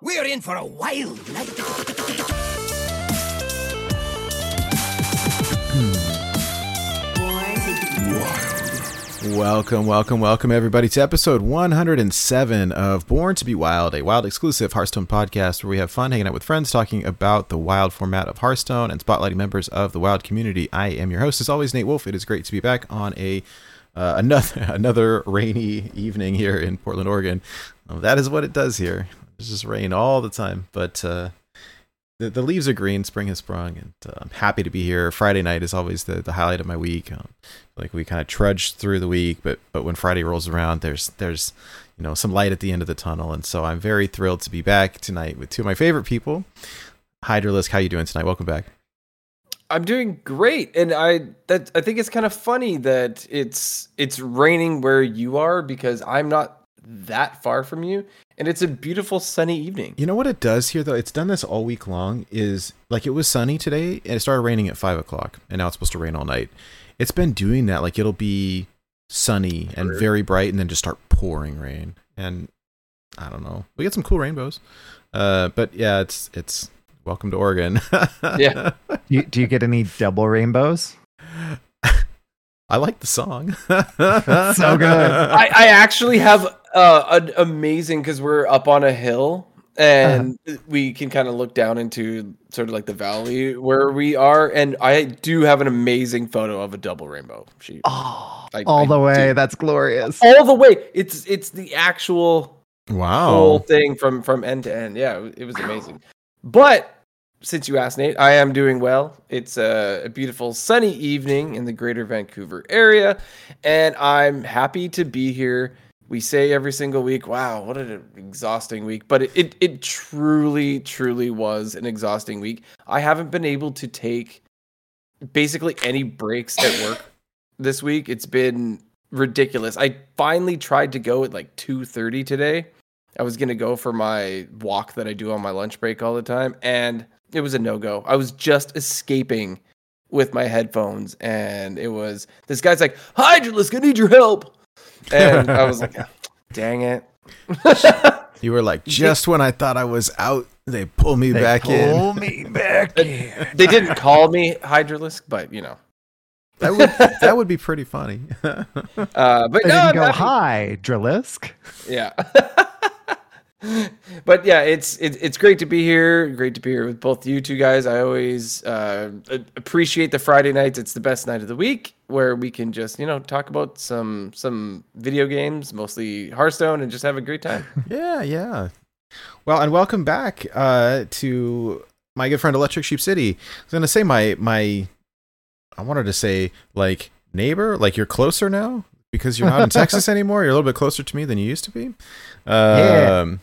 We're in for a wild night. Welcome, welcome, welcome, everybody, to episode 107 of Born to Be Wild, a wild exclusive Hearthstone podcast where we have fun hanging out with friends talking about the wild format of Hearthstone and spotlighting members of the wild community. I am your host, as always, Nate Wolf. It is great to be back on a uh, another another rainy evening here in Portland, Oregon. That is what it does here. It's just rain all the time, but uh, the, the leaves are green. Spring has sprung, and uh, I'm happy to be here. Friday night is always the, the highlight of my week. Um, like we kind of trudge through the week, but but when Friday rolls around, there's there's you know some light at the end of the tunnel, and so I'm very thrilled to be back tonight with two of my favorite people. Hydralisk, how you doing tonight? Welcome back. I'm doing great, and I that I think it's kind of funny that it's it's raining where you are because I'm not that far from you, and it's a beautiful sunny evening. You know what it does here though? It's done this all week long. Is like it was sunny today, and it started raining at five o'clock, and now it's supposed to rain all night. It's been doing that. Like it'll be sunny and very bright, and then just start pouring rain. And I don't know. We get some cool rainbows, uh, but yeah, it's it's welcome to Oregon. Yeah. Do you, do you get any double rainbows? I like the song. So good. I, I actually have uh, an amazing because we're up on a hill and we can kind of look down into sort of like the valley where we are, and I do have an amazing photo of a double rainbow. She Oh, I- all I the way. do. That's glorious. all the way. It's it's the actual wow. whole thing from from end to end. Yeah, it was- it was amazing. But since you asked, Nate, I am doing well. It's a, a beautiful sunny evening in the greater Vancouver area, and I'm happy to be here. We say every single week, wow, what an exhausting week. But it, it, it truly, truly was an exhausting week. I haven't been able to take basically any breaks at work this week. It's been ridiculous. I finally tried to go at like 2:30 today. I was going to go for my walk that I do on my lunch break all the time and it was a no-go. I was just escaping with my headphones and it was this guy's like, "Hydralisk, I need your help." And I was like, "Dang it." You were like, just when I thought I was out, they pull me They back in. pull me back in. they didn't call me Hydralisk, but you know. That would that would be pretty funny. Uh, but I no, didn't go happy. hi, Drilisk. Yeah. but yeah, it's it's it's great to be here. Great to be here with both you two guys. I always uh, appreciate the Friday nights. It's the best night of the week where we can just you know talk about some some video games, mostly Hearthstone, and just have a great time. yeah, yeah. Well, and welcome back uh, to my good friend Electric Sheep City. I was gonna say my my. I wanted to say like neighbor, like you're closer now because you're not in Texas anymore. You're a little bit closer to me than you used to be. Um, Yeah.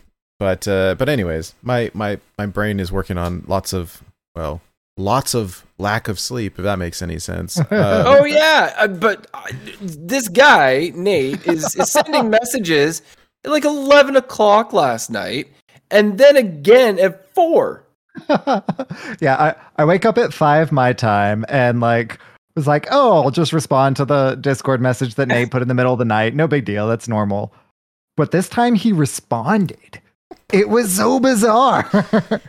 But uh, but anyways, my my my brain is working on lots of well, lots of lack of sleep. If that makes any sense. Um, oh yeah, uh, but uh, this guy Nate is is sending messages at like eleven o'clock last night, and then again at four. yeah, I, I wake up at five my time and like was like, oh, I'll just respond to the Discord message that Nate put in the middle of the night. No big deal. That's normal. But this time he responded. It was so bizarre.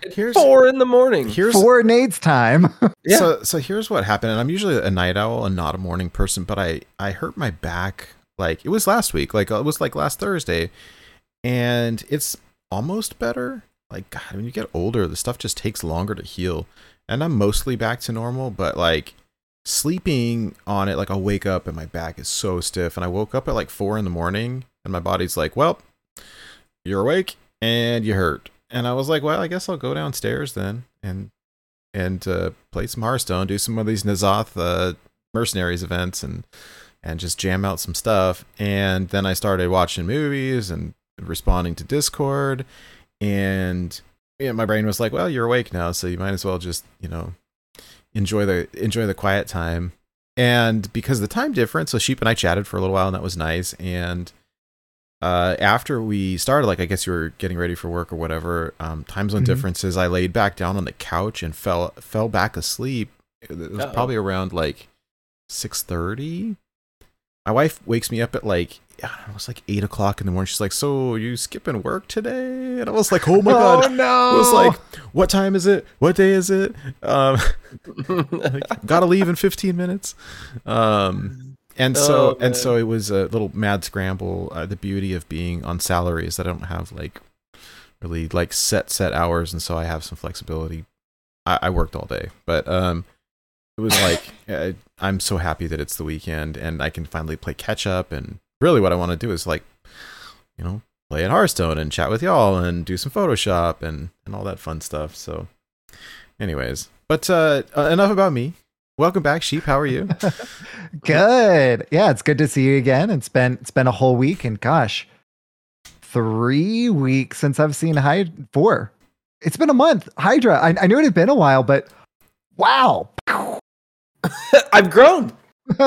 here's Four in the morning. here's For Nate's time. Yeah. So so here's what happened, and I'm usually a night owl and not a morning person, but I I hurt my back like it was last week, like it was like last Thursday, and it's almost better. Like God, when you get older, the stuff just takes longer to heal, and I'm mostly back to normal, but like sleeping on it, like I'll wake up and my back is so stiff, and I woke up at like four in the morning, and my body's like, well, you're awake and you hurt. And I was like, well, I guess I'll go downstairs then and and uh, play some Hearthstone, do some of these Nazoth uh, mercenaries events, and and just jam out some stuff. And then I started watching movies and responding to Discord, and my brain was like, well, you're awake now, so you might as well just you know enjoy the enjoy the quiet time. And because the time difference, so Sheep and I chatted for a little while, and that was nice. And uh, after we started, like I guess you were getting ready for work or whatever, um, time zone Mhm. differences. I laid back down on the couch and fell fell back asleep. It was Uh-oh. probably around like six thirty, my wife wakes me up at like I don't know, it was like eight o'clock in the morning. She's like, "So you skipping work today?" And I was like, "Oh my god!" Oh no! I was like, "What time is it? What day is it?" Um, like, gotta leave in fifteen minutes. Um, and so Oh, and so it was a little mad scramble. Uh, the beauty of being on salary is that I don't have like really like set set hours, and so I have some flexibility. I, I worked all day, but um, it was like uh, I'm so happy that it's the weekend and I can finally play catch up. And really, what I want to do is like, you know, play at Hearthstone and chat with y'all and do some Photoshop and and all that fun stuff. So, anyways, but uh enough about me. Welcome back, sheep. How are you? Good. Yeah, it's good to see you again. It's been it's been a whole week, and gosh, three weeks since I've seen Hydra. Four. It's been a month. Hydra. I, I knew it had been a while, but wow. I've grown.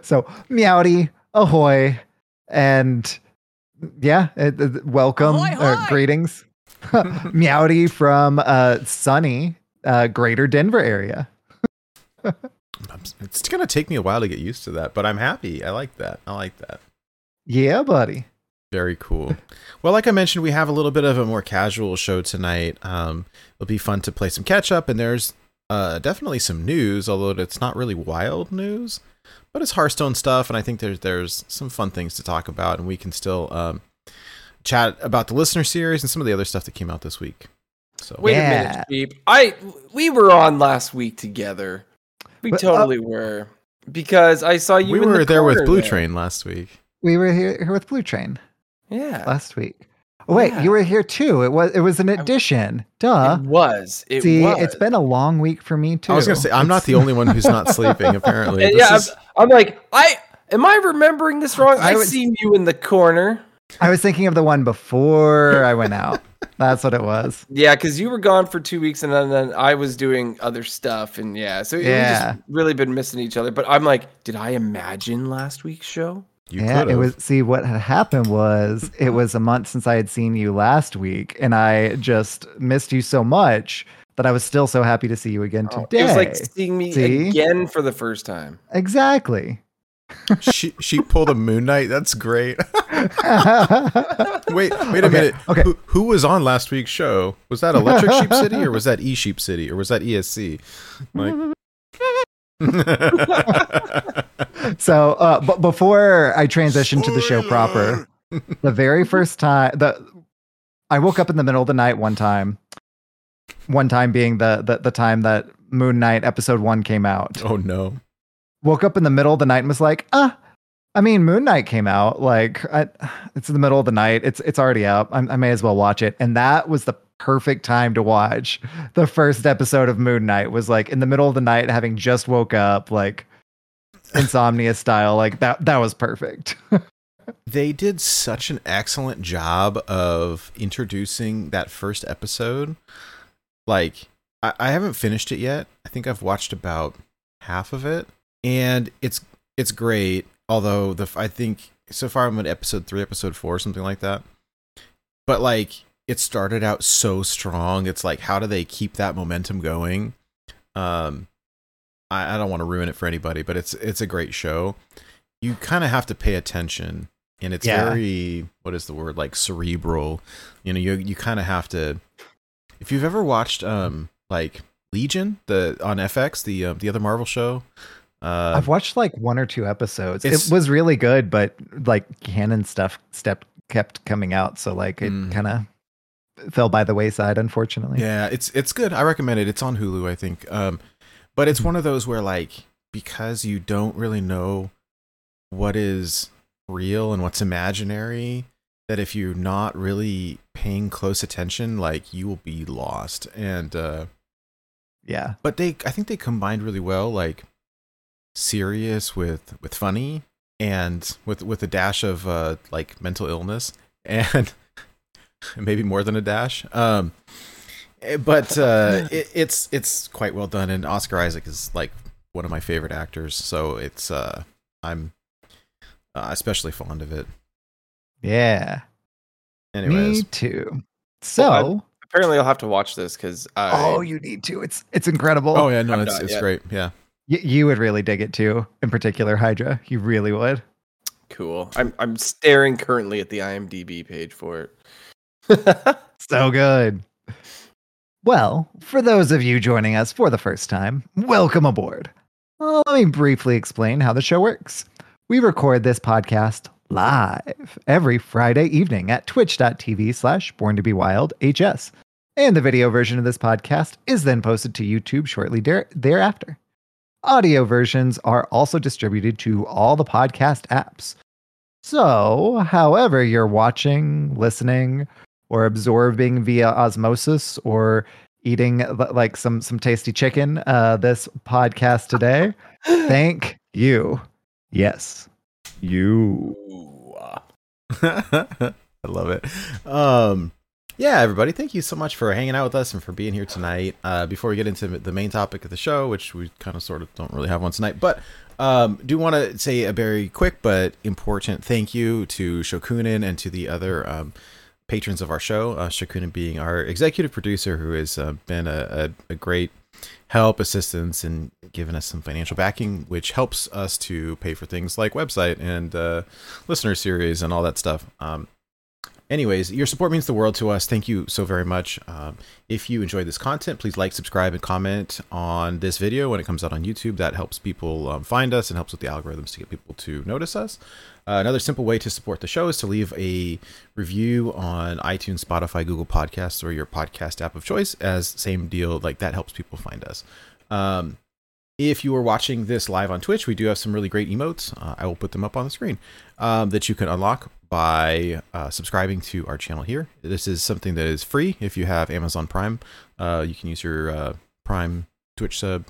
so meowdy, ahoy, and yeah, it, it- welcome, Ahoy, uh, greetings, meowdy from uh, sunny uh, Greater Denver area. it's gonna take me a while to get used to that, but I'm happy. I like that. I like that. Yeah, buddy. Very cool. Well, like I mentioned, we have a little bit of a more casual show tonight. Um, it'll be fun to play some catch up, and there's uh, definitely some news, although it's not really wild news, but it's Hearthstone stuff, and I think there's there's some fun things to talk about, and we can still um, chat about the listener series and some of the other stuff that came out this week. So Wait a minute, Sheep. I we were on last week together. We But, uh, totally were because I saw you. we in were the there with Blue there. Train last week. We were here, here with Blue Train Yeah, last week. Oh, wait, Yeah. you were here too. It was it was an addition. Duh. it was. It See, was. it's been a long week for me too. I was gonna say I'm not the only one who's not sleeping. Apparently, yeah, is- I'm, I'm like, I am I remembering this wrong? I I was- seen you in the corner. I was thinking of the one before I went out. That's what it was. Yeah, because you were gone for two weeks, and then, then I was doing other stuff, and yeah, so we Yeah. just really been missing each other. But I'm like, did I imagine last week's show? you yeah, could it was. See, what had happened was it was a month since I had seen you last week, and I just missed you so much that I was still so happy to see you again Oh, today. It was like seeing me See? again for the first time. exactly. She she pulled a Moon Knight. That's great. Wait, wait a Okay, minute. okay. Who, who was on last week's show? Was that Electric Sheep City or was that E Sheep City or was that ESC? Like, so, uh, but before I transitioned to the show proper, the very first time the I woke up in the middle of the night one time. One time being the the, the time that Moon Knight episode one came out. oh no. Woke up in the middle of the night and was like, ah, I mean, Moon Knight came out. Like, I, it's in the middle of the night. It's it's already out. I, I may as well watch it. And that was the perfect time to watch the first episode of Moon Knight. Was like in the middle of the night, having just woke up, like insomnia style. Like that. That was perfect. They did such an excellent job of introducing that first episode. Like, I, I haven't finished it yet. I think I've watched about half of it, and it's it's great. Although the I think so far I'm at episode three, episode four, something like that. But like, it started out so strong. It's like, how do they keep that momentum going? Um, I, I don't want to ruin it for anybody, but it's it's a great show. You kind of have to pay attention, and it's Yeah. very what is the word like cerebral. You know, you you kind of have to. If you've ever watched um like Legion the on FX the uh, the other Marvel show, uh, I've watched like one or two episodes. It was really good, but like canon stuff stepped kept coming out, so like it Mhm. kind of fell by the wayside, unfortunately. Yeah, it's it's good. I recommend it. It's on Hulu, I think. Um, but it's one of those where like because you don't really know what is real and what's imaginary, that if you're not really paying close attention, like you will be lost. And uh, yeah. but they, I think they combined really well, like serious with with funny and with with a dash of uh like mental illness and maybe more than a dash um eh, but uh it, it's it's quite well done and oscar isaac is like one of my favorite actors so it's uh i'm uh, especially fond of it Yeah. anyways Me too. So, Well, Apparently, I'll have to watch this because oh, you need to. It's it's incredible. oh yeah no I'm it's not it's yet. great yeah Y- you would really dig it too. In particular, Hydra. You really would. Cool. I'm I'm staring currently at the IMDb page for it. So good. Well, for those of you joining us for the first time, welcome aboard. Well, let me briefly explain how the show works. We record this podcast live every Friday evening at twitch.tv slash born to be wild HS. And the video version of this podcast is then posted to YouTube shortly there- thereafter. Audio versions are also distributed to all the podcast apps. So, however you're watching, listening, or absorbing via osmosis or eating like some some tasty chicken uh this podcast today thank you yes you I love it. Um, yeah, everybody, thank you so much for hanging out with us and for being here tonight. Uh, before we get into the main topic of the show, which we kind of sort of don't really have one tonight, but um, do want to say a very quick but important thank you to Shokunin and to the other um, patrons of our show. Uh, Shokunin being our executive producer, who has uh, been a, a, a great help, assistance, and given us some financial backing, which helps us to pay for things like website and uh, listener series and all that stuff. Um, anyways, your support means the world to us. Thank you so very much. Um, if you enjoy this content, please like, subscribe, and comment on this video when it comes out on YouTube. That helps people um, find us and helps with the algorithms to get people to notice us. Uh, another simple way to support the show is to leave a review on iTunes, Spotify, Google Podcasts, or your podcast app of choice. As same deal, like that helps people find us. Um, if you are watching this live on Twitch, we do have some really great emotes. Uh, I will put them up on the screen um, that you can unlock by uh, subscribing to our channel here. This is something that is free if you have Amazon Prime. Uh, you can use your uh, Prime Twitch sub.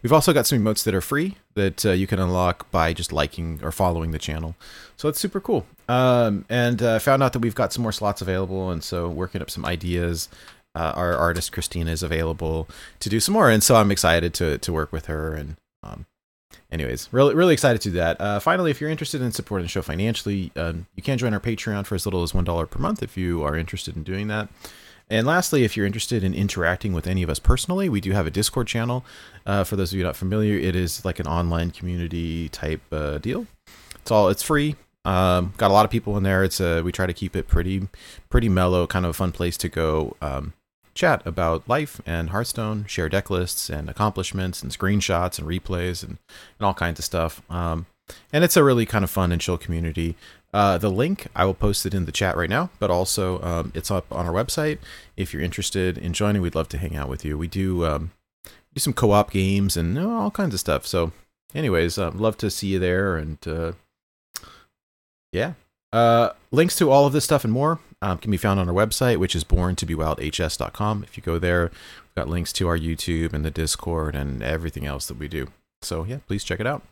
We've also got some emotes that are free that uh, you can unlock by just liking or following the channel. So it's super cool. Um, and uh, found out that we've got some more slots available, and so working up some ideas. Uh, our artist Christina is available to do some more, and so I'm excited to to work with her. And um, anyways, really really excited to do that. Uh, finally, if you're interested in supporting the show financially, um, you can join our Patreon for as little as one dollar per month if you are interested in doing that. And lastly, if you're interested in interacting with any of us personally, we do have a Discord channel. Uh, for those of you not familiar, it is like an online community type uh, deal. It's all it's free. Um, got a lot of people in there. It's a we try to keep it pretty pretty mellow, kind of a fun place to go um, chat about life and Hearthstone, share deck lists and accomplishments and screenshots and replays and, and all kinds of stuff. Um, and it's a really kind of fun and chill community. Uh, the link I will post it in the chat right now, but also um, it's up on our website. If you're interested in joining, we'd love to hang out with you. We do um, do some co-op games and all kinds of stuff. So, anyways, uh, love to see you there. And uh, yeah, uh, links to all of this stuff and more um, can be found on our website, which is born-to-be-wild-hs.com. If you go there, we've got links to our YouTube and the Discord and everything else that we do. So yeah, please check it out.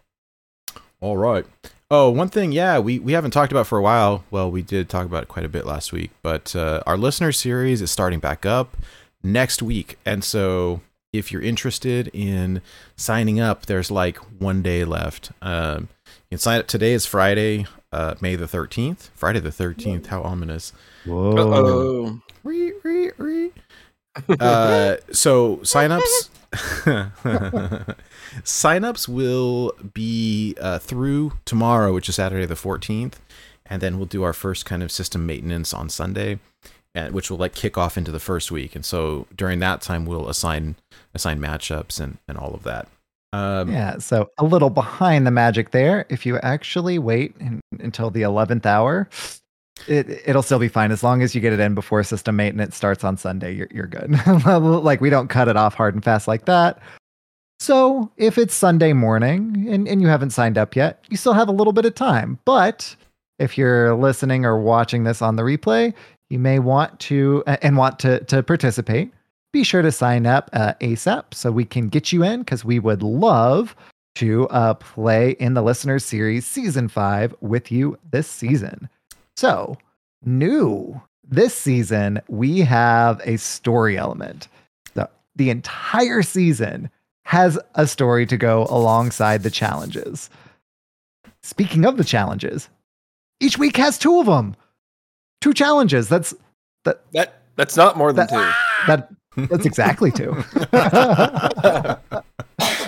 All right. Oh, one thing, yeah, we, we haven't talked about for a while. Well, we did talk about it quite a bit last week, but uh, our listener series is starting back up next week. And so if you're interested in signing up, there's like one day left. Um, you can sign up. Today is Friday, uh, May the 13th. Friday the 13th. How ominous. whoa Ree, ree, ree. Uh, so signups signups will be uh, through tomorrow, which is Saturday the 14th, and then we'll do our first kind of system maintenance on Sunday, and which will like kick off into the first week. And so during that time, we'll assign assign matchups and and all of that. Um, yeah so a little behind the magic there. If you actually wait in, until the 11th hour it, it'll still be fine. As long as you get it in before system maintenance starts on sunday you're, you're good. Like we don't cut it off hard and fast like that. So if it's sunday morning and, and you haven't signed up yet you still have a little bit of time. But if you're listening or watching this on the replay you may want to and want to to participate be sure to sign up uh, ASAP so we can get you in because we would love to uh, play in the listeners series season five with you this season. So, new this season, we have a story element. So, the entire season has a story to go alongside the challenges. Speaking of the challenges, each week has two of them. Two challenges. That's that that's not more than That- two. that that's exactly two.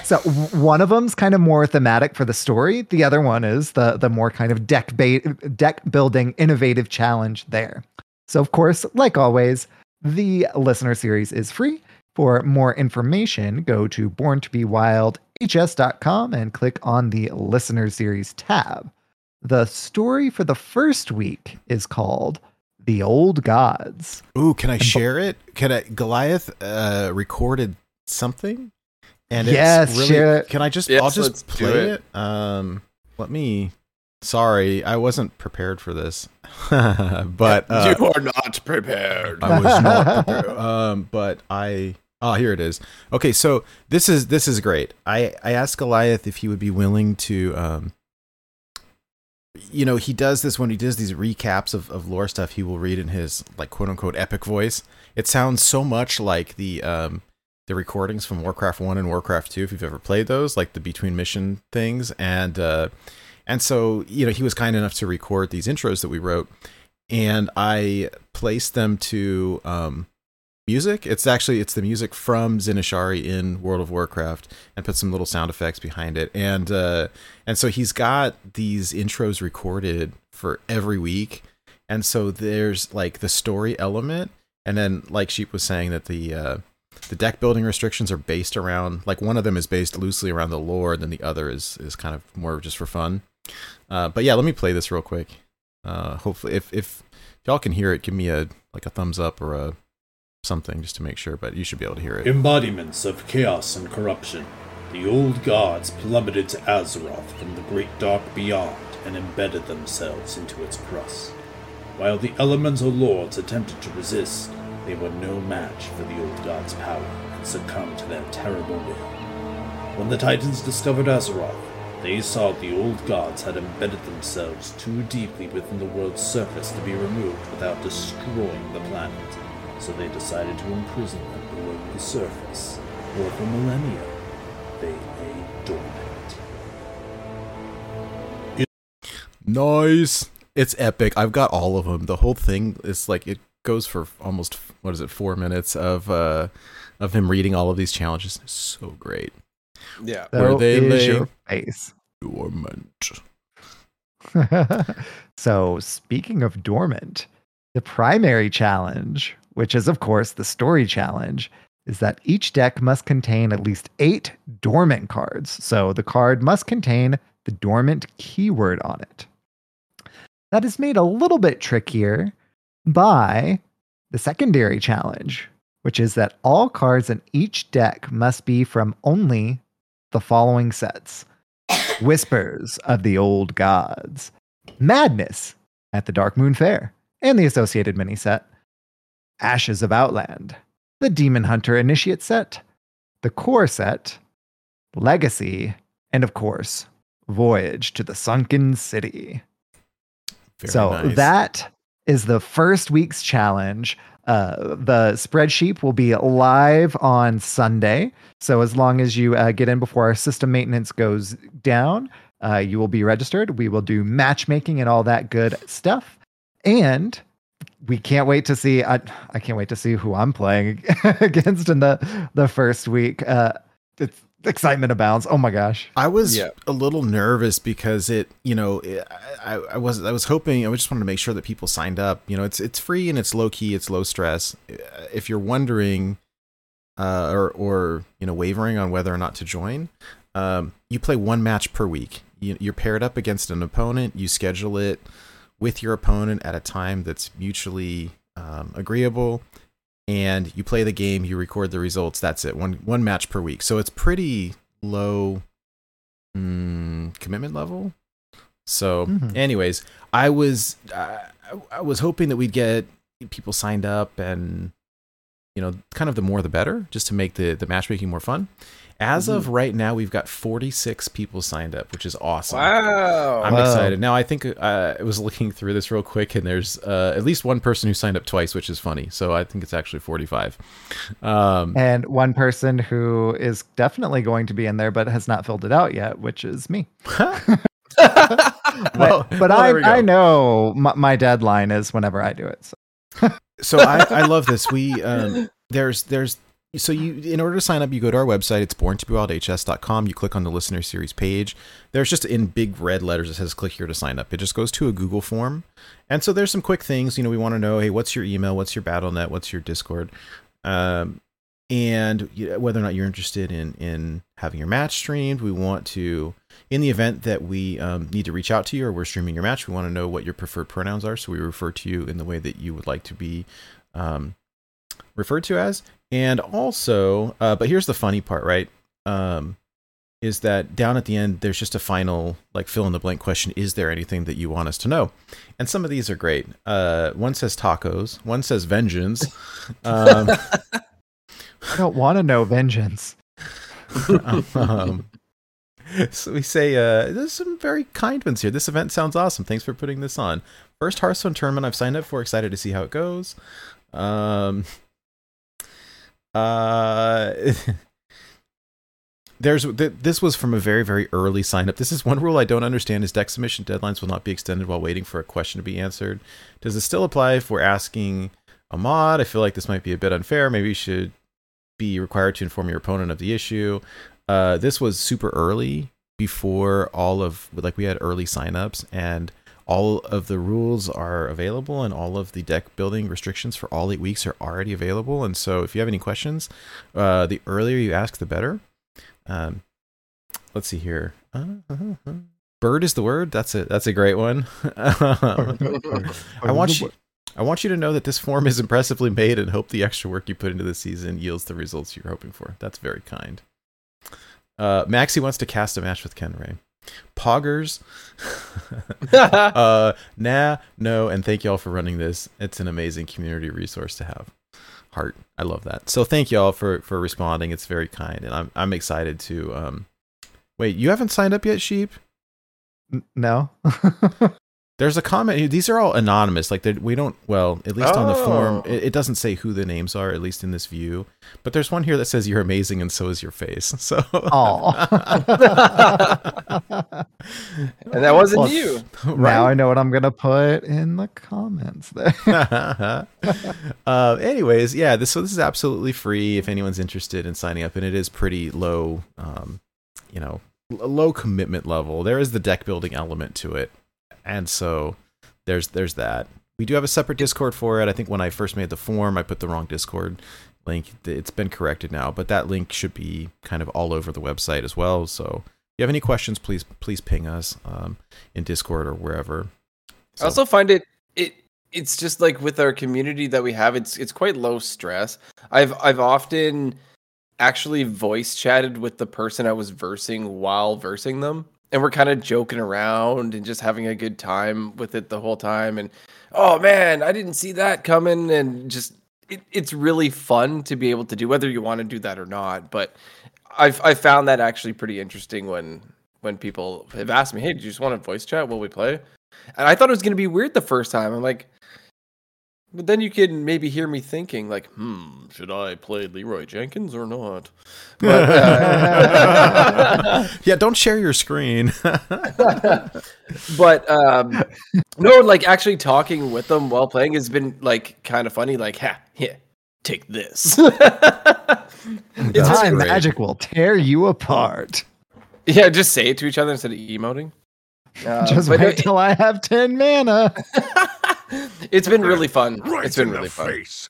So one of them's kind of more thematic for the story. The other one is the the more kind of deck ba- deck building innovative challenge there. So of course, like always, the listener series is free. For more information, go to borntobewildhs.com and click on the listener series tab. The story for the first week is called The Old Gods. Ooh, can I share it? Can I? Goliath uh, recorded something, and Yes, it's really, share it. Can I just? Yes, I'll just play it. it. Um, let me. Sorry, I wasn't prepared for this, but uh, you are not prepared. I was not prepared. Um, but I. Oh, here it is. Okay, so this is this is great. I I asked Goliath if he would be willing to um. You know, he does this when he does these recaps of, of lore stuff. He will read in his like quote unquote epic voice. It sounds so much like the um the recordings from Warcraft One and Warcraft Two. If you've ever played those, like the between mission things, and uh, and so you know he was kind enough to record these intros that we wrote, and I placed them to um, music. It's actually it's the music from Zin-Azshari in World of Warcraft, and put some little sound effects behind it, and uh, and so he's got these intros recorded for every week, and so there's like the story element, and then like Sheep was saying that the uh, the deck building restrictions are based around like one of them is based loosely around the lore, and then the other is is kind of more just for fun. Uh, but yeah, let me play this real quick. Uh, hopefully, if if y'all can hear it, give me a like a thumbs up or a something just to make sure. But you should be able to hear it. Embodiments of chaos and corruption, the old gods plummeted to Azeroth from the great dark beyond and embedded themselves into its crust. While the elemental lords attempted to resist, they were no match for the old gods' power and succumbed to their terrible will. When the Titans discovered Azeroth, they saw the old gods had embedded themselves too deeply within the world's surface to be removed without destroying the planet, so they decided to imprison them below the surface, where for millennia they lay dormant. Nice. It's epic. I've got all of them. The whole thing is like it goes for almost what is it, four minutes of uh of him reading all of these challenges. So great. yeah. Where they is lay- your face. Dormant. so, speaking of dormant, the primary challenge, which is, of course, the story challenge, is that each deck must contain at least eight dormant cards. So, the card must contain the dormant keyword on it. That is made a little bit trickier by the secondary challenge, which is that all cards in each deck must be from only the following sets Whispers of the Old Gods, Madness at the Darkmoon Faire, and the associated mini set, Ashes of Outland, the Demon Hunter Initiate set, the Core set, Legacy, and of course, Voyage to the Sunken City. Very so nice. that is the first week's challenge. Uh, the spreadsheet will be live on Sunday. So as long as you uh, get in before our system maintenance goes down, uh, you will be registered. We will do matchmaking and all that good stuff. And we can't wait to see. I, I can't wait to see who I'm playing against in the the first week. Uh, it's excitement abounds. Oh my gosh! I was Yeah. a little nervous because it, you know, it, I, I was I was hoping I just wanted to make sure that people signed up. You know, it's it's free and it's low key, it's low stress. If you're wondering, uh, or or you know, wavering on whether or not to join, um, you play one match per week. You, you're paired up against an opponent. You schedule it with your opponent at a time that's mutually um, agreeable and you play the game you record the results that's it one one match per week so it's pretty low mm, commitment level so Mhm. anyways i was uh, I, I was hoping that we'd get people signed up and you know kind of the more the better just to make the the matchmaking more fun as of right now we've got 46 people signed up which is awesome Wow. I'm Wow. excited. Now I think uh, I was looking through this real quick, and there's uh, at least one person who signed up twice, which is funny. So I think it's actually 45. Um, And one person who is definitely going to be in there but has not filled it out yet, which is me. well, but but well, I, there we go. I know my, my deadline is whenever I do it. So. so I, I love this. We um, there's there's so you in order to sign up you go to our website. It's borntobewildhs.com you click on the listener series page. There's just in big red letters it says click here to sign up. It just goes to a google form. And so there's some quick things. You know we want to know hey what's your email? What's your Battle.net what's your discord? Um, and whether or not you're interested in in having your match streamed we want to in the event that we um, need to reach out to you or we're streaming your match we want to know what your preferred pronouns are. So we refer to you in the way that you would like to be um, referred to as. And also uh, but here's the funny part right? Um, is that down at the end there's just a final like fill in the blank question. Is there anything that you want us to know? And some of these are great. Uh, one says tacos. One says vengeance. Um, I don't want to know vengeance. um, so we say uh, there's some very kind ones here. This event sounds awesome. Thanks for putting this on. First Hearthstone tournament I've signed up for. Excited to see how it goes. Um, uh, there's th- this was from a very very early sign up. This is one rule I don't understand: is deck submission deadlines will not be extended while waiting for a question to be answered. Does it still apply if we're asking a mod? I feel like this might be a bit unfair. Maybe you should be required to inform your opponent of the issue. Uh, this was super early before all of like we had early signups and all of the rules are available and all of the deck building restrictions for all eight weeks are already available. And so if you have any questions, uh, the earlier you ask, the better. Um, let's see here. Uh, Bird is the word. That's a that's a great one. I want you. I want you to know that this form is impressively made and hope the extra work you put into the season yields the results you're hoping for. That's very kind. Uh, Maxie wants to cast a match with Ken Ray. Poggers. uh, nah, no, and thank y'all for running this. It's an amazing community resource to have. Heart, I love that. So thank y'all for for responding. It's very kind, and I'm I'm excited to. Um, wait, you haven't signed up yet, Sheep? N- No. There's a comment. These are all anonymous. Like we don't. Well, at least on the form, Oh. it, it doesn't say who the names are. At least in this view. But there's one here that says you're amazing, and so is your face. So. Aw. and that wasn't Well, you. Now I know what I'm gonna put in the comments there. uh, anyways, yeah. This so this is absolutely free if anyone's interested in signing up, and it is pretty low. Um, you know, l- low commitment level. There is the deck building element to it, and so there's there's that. We do have a separate Discord for it. I think when I first made the form, I put the wrong Discord link. It's been corrected now, but that link should be kind of all over the website as well. So if you have any questions, please please ping us um, in Discord or wherever. I also find it it it's just like with our community that we have, it's it's quite low stress. I've I've often actually voice chatted with the person I was versing while versing them. And we're kind of joking around and just having a good time with it the whole time. And oh man, I didn't see that coming. And just it, it's really fun to be able to do whether you want to do that or not. But I've I found that actually pretty interesting when when people have asked me, Hey, do you just want to voice chat while we play? And I thought it was going to be weird the first time. I'm like, but then you can maybe hear me thinking, like, hmm, should I play Leroy Jenkins or not? But, uh, yeah, don't share your screen. but um, no, like actually talking with them while playing has been like kind of funny. Like, ha, yeah, take this. it's My great. magic will tear you apart. yeah, just say it to each other instead of emoting. Uh, Just wait it, till I have 10 mana. It's been really fun. Right it's been really fun. face.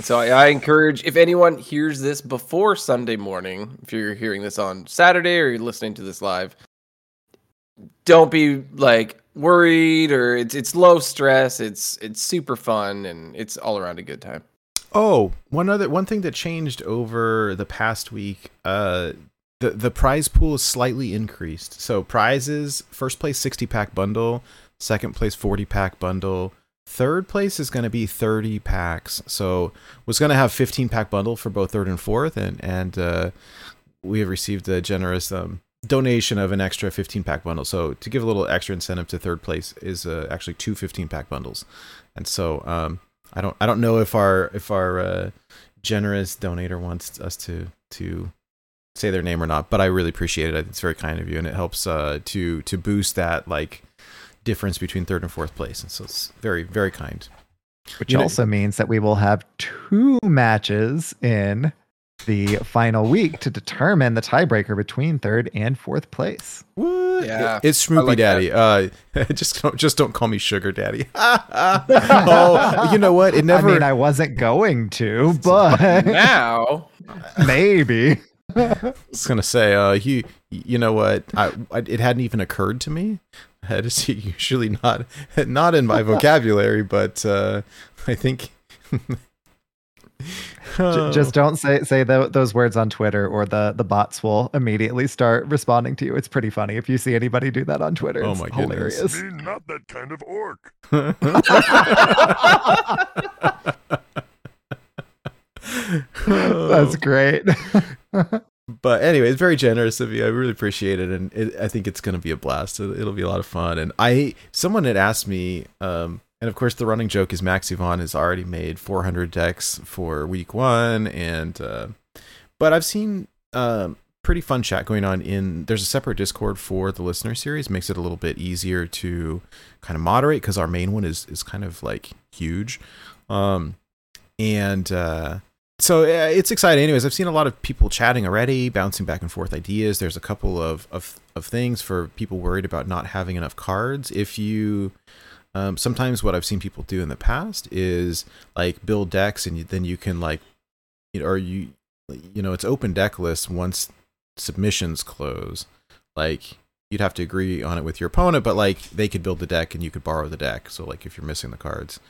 So I, I encourage if anyone hears this before Sunday morning, if you're hearing this on Saturday or you're listening to this live, don't be like worried or it's it's low stress. It's it's super fun and it's all around a good time. Oh, one other one thing that changed over the past week, uh the the prize pool is slightly increased. So prizes, first place 60 pack bundle, second place 40 pack bundle, third place is going to be 30 packs. So was going to have 15 pack bundle for both third and fourth and and uh we have received a generous um donation of an extra 15 pack bundle. So to give a little extra incentive to third place is uh, actually two 15 pack bundles. And so um I don't I don't know if our if our uh, generous donator wants us to to say their name or not, but I really appreciate it. It's very kind of you, and it helps uh, to to boost that like difference between third and fourth place, and so it's very very kind. which You know- also means that we will have two matches in the final week to determine the tiebreaker between third and fourth place. What? Yeah, it's I like. Daddy. Uh, just don't, just don't call me Sugar Daddy. oh, you know what? It never. I mean, I wasn't going to, but now maybe. I was gonna say, uh, you, you know what? I, I, it hadn't even occurred to me. That is usually not, not in my vocabulary, but uh, I think. J- Just don't say say tho- those words on Twitter, or the the bots will immediately start responding to you. It's pretty funny if you see anybody do that on Twitter. Oh it's my goodness. hilarious. Me, not that kind of orc. That's great. But anyway, it's very generous of you. I really appreciate it, and it, I think it's going to be a blast. It, it'll be a lot of fun. And I, someone had asked me, um, and of course, the running joke is Max Yvonne has already made 400 decks for week one, and uh, but I've seen um, pretty fun chat going on in. There's a separate Discord for the listener series, makes it a little bit easier to kind of moderate because our main one is is kind of like huge, um, and. Uh, so uh, it's exciting. Anyways i've seen a lot of people chatting already bouncing back and forth ideas. There's a couple of of, of things for people worried about not having enough cards. If you um, sometimes what i've seen people do in the past is like build decks and you, then you can like you know, or you you know it's open deck list once submissions close. Like you'd have to agree on it with your opponent but like they could build the deck and you could borrow the deck. So like if you're missing the cards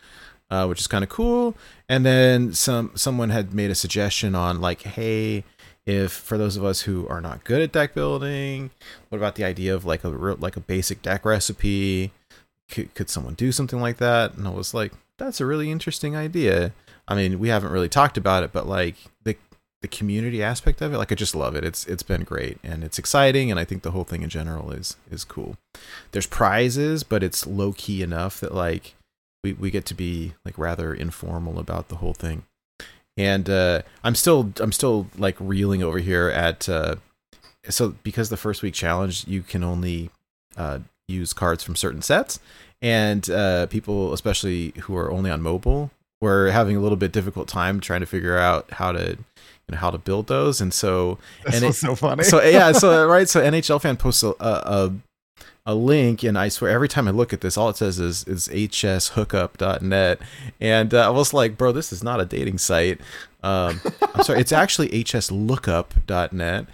uh, which is kind of cool. And then some someone had made a suggestion on like, hey, if for those of us who are not good at deck building, what about the idea of like a like a basic deck recipe? Could, could someone do something like that? And I was like, that's a really interesting idea. I mean, we haven't really talked about it, but like the the community aspect of it, like I just love it. It's it's been great and it's exciting, and I think the whole thing in general is is cool. There's prizes, but it's low key enough that like we, we get to be like rather informal about the whole thing. And uh i'm still i'm still like reeling over here at uh so because the first week challenge you can only uh use cards from certain sets. And uh people especially who are only on mobile were having a little bit difficult time trying to figure out how to you know how to build those. And so This and was so funny. so yeah, so right, so NHL fan posts a, a a link, and I swear every time I look at this, all it says is is hshookup.net, and uh, I was like, bro, this is not a dating site. Um, I'm sorry, it's actually hslookup.net,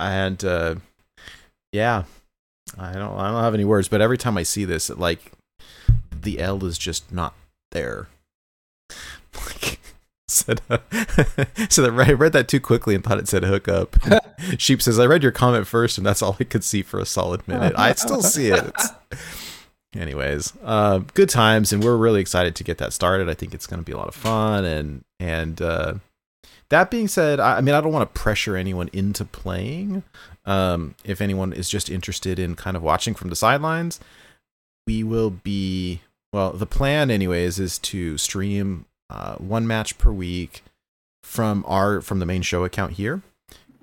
and uh, yeah, I don't I don't have any words, but every time I see this, it, like the L is just not there. Like, said, uh, so that I read that too quickly and thought it said hookup. Sheep says, I read your comment first, and that's all I could see for a solid minute. I still see it. It's... Anyways, uh, good times, and we're really excited to get that started. I think it's going to be a lot of fun, and and uh, that being said, I, I mean, I don't want to pressure anyone into playing. Um, if anyone is just interested in kind of watching from the sidelines, we will be well. The plan, anyways, is to stream uh, one match per week from our from the main show account here.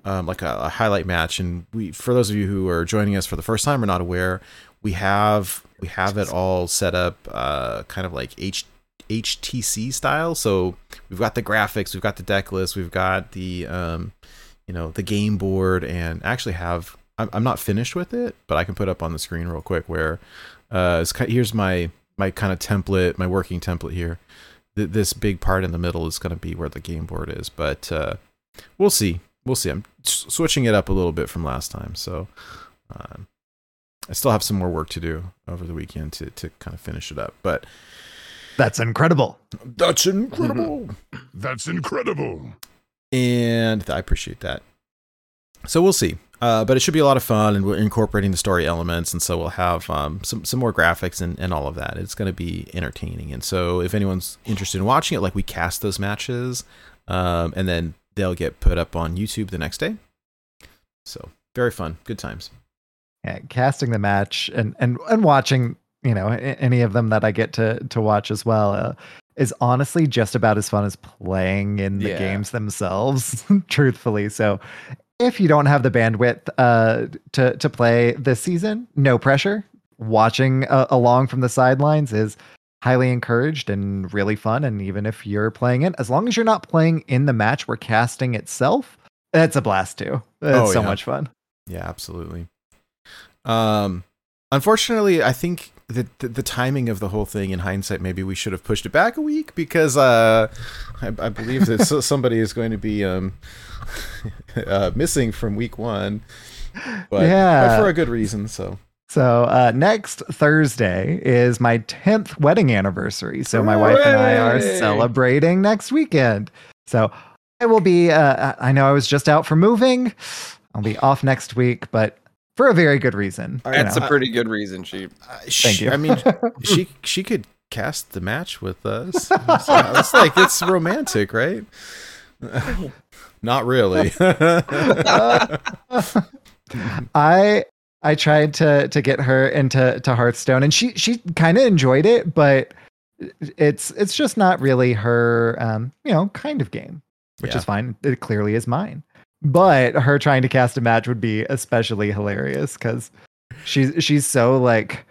Um, like a, a highlight match. And we for those of you who are joining us for the first time or not aware we have we have it all set up uh, kind of like H, HCT style. So we've got the graphics we've got the deck list we've got the um, you know the game board and actually have I'm, I'm not finished with it but i can put up on the screen real quick where uh, it's, here's my my kind of template my working template here th- this big part in the middle is going to be where the game board is but uh, we'll see we'll see i'm s- switching it up a little bit from last time so um, i still have some more work to do over the weekend to, to kind of finish it up but That's incredible. that's incredible That's incredible. and I appreciate that. So we'll see. Uh, but it should be a lot of fun, and we're incorporating the story elements, and so we'll have um, some some more graphics and, and all of that. It's going to be entertaining, and so if anyone's interested in watching it, like we cast those matches, um, and then they'll get put up on YouTube the next day. So very fun, good times. Yeah, casting the match and and and watching, you know, any of them that I get to to watch as well. Uh, is honestly just about as fun as playing in the Yeah. games themselves, truthfully. So, if you don't have the bandwidth uh, to to play this season, no pressure. Watching uh, along from the sidelines is highly encouraged and really fun. And even if you're playing it, as long as you're not playing in the match we're casting itself, it's a blast too. It's Oh, so yeah. much fun. Yeah, absolutely. Um, unfortunately, I think the, the the timing of the whole thing, in hindsight, maybe we should have pushed it back a week because uh, I, I believe that somebody is going to be um uh, missing from week one. But, Yeah. but for a good reason. So So uh, next Thursday is my 10th wedding anniversary. So my wife and I are celebrating next weekend. So I will be, uh, I know I was just out for moving. I'll be off next week, but for a very good reason. That's know. a pretty good reason, Sheep. uh, Thank sh- you. I mean, she she could cast the match with us. So it's like it's romantic, right? Not really. I I tried to to get her into to Hearthstone and she she kind of enjoyed it, but it's it's just not really her um, you know, kind of game, which Yeah. is fine. It clearly is mine. But her trying to cast a match would be especially hilarious cuz she's she's so like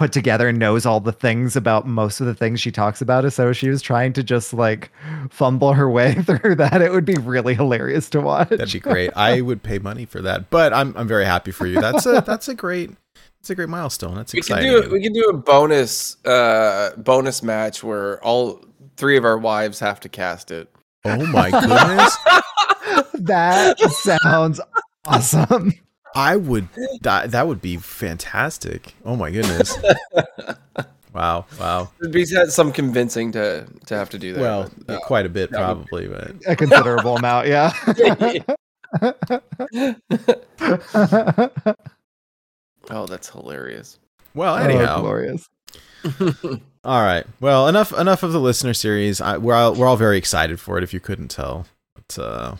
put together and knows all the things about most of the things she talks about. So she was trying to just like fumble her way through that. It would be really hilarious to watch. That'd be great. I would pay money for that. But I'm I'm very happy for you. That's a that's a great that's a great milestone. That's exciting. We can exciting. do we can do a bonus uh bonus match where all three of our wives have to cast it. oh my goodness. that sounds awesome. I would that, that would be fantastic. Oh my goodness. Wow, wow. It'd be some convincing to to have to do that. Well, but, uh, quite a bit probably, but A considerable amount, yeah. oh, that's hilarious. well, Oh, anyhow. glorious. All right. Well, enough enough of the listener series. I, we're all, we're all very excited for it if you couldn't tell. But uh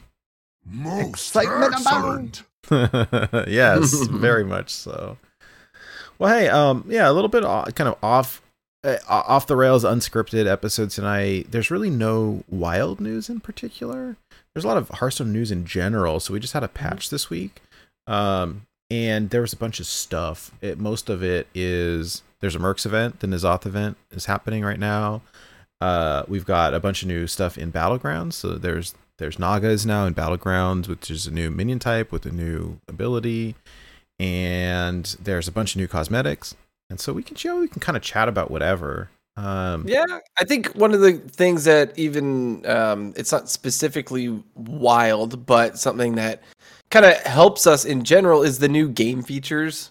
Most Excitement excellent. yes, very much so. Well, hey, um, yeah, a little bit o- kind of off, uh, off the rails, unscripted episode tonight. There's really no wild news in particular. There's a lot of Hearthstone news in general. So we just had a patch this week, um, and there was a bunch of stuff. It, most of it is there's a Mercs event, the N'Zoth event is happening right now. Uh, we've got a bunch of new stuff in Battlegrounds. So there's there's Nagas now in Battlegrounds, which is a new minion type with a new ability, and there's a bunch of new cosmetics. And so we can, know, we can kind of chat about whatever. Um, Yeah, I think one of the things that even um, it's not specifically wild, but something that kind of helps us in general is the new game features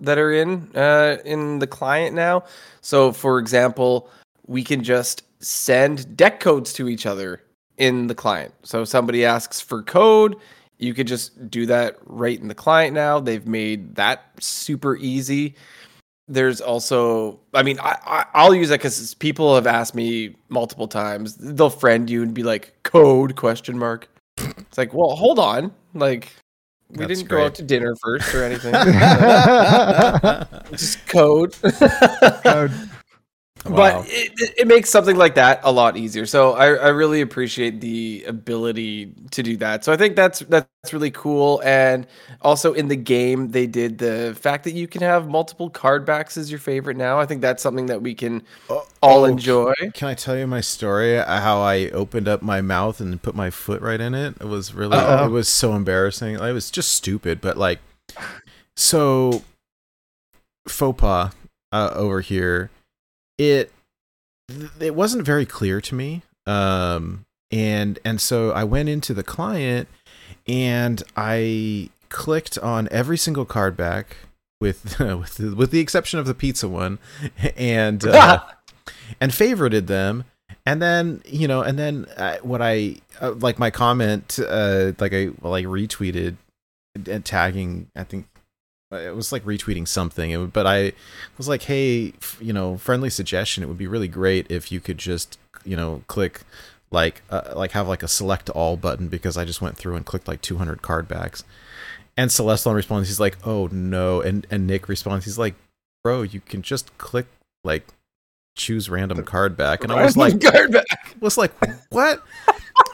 that are in uh, in the client now. So, for example, we can just send deck codes to each other in the client. So, if somebody asks for code, you could just do that right in the client now. They've made that super easy. There's also i mean i, I i'll use that because people have asked me multiple times. They'll friend you and be like code? question mark. It's like well hold on. Like we That's didn't go out to dinner first or anything. Just code. Code. Wow. but it, it- it makes something like that a lot easier so I, I really appreciate the ability to do that so i think that's that's really cool and also in the game they did the fact that you can have multiple card backs as your favorite now i think that's something that we can Oh, all oh, enjoy Can I tell you my story? uh, How I opened up my mouth and put my foot right in it. It was really, Uh-oh. it was so embarrassing. It was just stupid, but like, so faux pas uh, over here. It it wasn't very clear to me, um, and and so I went into the client and I clicked on every single card back with with the, with the exception of the pizza one, and uh, and favorited them. And then you know, and then uh, what I uh, like my comment, uh, like I like retweeted and tagging. I think uh, it was like retweeting something. Would- but I was like, hey, f- you know, friendly suggestion. It would be really great if you could just you know click like uh, like have like a select all button because I just went through and clicked like 200 card backs. And Celestion responds, he's like, "Oh no!" And and Nick responds, he's like, "Bro, you can just click like choose random card back." And I was like, card back was like, "What?"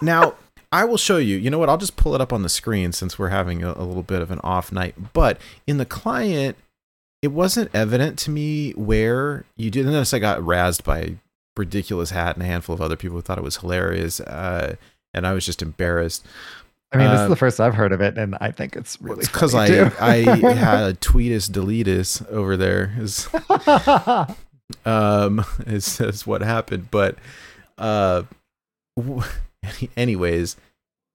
now I will show you. You know what? I'll just pull it up on the screen since we're having a, a little bit of an off night. But in the client, it wasn't evident to me where you did. Notice I got razzed by a ridiculous hat and a handful of other people who thought it was hilarious, uh, and I was just embarrassed. I mean, this is Um, the first I've heard of it, and I think it's really because I. I had a tweetus deletus over there is um is, is what happened but uh w- anyways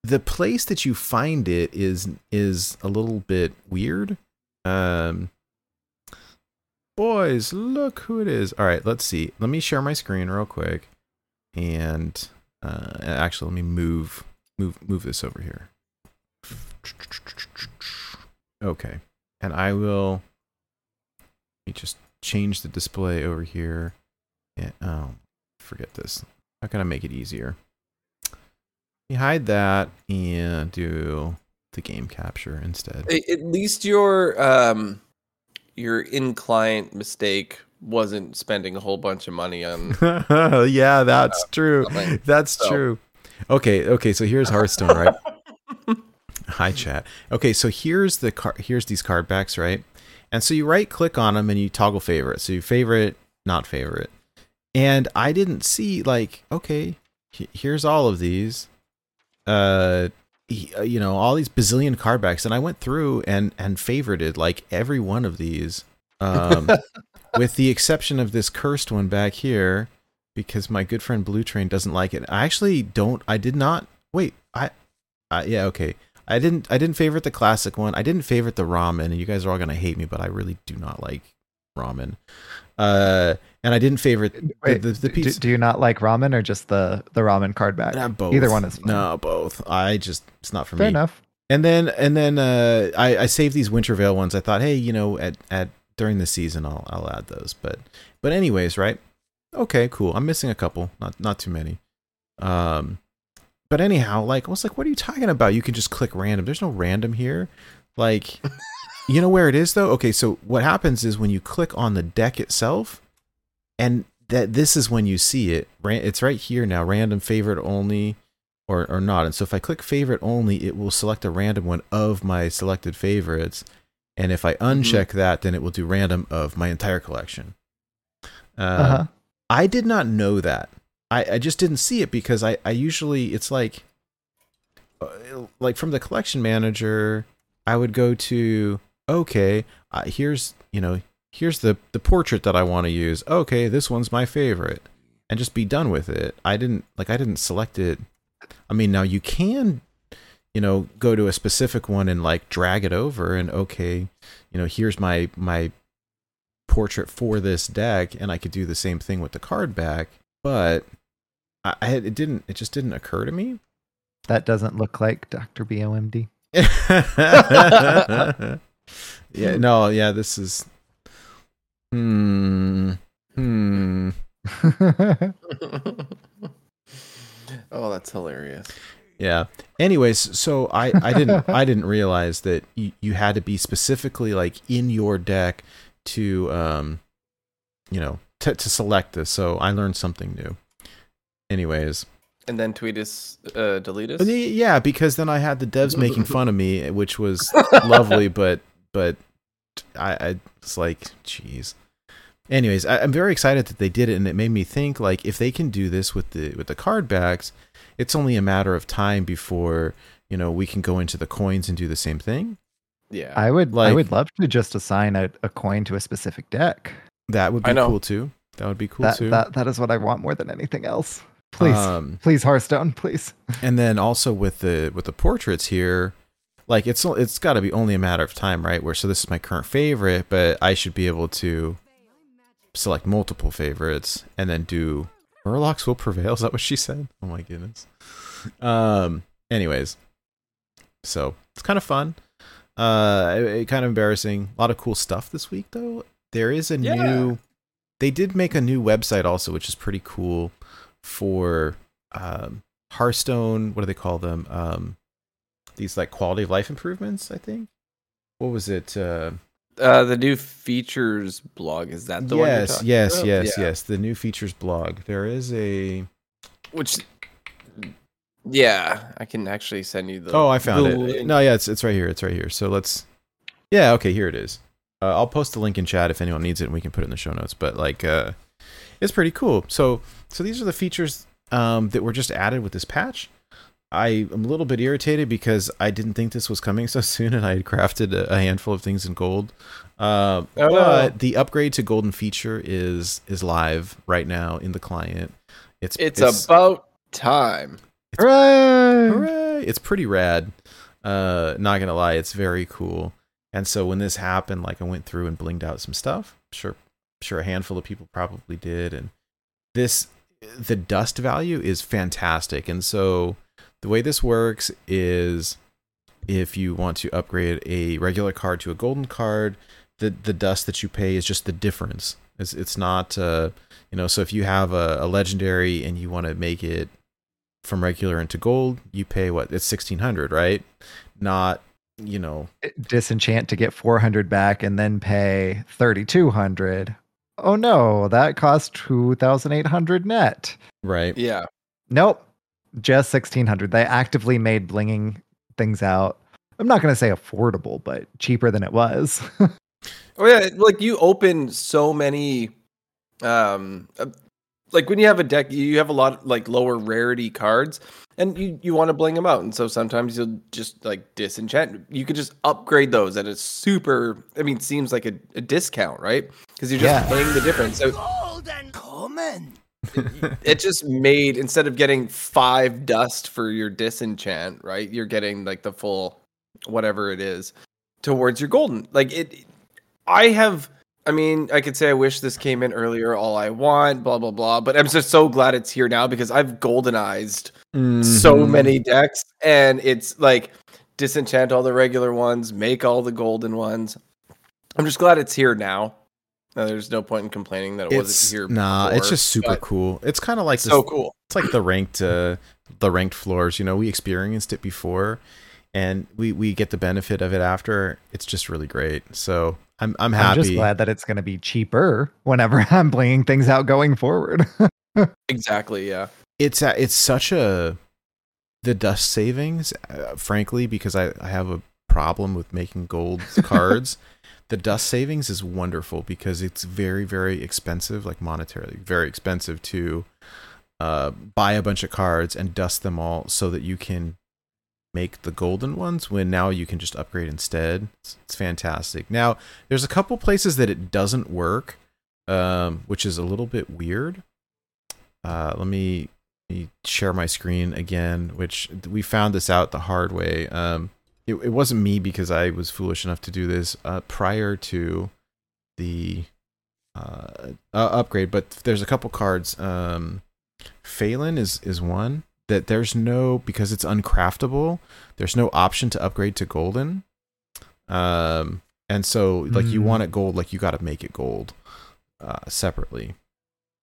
the place that you find it is is a little bit weird um boys look who it is all right let's see let me share my screen real quick and uh actually let me move move move this over here okay and i will let me just change the display over here. Yeah, oh, forget this. How can I make it easier? You hide that and do the game capture instead. At least your um your in client mistake wasn't spending a whole bunch of money on yeah, that's true. something. That's So- true. Okay, okay, so here's Hearthstone, right? Hi chat. Okay, so here's the car here's these card backs, right? And so you right click on them and you toggle favorite. So you favorite, not favorite. And I didn't see like, okay, here's all of these. Uh uh, you know, all these bazillion card backs and I went through and and favorited like every one of these. Um with the exception of this cursed one back here because my good friend Blue Train doesn't like it. I actually don't. I did not. Wait. I. Uh, yeah. Okay. I didn't. I didn't favorite the classic one. I didn't favorite the ramen. And you guys are all gonna hate me, but I really do not like ramen. Uh, and I didn't favorite the, Wait, the, the do, piece. do you not like ramen or just the the ramen card back? Not both. Either one is fine. No, both. I just it's not for Fair me. enough. And then and then uh, I I saved these Winter Veil ones. I thought, hey, you know, at at during the season, I'll I'll add those. But but anyways, right? Okay, cool. I'm missing a couple, not not too many. Um, but anyhow, like I was like, what are you talking about? You can just click random. There's no random here. Like, you know where it is though. Okay, so what happens is when you click on the deck itself, and that this is when you see it. It's right here now. Random favorite only or, or not. And so if I click favorite only, it will select a random one of my selected favorites. And if I uncheck that, then it will do random of my entire collection. Uh, Uh-huh. I did not know that. I, I just didn't see it because I, I usually, it's like, uh, like from the collection manager, I would go to, okay, uh, here's, you know, here's the, the portrait that I want to use. Okay, this one's my favorite. And just be done with it. I didn't, like, I didn't select it I mean, now you can, you know, go to a specific one and like drag it over and okay, you know, here's my my portrait for this deck, and I could do the same thing with the card back. But I, I it didn't. It just didn't occur to me. That doesn't look like Dr. Boom. yeah. No. Yeah. This is. Hmm. Hmm. oh, that's hilarious. Yeah. Anyways, so I I didn't I didn't realize that you, you had to be specifically like in your deck to um you know to to select this. So I learned something new. Anyways, And then tweet us, uh, delete us. But yeah, because then I had the devs making fun of me, which was lovely, but but I I was like, jeez. Anyways, I, I'm very excited that they did it, and it made me think like if they can do this with the with the card backs, it's only a matter of time before you know we can go into the coins and do the same thing. Yeah. I would like I would love to just assign a, a coin to a specific deck. That would be cool too. That would be cool that too. that that is what I want more than anything else. Please. Um, please Hearthstone, please. and then also with the with the portraits here like it's it's got to be only a matter of time right where so this is my current favorite but i should be able to select multiple favorites and then do Murlocs will prevail is that what she said oh my goodness um anyways so it's kind of fun uh it, it kind of embarrassing a lot of cool stuff this week though there is a Yeah. new they did make a new website also which is pretty cool for um Hearthstone, what do they call them? Um, these like quality of life improvements, I think. What was it? Uh, Uh, the new features blog is that the one? yes, talking yes, about? yes, Yeah. yes. The new features blog. There is a. Which, yeah, I can actually send you the. Oh, I found the it. No, yeah, it's it's right here. It's right here. So let's. Yeah. Okay. Here it is. Uh, I'll post the link in chat if anyone needs it, and we can put it in the show notes. But like, uh, it's pretty cool. So, so these are the features um, that were just added with this patch. I am a little bit irritated because I didn't think this was coming so soon, and I had crafted a, a handful of things in gold. Uh, Oh. But the upgrade to golden feature is is live right now in the client. It's It's, about time. Hooray! Hooray! It's pretty rad. Uh, not gonna lie, it's very cool. And so when this happened, like I went through and blinged out some stuff. Sure, sure, a handful of people probably did. And this, the dust value is fantastic. And so the way this works is, if you want to upgrade a regular card to a golden card, the the dust that you pay is just the difference. It's it's not, uh, you know. So if you have a, a legendary and you want to make it from regular into gold, you pay what? It's sixteen hundred, right? Not you know. Disenchant to get 400 back and then pay 3200. Oh no, that cost 2800 net. Right. Yeah. Nope. Just 1600. They actively made blinging things out. I'm not going to say affordable, but cheaper than it was. Oh yeah, like you open so many um uh, like when you have a deck you have a lot of like lower rarity cards and you you want to bling them out and so sometimes you'll just like disenchant you could just upgrade those at a super i mean seems like a, a discount right because you're just Yeah. paying the difference so Golden common. It just made instead of getting five dust for your disenchant right you're getting like the full whatever it is towards your golden. Like it i have i mean i could say i wish this came in earlier all i want blah blah blah but i'm just so glad it's here now because i've goldenized so Mhm. many decks and it's like disenchant all the regular ones make all the golden ones. I'm just glad it's here now Uh, there's no point in complaining that it It's wasn't here nah. it's just super cool. It's kind of like this, so cool It's like the ranked, uh, the ranked floors. You know, we experienced it before, and we we get the benefit of it after. It's just really great. So I'm I'm happy. I'm just glad that it's going to be cheaper whenever I'm blinging things out going forward. exactly yeah it's a, it's such a the dust savings uh, frankly because I, I have a problem with making gold cards the dust savings is wonderful because it's very very expensive like monetarily very expensive to uh, buy a bunch of cards and dust them all so that you can make the golden ones when now you can just upgrade instead. It's, it's fantastic. Now there's a couple places that it doesn't work um, which is a little bit weird. Uh, let me let me share my screen again, which we found this out the hard way. Um, it, it wasn't me because I was foolish enough to do this uh, prior to the uh, uh, upgrade, but there's a couple cards. Um, Phelan is is one that there's no because it's uncraftable. There's no option to upgrade to golden. Um, and so like you Mm. want it gold, like you got to make it gold uh, separately.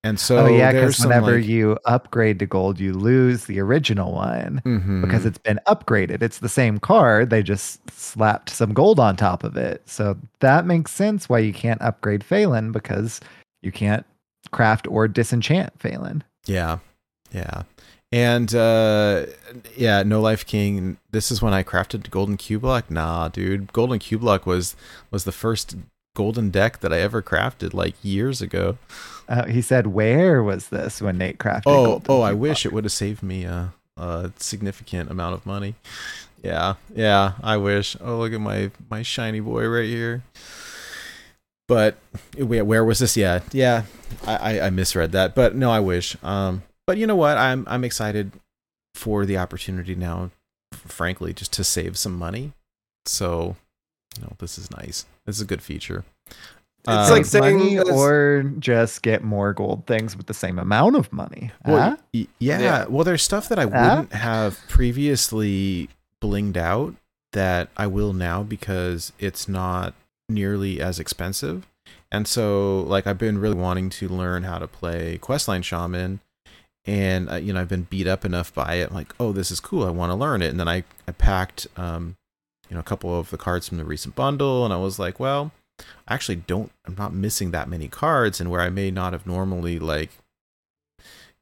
And so oh yeah, because whenever like- you upgrade to gold, you lose the original one Mhm. because it's been upgraded. It's the same card. They just slapped some gold on top of it. So that makes sense why you can't upgrade Phelan because you can't craft or disenchant Phelan. Yeah. Yeah. And uh yeah, No Life King, this is when I crafted Golden Cubelock. Nah, dude. Golden Cubelock was was the first golden deck that I ever crafted like years ago. Uh, he said, "Where was this when Nate crafted?" Oh, oh, I wish it would have saved me a, a significant amount of money. Yeah, yeah, I wish. Oh, look at my my shiny boy right here. But where, where was this? Yeah, yeah, I, I I misread that. But no, I wish. Um, but you know what? I'm I'm excited for the opportunity now. Frankly, just to save some money. So, you know, this is nice. This is a good feature. It's Uh, like saying money this- or just get more gold things with the same amount of money. Well, Huh? y- yeah. Yeah. Well, there's stuff that I Huh? wouldn't have previously blinged out that I will now because it's not nearly as expensive. And so, like, I've been really wanting to learn how to play Questline Shaman. And, uh, you know, I've been beat up enough by it. I'm like, oh, this is cool. I want to learn it. And then I, I packed, um, you know, a couple of the cards from the recent bundle. And I was like, well, I actually don't, I'm not missing that many cards. And where I may not have normally, like,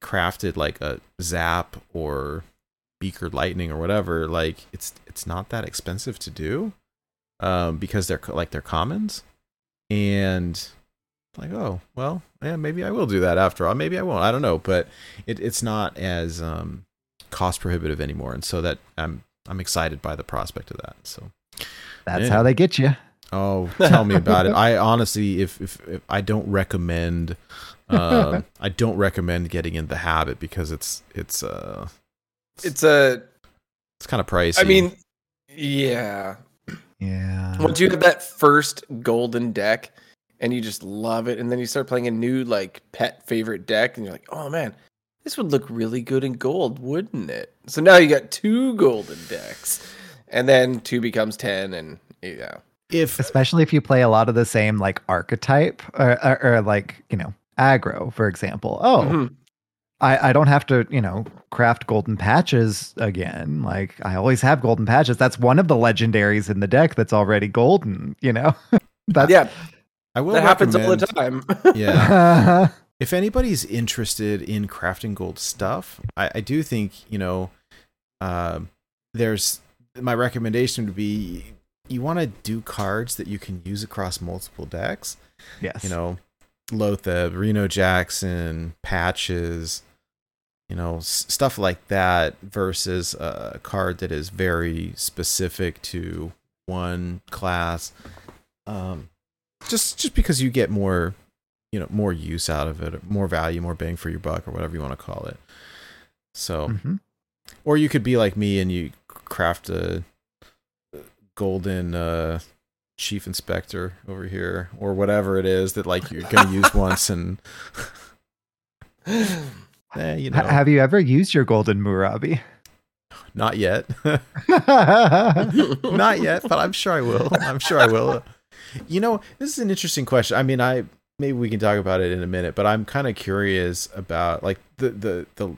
crafted like a zap or beaker lightning or whatever like it's it's not that expensive to do um because they're like they're commons and like oh well yeah maybe I will do that after all maybe I won't I don't know but it, it's not as um, cost prohibitive anymore and so that I'm I'm excited by the prospect of that so That's Yeah. how they get you. oh tell me about it I honestly if if, if I don't recommend um, I don't recommend getting in the habit because it's it's uh It's a. it's kind of pricey I mean, yeah. Yeah. Once you have that first golden deck, and you just love it, and then you start playing a new like pet favorite deck, and you're like, oh man, this would look really good in gold, wouldn't it? So now you got two golden decks, and then two becomes ten, and yeah. if Especially if you play a lot of the same like archetype or, or, or like, you know, aggro, for example. Oh, Mhm. I, I don't have to, you know, craft golden patches again. Like I always have golden patches. That's one of the legendaries in the deck that's already golden, you know? that's yeah, I will that happens all the time. yeah if anybody's interested in crafting gold stuff, I, I do think you know, um, there's my recommendation would be you want to do cards that you can use across multiple decks. yes. You know, Lotha, Reno Jackson, patches, you know, s- stuff like that versus a card that is very specific to one class. Um, just just because you get more, you know, more use out of it, more value, more bang for your buck, or whatever you want to call it. So, Mhm. or you could be like me and you craft a golden uh chief inspector over here or whatever it is that like you're gonna use once and eh, you know have you ever used your golden Murabi? not yet not yet but i'm sure i will i'm sure i will you know this is an interesting question i mean i maybe we can talk about it in a minute but i'm kind of curious about like the the the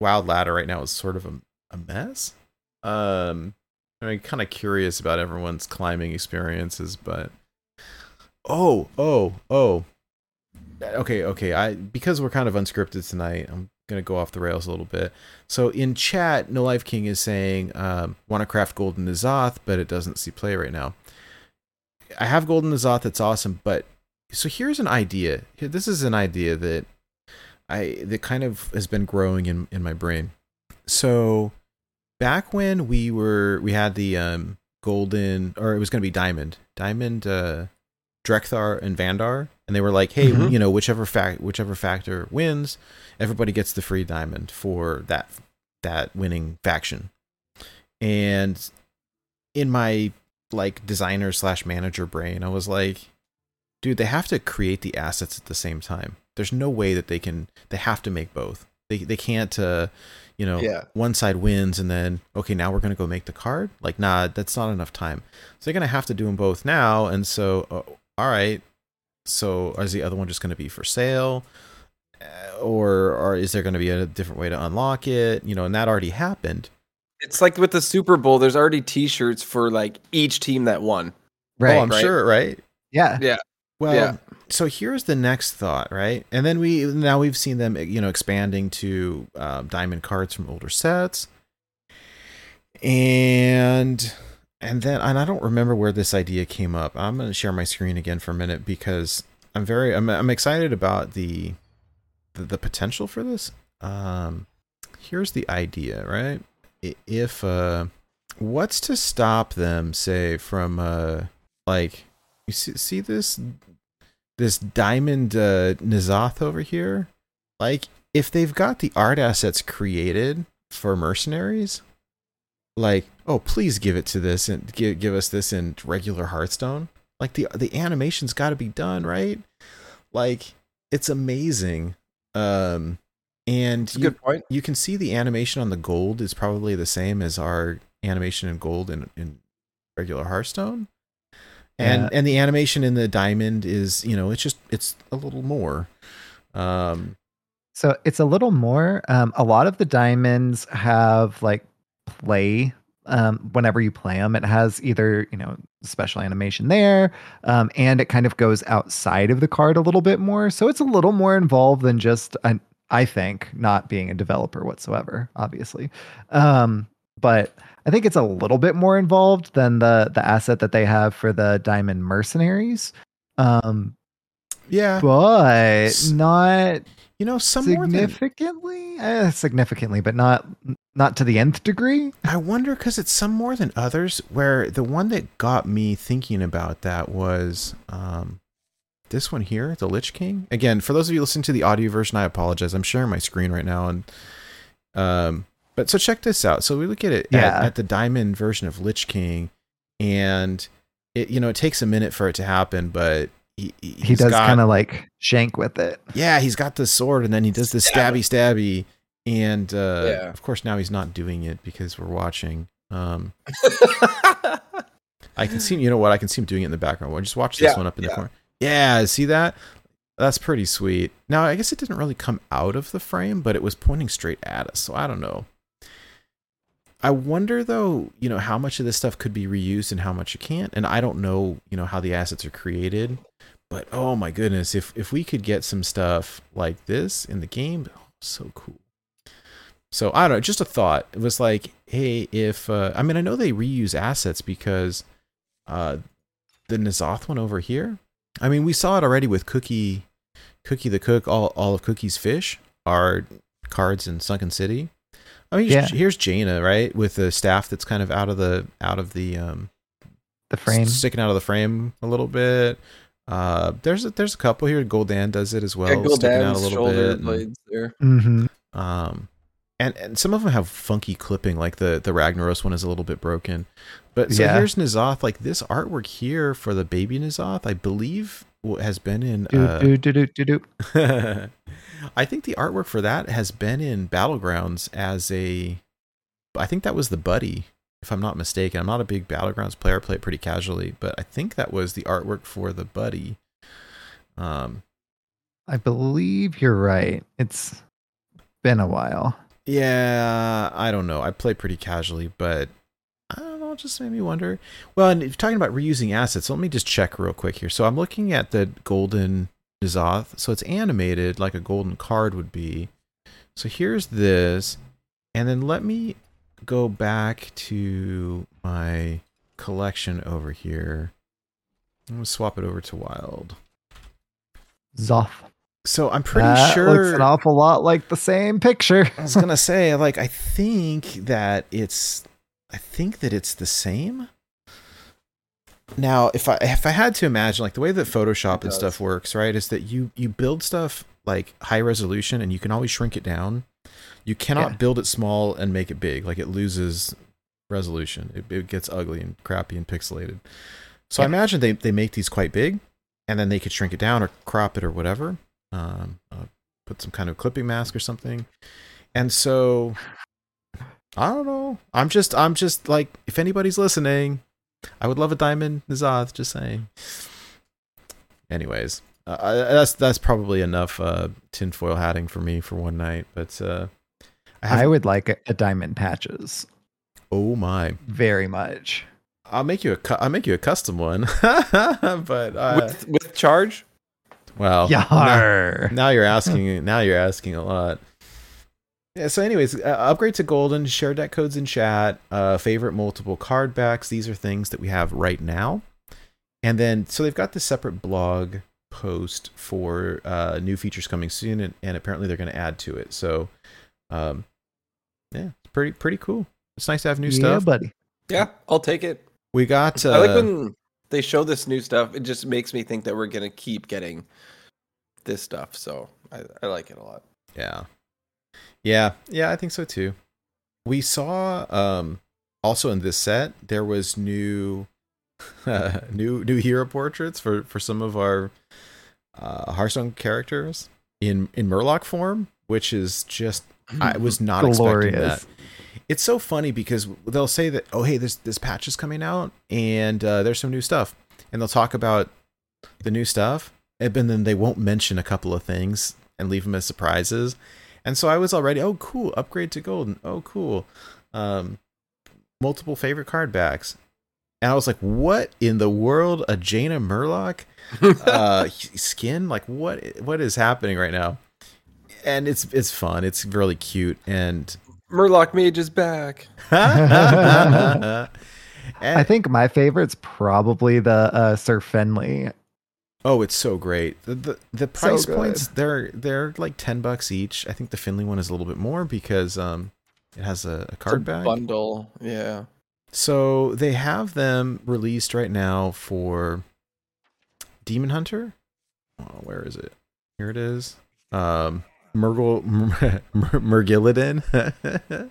wild ladder right now is sort of a, a mess. Um i'm kind of curious about everyone's climbing experiences but oh oh oh. Okay okay i because we're kind of unscripted tonight i'm gonna go off the rails a little bit. So in chat no life king is saying um, want to craft golden azoth but it doesn't see play right now. I have golden azoth that's awesome but so here's an idea this is an idea that i that kind of has been growing in in my brain so back when we were we had the um golden or it was going to be diamond diamond uh Drek'Thar and Vanndar, and they were like, "Hey, Mhm. you know, whichever fact, whichever factor wins, everybody gets the free diamond for that that winning faction." And in my like designer slash manager brain, I was like, "Dude, they have to create the assets at the same time. There's no way that they can. They have to make both. They they can't, uh, you know, Yeah. one side wins and then okay, now we're gonna go make the card. Like, nah, that's not enough time. So they're gonna have to do them both now. And so, uh, all right. So is the other one just gonna be for sale, Uh, or or is there gonna be a different way to unlock it? You know, and that already happened. It's like with the Super Bowl. There's already T-shirts for like each team that won. Right. oh, I'm right. sure, right? Yeah. Yeah. Well, Yeah. so here's the next thought, right? And then we now we've seen them, you know, expanding to um, diamond cards from older sets, and and then and I don't remember where this idea came up. I'm going to share my screen again for a minute because I'm very I'm I'm excited about the the, the potential for this. Um, here's the idea, right? If uh, what's to stop them, say, from uh, like you see, see this this diamond uh, N'Zoth over here? Like, if they've got the art assets created for mercenaries, like, oh, please give it to this and give give us this in regular Hearthstone. Like the the animation's got to be done right. Like, it's amazing. Um, and you, good point. you can see the animation on the gold is probably the same as our animation in gold in, in regular Hearthstone. And Yeah. and the animation in the diamond is, you know, it's just it's a little more. Um So it's a little more. Um, a lot of the diamonds have like play. Um, whenever you play them, it has either you know special animation there, um, and it kind of goes outside of the card a little bit more. So it's a little more involved than just an. I think not being a developer whatsoever, obviously, um, but I think it's a little bit more involved than the the asset that they have for the diamond mercenaries. Um, Yeah, but not you know, some more than significantly. Eh, significantly, but not not to the nth degree. I wonder because it's some more than others. Where the one that got me thinking about that was um, this one here, the Lich King. Again, for those of you listening to the audio version, I apologize. I'm sharing my screen right now, and um, but so check this out. So we look at it Yeah. at, at the diamond version of Lich King, and it you know it takes a minute for it to happen, but he, he- He does kind of like shank with it. yeah, he's got the sword, and then he does the stabby stabby, and uh, Yeah. of course now he's not doing it because we're watching. Um, I can see, you know what? I can see him doing it in the background. Well, just watch this Yeah, one up in the corner. Yeah, see that? That's pretty sweet. Now, I guess it didn't really come out of the frame, but it was pointing straight at us, so I don't know. I wonder though, you know, how much of this stuff could be reused and how much it can't. And I don't know, you know, how the assets are created. But oh my goodness, if if we could get some stuff like this in the game, oh, so cool. So I don't know, just a thought. It was like, hey, if uh, I mean, I know they reuse assets because uh, the N'Zoth one over here. I mean, we saw it already with Cookie, Cookie the Cook. All all of Cookie's fish are cards in Sunken City. I mean, Yeah. here's Jaina, right, with the staff that's kind of out of the out of the um The frame. sticking out of the frame a little bit. Uh, there's a, there's a couple here. Goldan does it as well, yeah, sticking out a little shoulder bit. and- blades there. hmm um, and and some of them have funky clipping, like the the Ragnaros one is a little bit broken. But so Yeah. here's N'Zoth. Like this artwork here for the baby N'Zoth, I believe has been in. Do, Uh, do, do, do, do, do. I think the artwork for that has been in Battlegrounds as a. I think that was the buddy, if I'm not mistaken. I'm not a big Battlegrounds player. I play it pretty casually, but I think that was the artwork for the buddy. Um, I believe you're right. It's been a while. Yeah, I don't know. I play pretty casually, but I don't know. It just made me wonder. Well, and if you're talking about reusing assets, let me just check real quick here. So I'm looking at the golden N'Zoth. So it's animated like a golden card would be. So here's this. And then let me go back to my collection over here. I'm going to swap it over to Wild. Zoth. So I'm pretty that sure. looks an awful lot like the same picture. I was gonna say, like, I think that it's, I think that it's the same. Now, if I if I had to imagine, like the way that Photoshop and stuff works, right, is that you you build stuff like high resolution, and you can always shrink it down. You cannot Yeah. build it small and make it big; like it loses resolution. It, it gets ugly and crappy and pixelated. So I imagine they they make these quite big, and then they could shrink it down or crop it or whatever. Um, uh, put some kind of clipping mask or something. And so I don't know. I'm just I'm just like if anybody's listening, I would love a diamond N'Zoth, just saying. Anyways, uh, I- that's that's probably enough uh tinfoil hatting for me for one night, but uh I have I would like a, a diamond patches oh my. very much. I'll make you a cu- I'll make you a custom one. but uh, with with charge. well, now- Yar. now you're asking now you're asking a lot yeah so anyways uh, upgrade to golden share deck codes in chat uh favorite multiple card backs these are things that we have right now and then so they've got this separate blog post for uh new features coming soon and, and apparently they're going to add to it so um yeah it's pretty pretty cool it's nice to have new yeah, stuff buddy. Yeah, I'll take it. we got uh, I like when they show this new stuff. It just makes me think that we're gonna keep getting this stuff. So I, I like it a lot. Yeah. Yeah, yeah, I think so too. We saw um also in this set there was new new new hero portraits for for some of our uh Hearthstone characters in in Murloc form, which is just I was not expecting that. It's so funny because they'll say that oh hey this this patch is coming out and uh, there's some new stuff and they'll talk about the new stuff and then they won't mention a couple of things and leave them as surprises and so I was already oh cool upgrade to golden oh cool. Um multiple favorite card backs. And I was like what in the world? A Jaina Murloc? Uh skin? Like what what is happening right now? And it's it's fun. It's really cute. And Murloc Mage is back. and, I think my favorite's probably the uh, Sir Finley Oh, it's so great. The the, the price good. points they're they're like ten bucks each. I think the Finley one is a little bit more because um it has a, a It's a card bag. bundle. Yeah. So they have them released right now for Demon Hunter. Oh, where is it? Here it is. Um, Murgle Murgillidan.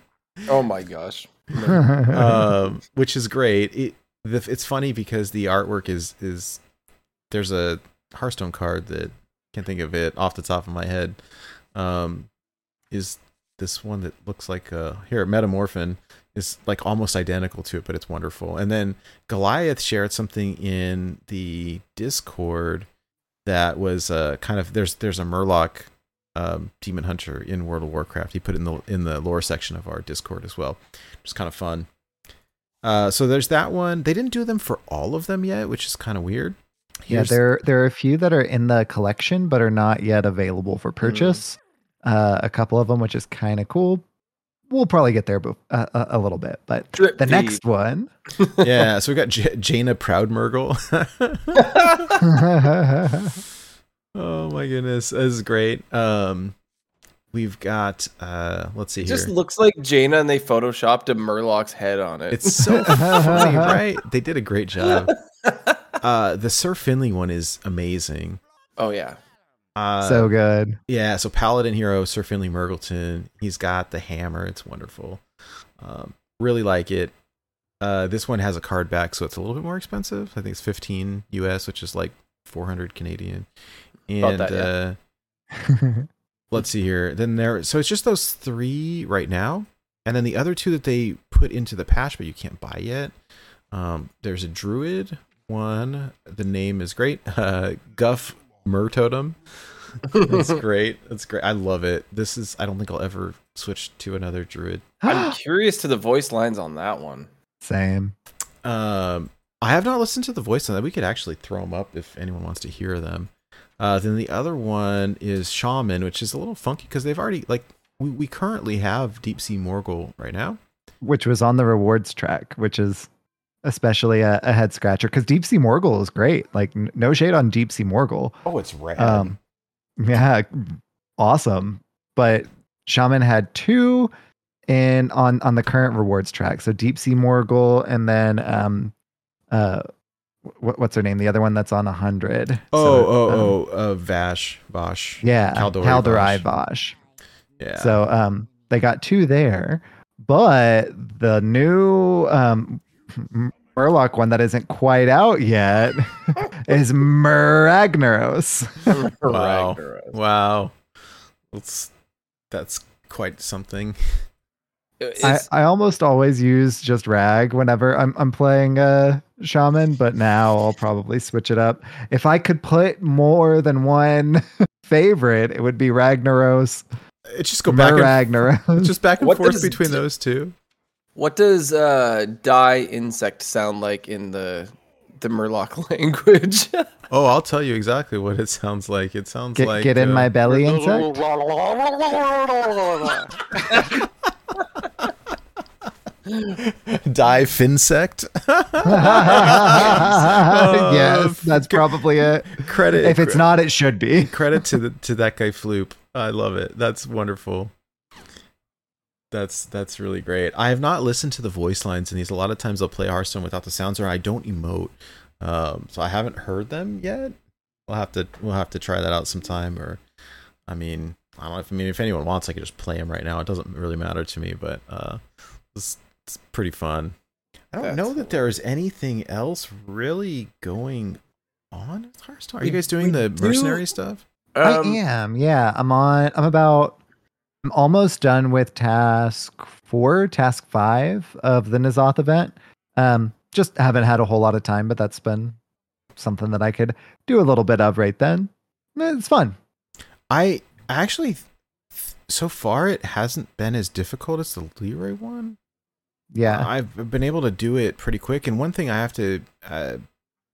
Oh my gosh. um, which is great. It the, it's funny because the artwork is is there's a Hearthstone card that can't think of it off the top of my head. Um, is this one that looks like uh here Metamorphin is like almost identical to it, but it's wonderful. And then Goliath shared something in the Discord that was uh kind of there's there's a Murloc um, demon hunter in World of Warcraft. He put it in the in the lore section of our Discord as well. It's kind of fun. Uh, so there's that one. They didn't do them for all of them yet, which is kind of weird. Yeah, there there are a few that are in the collection but are not yet available for purchase. Uh, a couple of them, which is kind of cool. We'll probably get there bef- uh, a, a little bit, but Drip the feed. next one. yeah. So we got J- Jaina Proudmurgle. oh my goodness, this is great. Um, we've got uh, let's see It here. just looks like Jaina and they photoshopped a Murloc's head on it. It's so funny, right? They did a great job. Uh, the Sir Finley one is amazing. oh yeah. Uh, so good. Yeah, so Paladin hero Sir Finley Murgleton. He's got the hammer. It's wonderful. Um, really like it. Uh, this one has a card back, so it's a little bit more expensive. I think it's 15 US, which is like 400 Canadian. And About that, uh, let's see here. Then there, so it's just those three right now, and then the other two that they put into the patch, but you can't buy yet. Um, there's a druid one. The name is great. Uh, Guff Murtotem. That's great. That's great. I love it. This is. I don't think I'll ever switch to another druid. I'm curious to the voice lines on that one. Same. Um, I have not listened to the voice on that. We could actually throw them up if anyone wants to hear them. Uh, then the other one is Shaman, which is a little funky because they've already like we, we currently have Deep Sea Morgul right now. Which was on the rewards track, which is especially a, a head scratcher because Deep Sea Morgul is great. Like n- no shade on Deep Sea Morgul. Oh, it's rad. Um, yeah, awesome. But Shaman had two in on on the current rewards track. So Deep Sea Morgul, and then um, uh, what, what's her name? The other one that's on a hundred. oh, So, oh, um, oh, uh, Vash, Vosh. yeah, Kaldorai Vosh. Yeah. So um, they got two there, but the new um, Murloc one that isn't quite out yet is Muragnaros. Wow. Ragnaros. wow. That's that's quite something. I, I almost always use just rag whenever I'm I'm playing uh shaman, but now I'll probably switch it up. If I could put more than one favorite, it would be Ragnaros, It's just go back and Ragnaros. just back and What forth between d- those two. What does uh die insect sound like in the the Murloc language? Oh, I'll tell you exactly what it sounds like. It sounds get like get in uh, my belly insect. die finsect. yes, that's probably it. credit If it's not, it should be. credit to the to that guy Floop. I love it. That's wonderful. That's that's really great. I have not listened to the voice lines in these. A lot of times I'll play Hearthstone without the sounds, or I don't emote. Um, so I haven't heard them yet. We'll have to we'll have to try that out sometime. Or, I mean, I don't know. If, I mean, if anyone wants, I could just play them right now. It doesn't really matter to me. But uh, it's, it's pretty fun. I don't That's know that there's anything else really going on with Hearthstone. Are you guys doing we the do- mercenary stuff? I Um, am. Yeah, I'm on. I'm about. I'm almost done with task four, task five of the N'Zoth event. Um, just haven't had a whole lot of time, but that's been something that I could do a little bit of right then. Eh, It's fun. I actually, th- so far, it hasn't been as difficult as the Leroy one. Yeah. I've been able to do it pretty quick. And one thing I have to uh,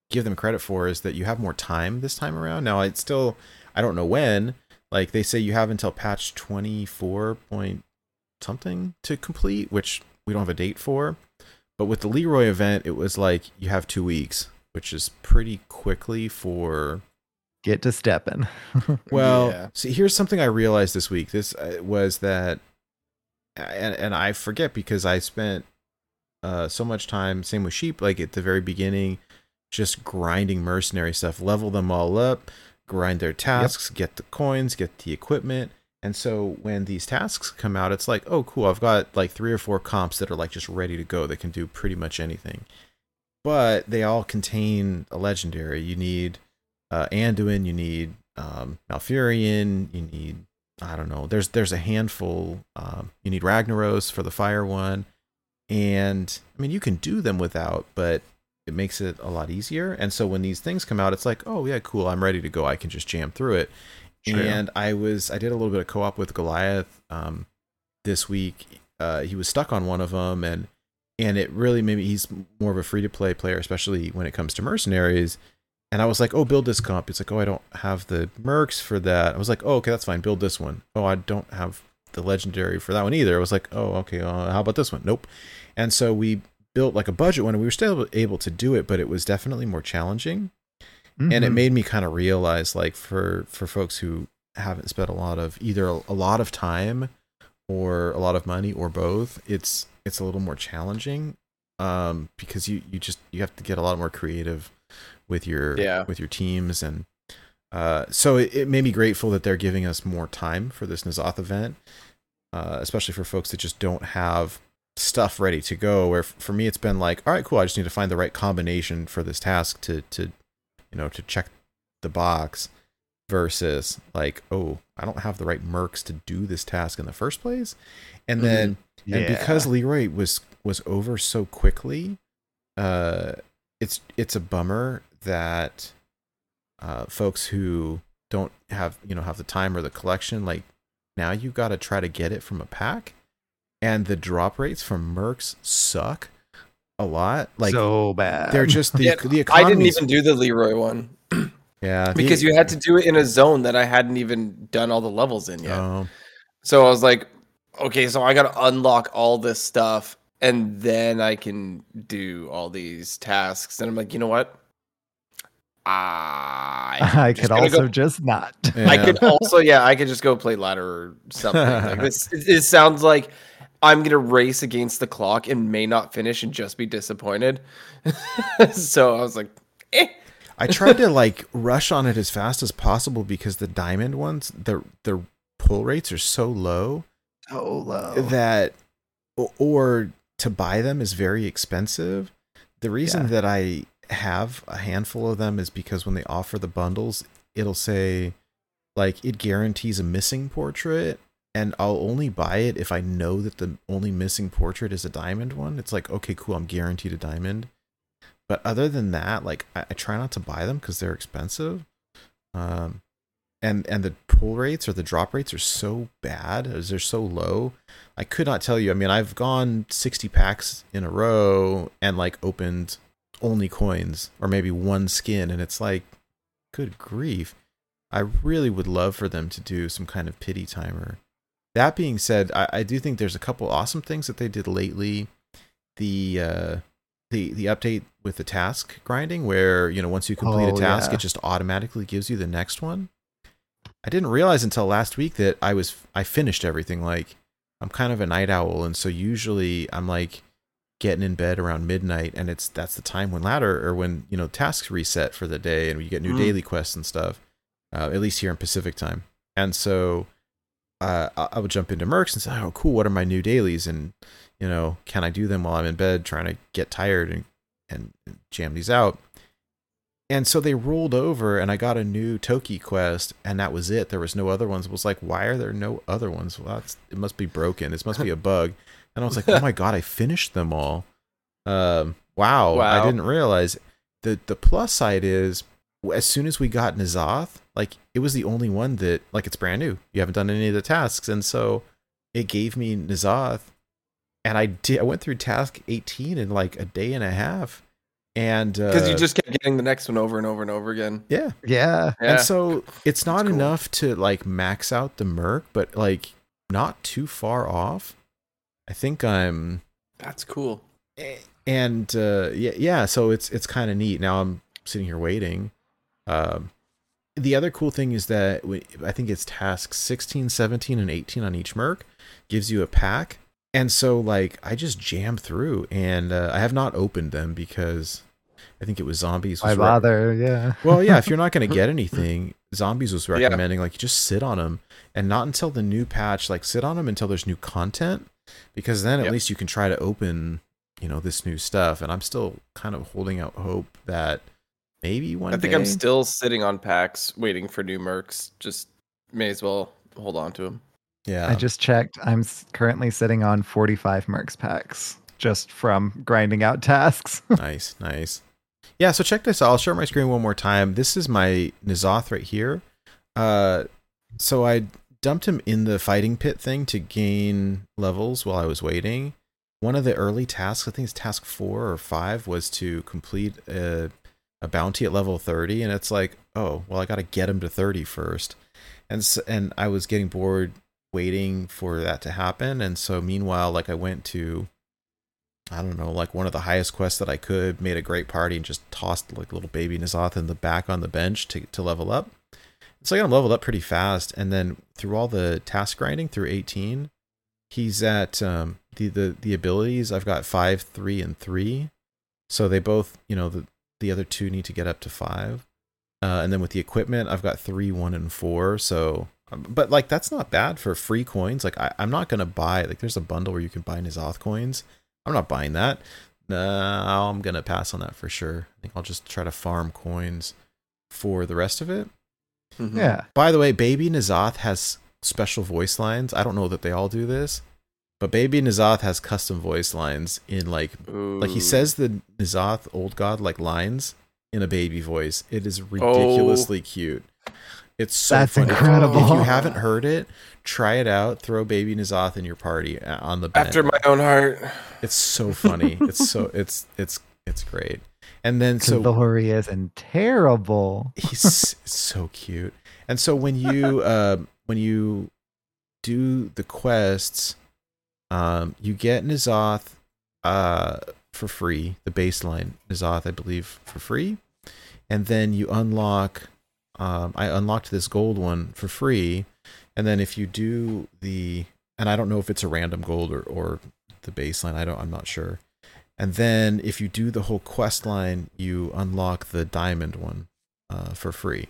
give them credit for is that you have more time this time around. Now, it's still, I don't know when. Like they say, you have until patch twenty four point something to complete, which we don't have a date for. But with the Leroy event, it was like you have two weeks, which is pretty quickly for Get to stepping. Well, Yeah. see, here's something I realized this week. This uh, was that, and and I forget because I spent uh, so much time, same with sheep, like at the very beginning, just grinding mercenary stuff, level them all up, grind their tasks, get the coins, get the equipment. And so when these tasks come out, it's like, oh, cool, I've got like three or four comps that are like just ready to go. They can do pretty much anything. But they all contain a legendary. You need uh, Anduin, you need um, Malfurion, you need I don't know. There's there's a handful. Um, you need Ragnaros for the fire one, and I mean you can do them without, but it makes it a lot easier. And so when these things come out, it's like, oh yeah, cool, I'm ready to go. I can just jam through it. True. And I was I did a little bit of co-op with Goliath um, this week. Uh, he was stuck on one of them, and and it really maybe he's more of a free to play player, especially when it comes to mercenaries. And I was like, oh, build this comp. It's like, oh, I don't have the mercs for that. I was like, oh, okay, that's fine. Build this one. Oh, I don't have the legendary for that one either. I was like, oh, okay, uh, how about this one? Nope. And so we built like a budget one, and we were still able to do it, but it was definitely more challenging. And it Mhm. made me kind of realize, like, for for folks who haven't spent a lot of either a, a lot of time or a lot of money or both, it's it's a little more challenging um, because you you just you have to get a lot more creative with your Yeah. with your teams and uh, so it, it made me grateful that they're giving us more time for this N'Zoth event, uh, especially for folks that just don't have stuff ready to go. Where for me, it's been like, all right, cool. I just need to find the right combination for this task to to you know to check the box versus like, oh, I don't have the right mercs to do this task in the first place, and then and because Leeroy was was over so quickly, uh, it's it's a bummer that uh, folks who don't have you know have the time or the collection like now you got to try to get it from a pack, and the drop rates from mercs suck a lot. Like so bad. they're just the Yeah, the I didn't even do the Leeroy one yeah the- because you had to do it in a zone that I hadn't even done all the levels in yet. Oh, So I was like, okay, so I got to unlock all this stuff and then I can do all these tasks. And I'm like, you know what? I, I could also go- just not. I could also, yeah, I could just go play ladder or something. like this, it, it sounds like I'm gonna race against the clock and may not finish and just be disappointed. so I was like, eh. I tried to like rush on it as fast as possible because the diamond ones, the the pull rates are so low So low. that or to buy them is very expensive. The reason Yeah. that I have a handful of them is because when they offer the bundles, it'll say like it guarantees a missing portrait and I'll only buy it if I know that the only missing portrait is a diamond one. It's like, okay, cool, I'm guaranteed a diamond. But other than that, like I, I try not to buy them because they're expensive. Um and and the pull rates or the drop rates are so bad as they're so low i could not tell you i mean i've gone 60 packs in a row and like opened only coins or maybe one skin and it's like good grief i really would love for them to do some kind of pity timer that being said i, I do think there's a couple awesome things that they did lately the uh the the update with the task grinding where you know once you complete Oh, a task yeah. it just automatically gives you the next one I didn't realize until last week that I was I finished everything. Like I'm kind of a night owl, and so usually I'm like getting in bed around midnight, and it's that's the time when ladder or when you know tasks reset for the day, and you get new Mm. daily quests and stuff. Uh, at least here in Pacific time, and so uh, I I would jump into Mercs and say, "Oh, cool! What are my new dailies?" And you know, can I do them while I'm in bed, trying to get tired and and jam these out? And so they rolled over, and I got a new Toki quest, and that was it. There was no other ones. It was like, why are there no other ones? Well, that's, it must be broken. This must be a bug. And I was like, oh my god, I finished them all. Um, wow, I didn't realize. the The plus side is, as soon as we got N'Zoth, like it was the only one that, like, it's brand new. You haven't done any of the tasks, and so it gave me N'Zoth, and I did. I went through task eighteen in like a day and a half, and Because uh, you just kept getting the next one over and over and over again. yeah, yeah. Yeah. and so it's not cool. enough to like max out the merc, but like not too far off. I think I'm That's cool. and uh yeah, yeah, so it's it's kind of neat. Now I'm sitting here waiting. Um the other cool thing is that we- I think it's tasks 16, 17, and 18 on each merc gives you a pack. And so, like, I just jammed through and uh, I have not opened them because I think it was Zombies. Why Was re- bother? Yeah. well, yeah, if you're not going to get anything, Zombies was Yeah. recommending, like, you just sit on them and not until the new patch, like, sit on them until there's new content because then at Yep. least you can try to open, you know, this new stuff. And I'm still kind of holding out hope that maybe one I think day. I'm still sitting on packs waiting for new mercs. Just may as well hold on to them. yeah. I just checked. I'm currently sitting on 45 Mercs packs just from grinding out tasks. nice, nice. Yeah, so check this out. I'll share my screen one more time. This is my N'Zoth right here. Uh, so I dumped him in the fighting pit thing to gain levels while I was waiting. One of the early tasks, I think it's task four or five, was to complete a, a bounty at level 30. And it's like, oh, well, I got to get him to 30 first. And, s and I was getting bored waiting for that to happen. And so meanwhile, like I went to I don't know, like one of the highest quests that I could, made a great party and just tossed like little baby N'Zoth in the back on the bench to, to level up. So I got him leveled up pretty fast. And then through all the task grinding through 18, he's at um, the, the, the abilities. I've got five, three, and three. So they both, you know, the, the other two need to get up to five. Uh, and then with the equipment, I've got three, one, and four. So, um, but like that's not bad for free coins. Like I, I'm not gonna buy like there's a bundle where you can buy N'Zoth coins. I'm not buying that. No, I'm gonna pass on that for sure. I think I'll just try to farm coins for the rest of it. Mhm. yeah. By the way, Baby N'Zoth has special voice lines. I don't know that they all do this, but Baby N'Zoth has custom voice lines in like like he says the N'Zoth old god like lines in a baby voice. It is ridiculously cute. It's so That's funny. If- incredible. If you haven't heard it, try it out. Throw Baby N'Zoth in your party uh, on the bench. after my own heart. It's so funny. it's so it's it's it's great. And then so Glorious and terrible. he's so cute. And so when you uh, when you do the quests, um, you get N'Zoth uh for free, the baseline N'Zoth, I believe, for free. And then you unlock um I unlocked this gold one for free. And then if you do the and I don't know if it's a random gold or, or the baseline, I don't I'm not sure. And then if you do the whole quest line, you unlock the diamond one uh, for free.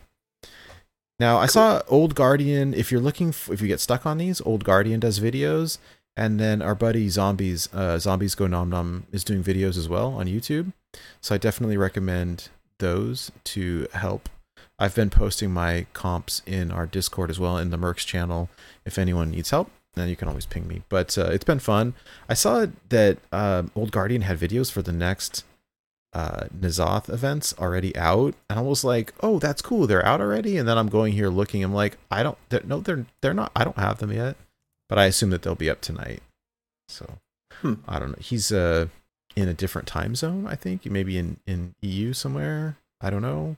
Now I saw Old Guardian. If you're looking, f- if you get stuck on these, Old Guardian does videos, and then our buddy Zombies, uh, Zombies Go Nom Nom is doing videos as well on YouTube. So I definitely recommend those to help. I've been posting my comps in our Discord as well in the Mercs channel. If anyone needs help, then you can always ping me. But uh, it's been fun. I saw that um Old Guardian had videos for the next uh, N'Zoth events already out, and I was like, "Oh, that's cool. They're out already." And then I'm going here looking. I'm like, "I don't. They're, no, they're they're not. I don't have them yet." But I assume that they'll be up tonight. So Hmm. I don't know. He's uh in a different time zone. I think maybe in in EU somewhere. I don't know.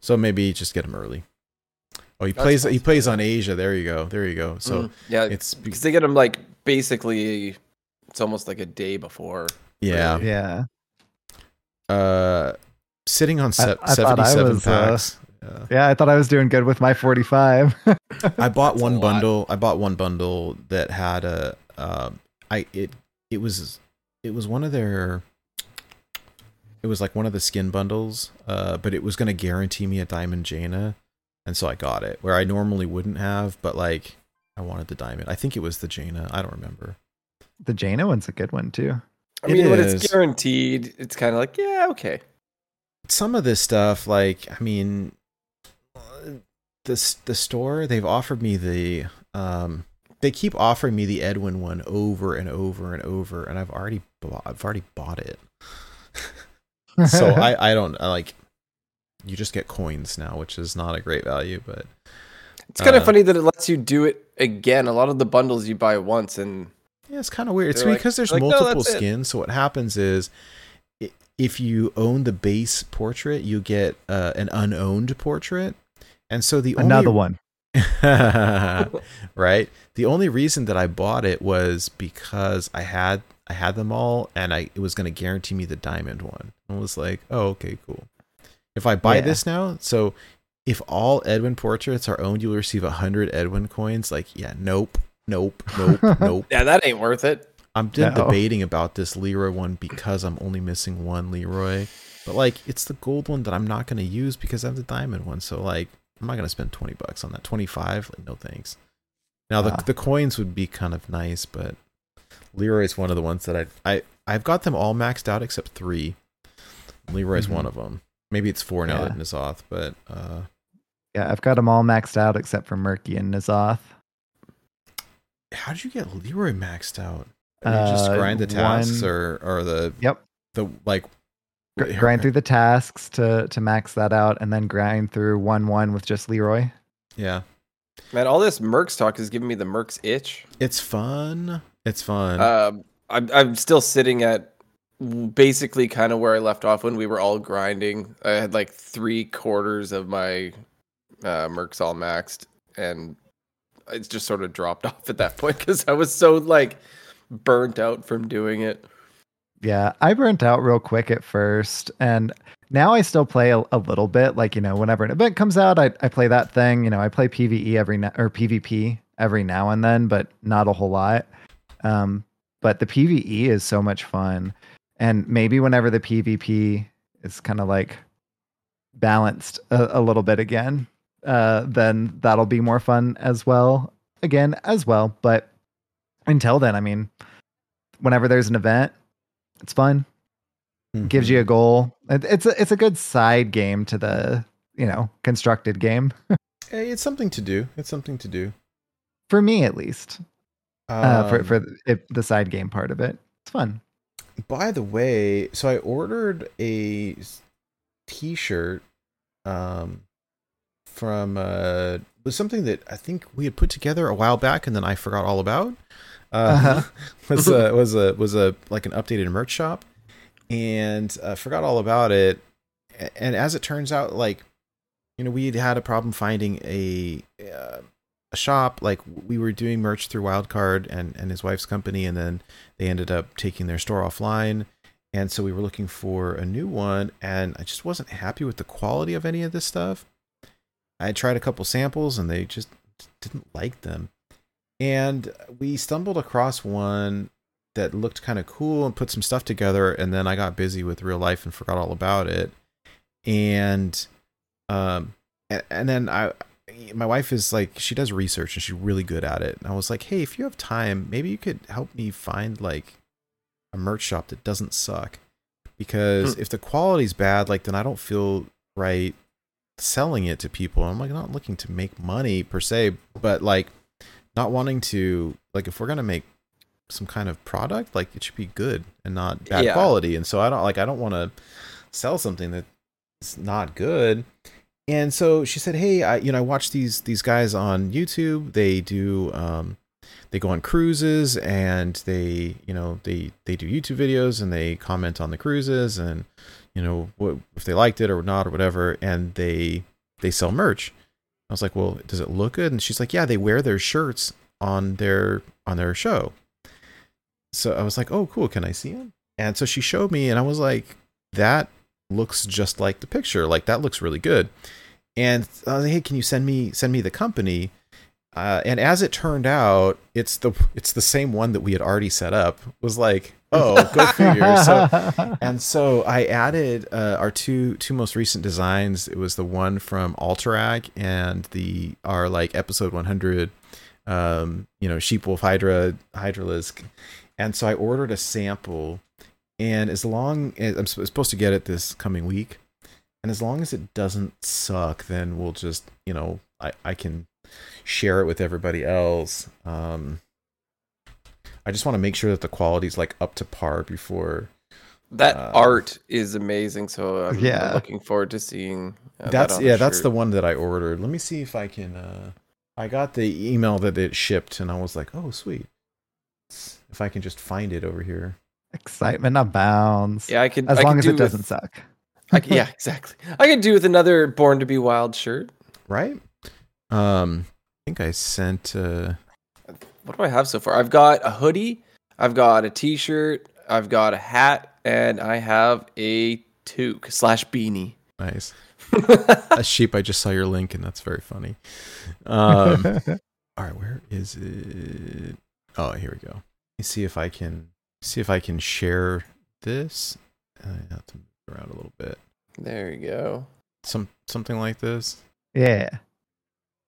So maybe just get him early. Oh, he That's plays. He plays on Asia. There you go. There you go. So Mhm. yeah, it's because they get him like basically, it's almost like a day before. yeah. Yeah. Uh, sitting on se- I I 77 was, uh, packs. Yeah. Yeah, I thought I was doing good with my 45. I bought That's one bundle. I bought one bundle that had a. Um, I it it was it was one of their. It was like one of the skin bundles, uh, but it was going to guarantee me a diamond Jaina, and so I got it. Where I normally wouldn't have, but like I wanted the diamond. I think it was the Jaina. I don't remember. the Jaina one's a good one too. I It mean, when is. it's guaranteed, it's kind of like, yeah, okay. some of this stuff like i mean this the store they've offered me the um they keep offering me the edwin one over and over and over and i've already bought i've already bought it so i i don't I like you just get coins now which is not a great value but It's kind of Uh, funny that it lets you do it again. A lot of the bundles you buy once, and Yeah, it's kind of weird. It's like- because there's like, "No, multiple it." skins. So what happens is, if you own the base portrait, you get uh, an unowned portrait, and so the Another only, one. right? The only reason that I bought it was because I had I had them all, and I it was going to guarantee me the diamond one. I was like, oh, okay, cool. If I buy Yeah. this now, so if all Edwin portraits are owned, you'll receive 100 Edwin coins. Like, yeah, nope, nope, nope, nope. Yeah, that ain't worth it. I'm No. debating about this Leeroy one because I'm only missing one Leeroy. But like it's the gold one that I'm not gonna use because I have the diamond one. So like I'm not gonna spend twenty bucks on that. Twenty five, like no thanks. Now the Ah. the coins would be kind of nice, but Leeroy's one of the ones that I I I've got them all maxed out except three. Leeroy's Mhm. one of them. Maybe it's four now Yeah. that N'Zoth, but uh Yeah, I've got them all maxed out except for Murky and N'Zoth. how did you get Leeroy maxed out? You just Uh, grind the tasks one- or or the Yep. the like grind through the tasks to to max that out, and then grind through one one with just Leeroy. yeah. Man, all this Mercs talk is giving me the Mercs itch. It's fun. It's fun. Um, I'm I'm still sitting at basically kind of where I left off when we were all grinding. I had like three quarters of my uh, Mercs all maxed, and it's just sort of dropped off at that point because I was so like burnt out from doing it. Yeah, I burnt out real quick at first, and now I still play a, a little bit. Like you know, whenever an event comes out, I, I play that thing. You know, I play PVE every na- or PvP every now and then, but not a whole lot. Um, but the PVE is so much fun, and maybe whenever the PvP is kind of like balanced a, a little bit again, uh, then that'll be more fun as well. Again, as well, but until then, I mean, whenever there's an event it's fun. Gives you a goal. It, it's a it's a good side game to the you know constructed game. Hey, it's something to do. It's something to do. for me at least. Uh, for Um, for the, it, the side game part of it. It's fun. By the way, so I ordered a T-shirt um from uh was something that I think we had put together a while back and then I forgot all about. Uh Uh-huh. was a was a was a like an updated merch shop. And uh, forgot all about it. And as it turns out like you know we had had a problem finding a uh, a shop. Like we were doing merch through wildcard and and his wife's company and then they ended up taking their store offline. And so we were looking for a new one and i just wasn't happy with the quality of any of this stuff. I tried a couple samples and they just didn't like them and we stumbled across one that looked kind of cool and put some stuff together and then i got busy with real life and forgot all about it. And um and, and then i my wife is like she does research and she's really good at it. And i was like hey if you have time maybe you could help me find like a merch shop that doesn't suck. Because Hmm. if the quality's bad like then i don't feel right selling it to people. I'm like not looking to make money per se but like not wanting to like if we're gonna make some kind of product like it should be good and not bad Yeah. quality. And so i don't like i don't want to sell something that's not good. And so she said hey i you know i watch these these guys on youtube. They do um they go on cruises and they you know they they do youtube videos and they comment on the cruises and you know what if they liked it or not or whatever. And they they sell merch i was like well does it look good? And she's like yeah they wear their shirts on their on their show. So i was like oh cool. Can i see them and so she showed me and i was like that looks just like the picture. Like that looks really good. And I was like, hey can you send me send me the company? Uh, and as it turned out it's the it's the same one that we had already set up. It was like oh go figure so and so I added uh, our two two most recent designs. It was the one from Alterac and the our like episode 100, um, you know, Sheep Wolf Hydra Hydralisk. And so I ordered a sample, and as long as I'm supposed to get it this coming week, and as long as it doesn't suck, then we'll just you know I I can share it with everybody else. Um, I just want to make sure that the quality is like up to par before That Uh, art is amazing. So I'm Yeah. looking forward to seeing. uh, that's on yeah that's the one that i ordered let me see if i can uh i got the email that it shipped and i was like oh sweet if i can just find it over here excitement abounds Yeah, I could. as I long could as do it with- doesn't suck I c- yeah, exactly. I could do with another Born to Be Wild shirt. right um i think i sent uh What do I have so far? I've got a hoodie, I've got a t-shirt, I've got a hat, and I have a toque slash beanie. nice a sheep. I just saw your link, and that's very funny. Um, all right, where is it? Oh, here we go. Let me see if I can see if I can share this. I have to move around a little bit. There you go. Some something like this. yeah.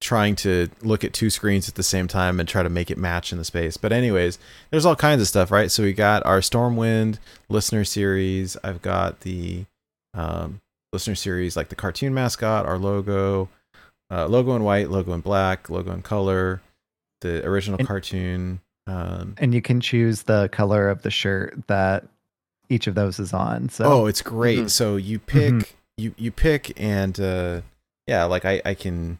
Trying to look at two screens at the same time and try to make it match in the space. But anyways, there's all kinds of stuff, right? So we got our Stormwind listener series. I've got the um, listener series, like the cartoon mascot, our logo, uh, logo in white, logo in black, logo in color, the original And- cartoon. Um, And you can choose the color of the shirt that each of those is on. So oh, it's great. Mhm. So you pick, Mhm. you you pick, and uh, yeah, like I I can,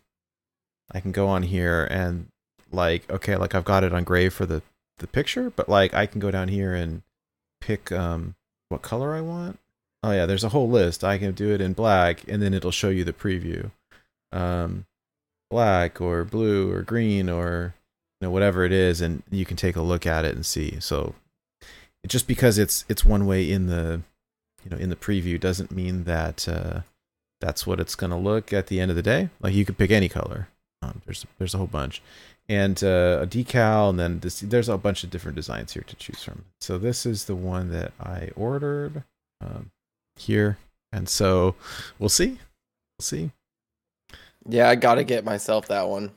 I can go on here and like okay, like I've got it on gray for the the picture, but like I can go down here and pick um what color I want. Oh yeah, there's a whole list. I can do it in black, and then it'll show you the preview. Um, black or blue or green or you know whatever it is, and you can take a look at it and see. So just because it's it's one way in the you know in the preview doesn't mean that uh, that's what it's going to look at the end of the day. Like you could pick any color. Um, there's there's a whole bunch, and uh, a decal, and then this, there's a bunch of different designs here to choose from. So this is the one that I ordered um, here, and so we'll see, we'll see. Yeah, I gotta get myself that one.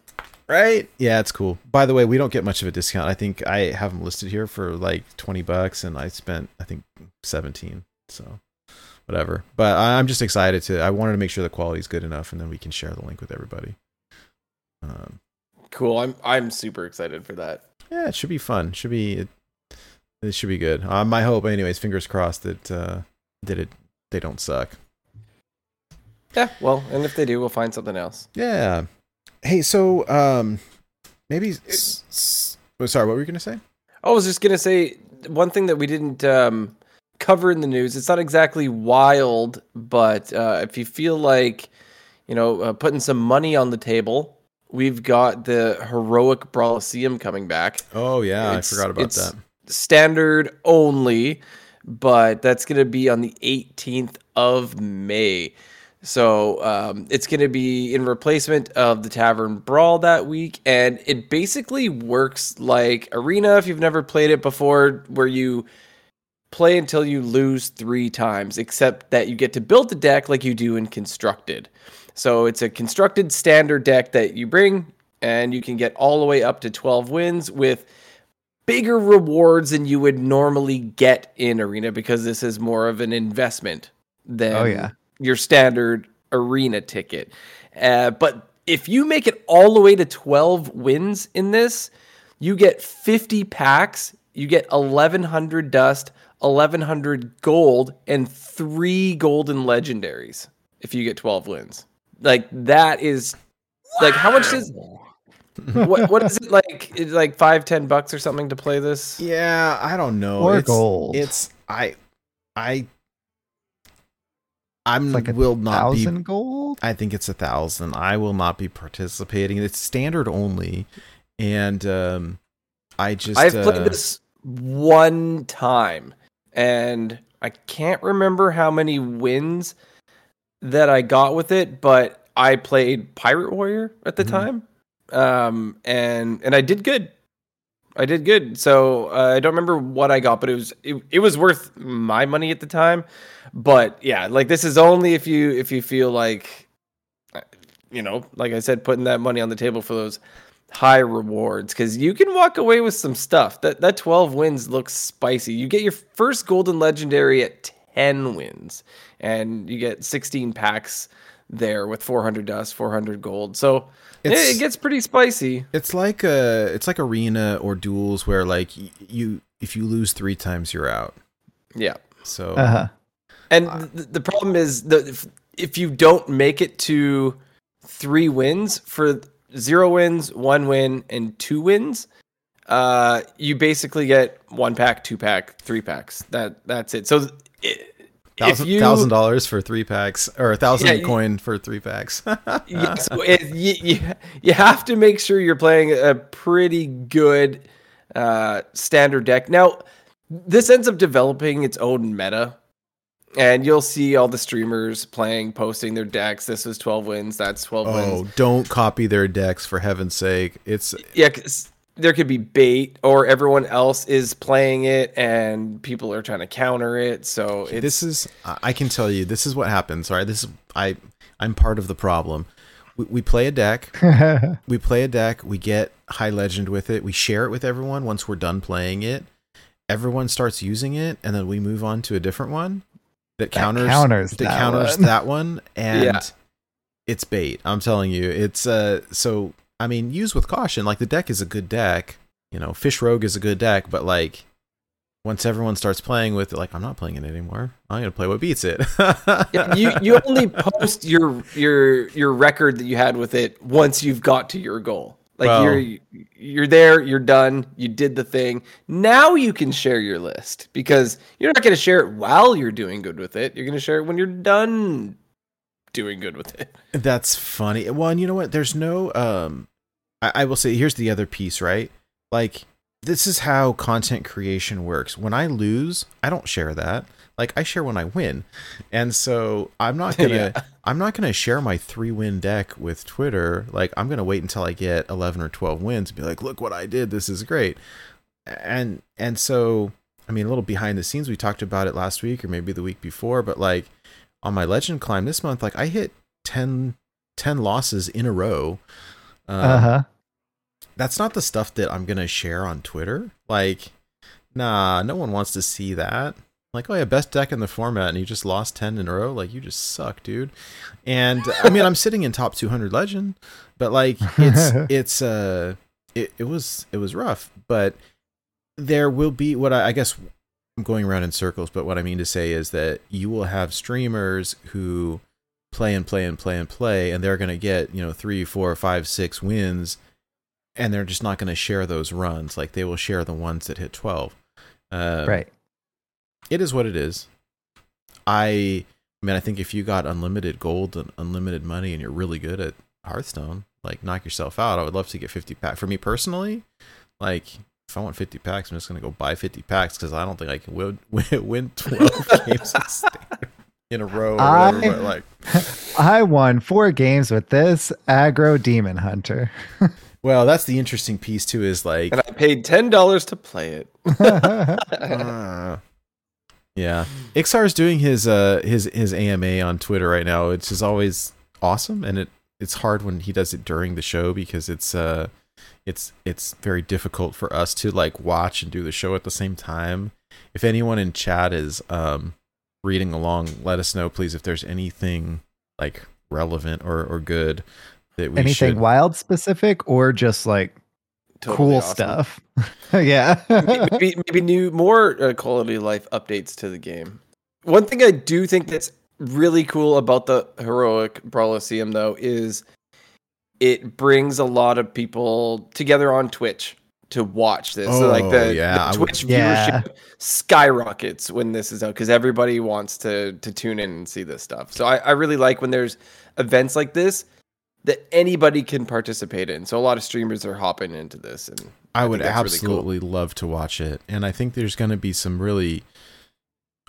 Right? Yeah, it's cool. By the way, we don't get much of a discount. I think I have them listed here for like 20 bucks and I spent I think 17. So whatever. But I'm just excited to I wanted to make sure the quality is good enough and then we can share the link with everybody. Um Cool. I'm I'm super excited for that. yeah, it should be fun. Should be it, it should be good. Uh, my hope anyways, fingers crossed that uh that it they don't suck. Yeah. Well, and if they do, we'll find something else. Yeah. Hey, so um maybe oh, sorry, what were you going to say? I was just gonna say one thing that we didn't um, cover in the news. It's not exactly wild, but uh, if you feel like you know uh, putting some money on the table, we've got the heroic Brawliseum coming back. Oh yeah, It's- I forgot about it's- that. Standard only, but that's gonna be on the 18th of May. So um, it's going to be in replacement of the Tavern Brawl that week, and it basically works like Arena if you've never played it before, where you play until you lose three times, except that you get to build the deck like you do in Constructed. So it's a constructed standard deck that you bring, and you can get all the way up to 12 wins with bigger rewards than you would normally get in Arena because this is more of an investment than Oh, yeah. your standard arena ticket. Uh, but if you make it all the way to 12 wins in this, you get 50 packs, you get 1100 dust, 1100 gold, and three golden legendaries if you get 12 wins. Like that is like how much is what what is it like it's like five ten bucks or something to play this Yeah, I don't know. Or it's, gold. It's I I I'm It's like a will not be thousand gold. I think it's a thousand. I will not be participating. It's standard only, and um, I just I've uh, played this one time, and I can't remember how many wins that I got with it, but I played Pirate Warrior at the Mhm. time, um, and and I did good. I did good. So uh, I don't remember what I got, but it was it, it was worth my money at the time. But yeah, like this is only if you if you feel like, uh, you know, like I said, putting that money on the table for those high rewards because you can walk away with some stuff. That that 12 wins looks spicy. You get your first golden legendary at 10 wins, and you get 16 packs there with 400 dust, 400 gold. So it, It's- it gets pretty spicy. It's like uh it's like arena or duels where like you if you lose three times you're out. Yeah. So Uh-huh. And th- the problem is that if, if you don't make it to three wins for zero wins, one win, and two wins, uh, you basically get one pack, two pack, three packs. That that's it. So i- if thousand dollars for three packs or a thousand Yeah, coin for three packs. yeah, so it, you, you, you have to make sure you're playing a pretty good uh, standard deck. Now, this ends up developing its own meta and you'll see all the streamers playing, posting their decks. This was 12 wins. That's 12 Oh, wins. don't copy their decks for heaven's sake. It's Yeah, 'cause there could be bait, or everyone else is playing it, and people are trying to counter it. So it's this is I I can tell you this is what happens. All right, this is I I'm part of the problem. We, we play a deck. we play a deck. We get high legend with it. We share it with everyone. Once we're done playing it, everyone starts using it, and then we move on to a different one that counters counters that, that counters one. that one, and Yeah. it's bait. I'm telling you, it's uh. So I mean, use with caution. Like the deck is a good deck. You know, Fish Rogue is a good deck, but like once everyone starts playing with it, like I'm not playing it anymore. I'm gonna play what beats it. Yeah, you you only post your your your record that you had with it once you've got to your goal. Like Well- you're you're there, you're done, you did the thing. Now you can share your list because you're not going to share it while you're doing good with it. You're going to share it when you're done doing good with it. That's funny. Well, and you know what? There's no um I, I will say here's the other piece, right? Like this is how content creation works. When I lose, I don't share that. Like I share when I win. And so I'm not gonna Yeah. I'm not gonna share my three win deck with Twitter. Like I'm gonna wait until I get eleven or twelve wins and be like, look what I did, this is great. And and so I mean a little behind the scenes, we talked about it last week or maybe the week before, but like on my legend climb this month, like I hit 10, 10 losses in a row. Um, uh huh. That's not the stuff that I'm gonna share on Twitter. Like, nah, no one wants to see that. Like, oh yeah, best deck in the format, and you just lost ten in a row. Like, you just suck, dude. And I mean, I'm sitting in top 200 legend, but like, it's it's uh, it it was it was rough. But there will be what I, I guess I'm going around in circles. But what I mean to say is that you will have streamers who play and play and play and play, and they're gonna get you know three, four, five, six wins and they're just not going to share those runs. Like they will share the ones that hit 12. Um, right. It is what it is. I, I mean, I think if you got unlimited gold and unlimited money and you're really good at Hearthstone, like knock yourself out. I would love to get 50 pack. For me personally, like if I want 50 packs, I'm just going to go buy 50 packs because I don't think I can win, win, win 12 games in standard in a row or whatever. I- but like, I won four games with this aggro demon hunter. well, that's the interesting piece too. Is like, And I paid $10 to play it. Uh, yeah, is doing his uh his his AMA on Twitter right now, which is always awesome, and it it's hard when he does it during the show because it's uh it's it's very difficult for us to like watch and do the show at the same time. If anyone in chat is um reading along, let us know please if there's anything like relevant or or good that we Anything should. wild specific or just like Totally cool awesome. stuff? yeah. maybe, maybe new more uh, quality of life updates to the game. One thing I do think that's really cool about the heroic Brawliseum though is it brings a lot of people together on Twitch to watch this. so like Oh, the, yeah, the I would- Twitch Yeah. viewership skyrockets when this is out because everybody wants to to tune in and see this stuff. So I, I really like when there's events like this that anybody can participate in. So a lot of streamers are hopping into this and I, I would think that's really cool. absolutely love to watch it, and I think there's going to be some really,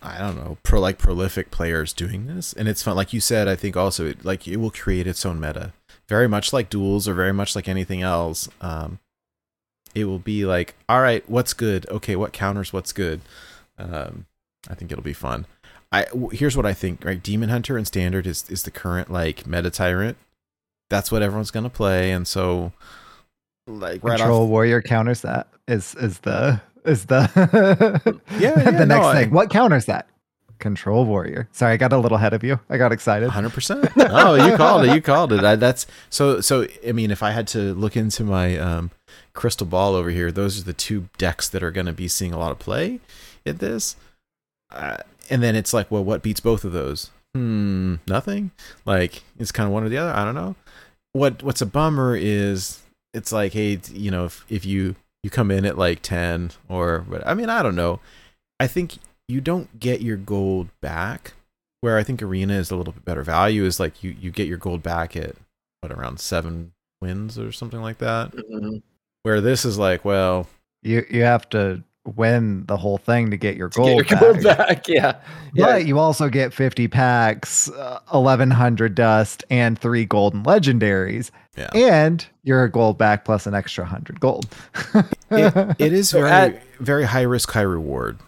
I don't know, pro like prolific players doing this, and it's fun. Like you said, I think also it, like it will create its own meta, very much like duels or very much like anything else. Um, it will be like, all right, what's good? Okay, what counters? What's good? Um, I think it'll be fun. I w- here's what I think. Right, Demon Hunter and Standard is is the current like meta tyrant. That's what everyone's gonna play, and so like right Control off warrior counters that is is the is the Yeah, yeah, the next no, thing. I- What counters that? Control warrior. Sorry, I got a little ahead of you. I got excited. Hundred percent. Oh, you called it. You called it. I, that's so. So I mean, if I had to look into my um, crystal ball over here, those are the two decks that are going to be seeing a lot of play at this. Uh, and then it's like, well, what beats both of those? Hmm, nothing. Like it's kind of one or the other. I don't know. What What's a bummer is it's like, hey, you know, if if you you come in at like ten or what? I mean, I don't know. I think you don't get your gold back where I think arena is a little bit better value is like you you get your gold back at what around seven wins or something like that. Mhm. Where this is like, well, You you have to win the whole thing to get your To get gold, your gold back. back. Yeah. Yeah. But you also get 50 packs, uh, 1100 dust, and three golden legendaries. Yeah. And you're a gold back plus an extra 100 gold. It, it is So very at- very high risk, high reward.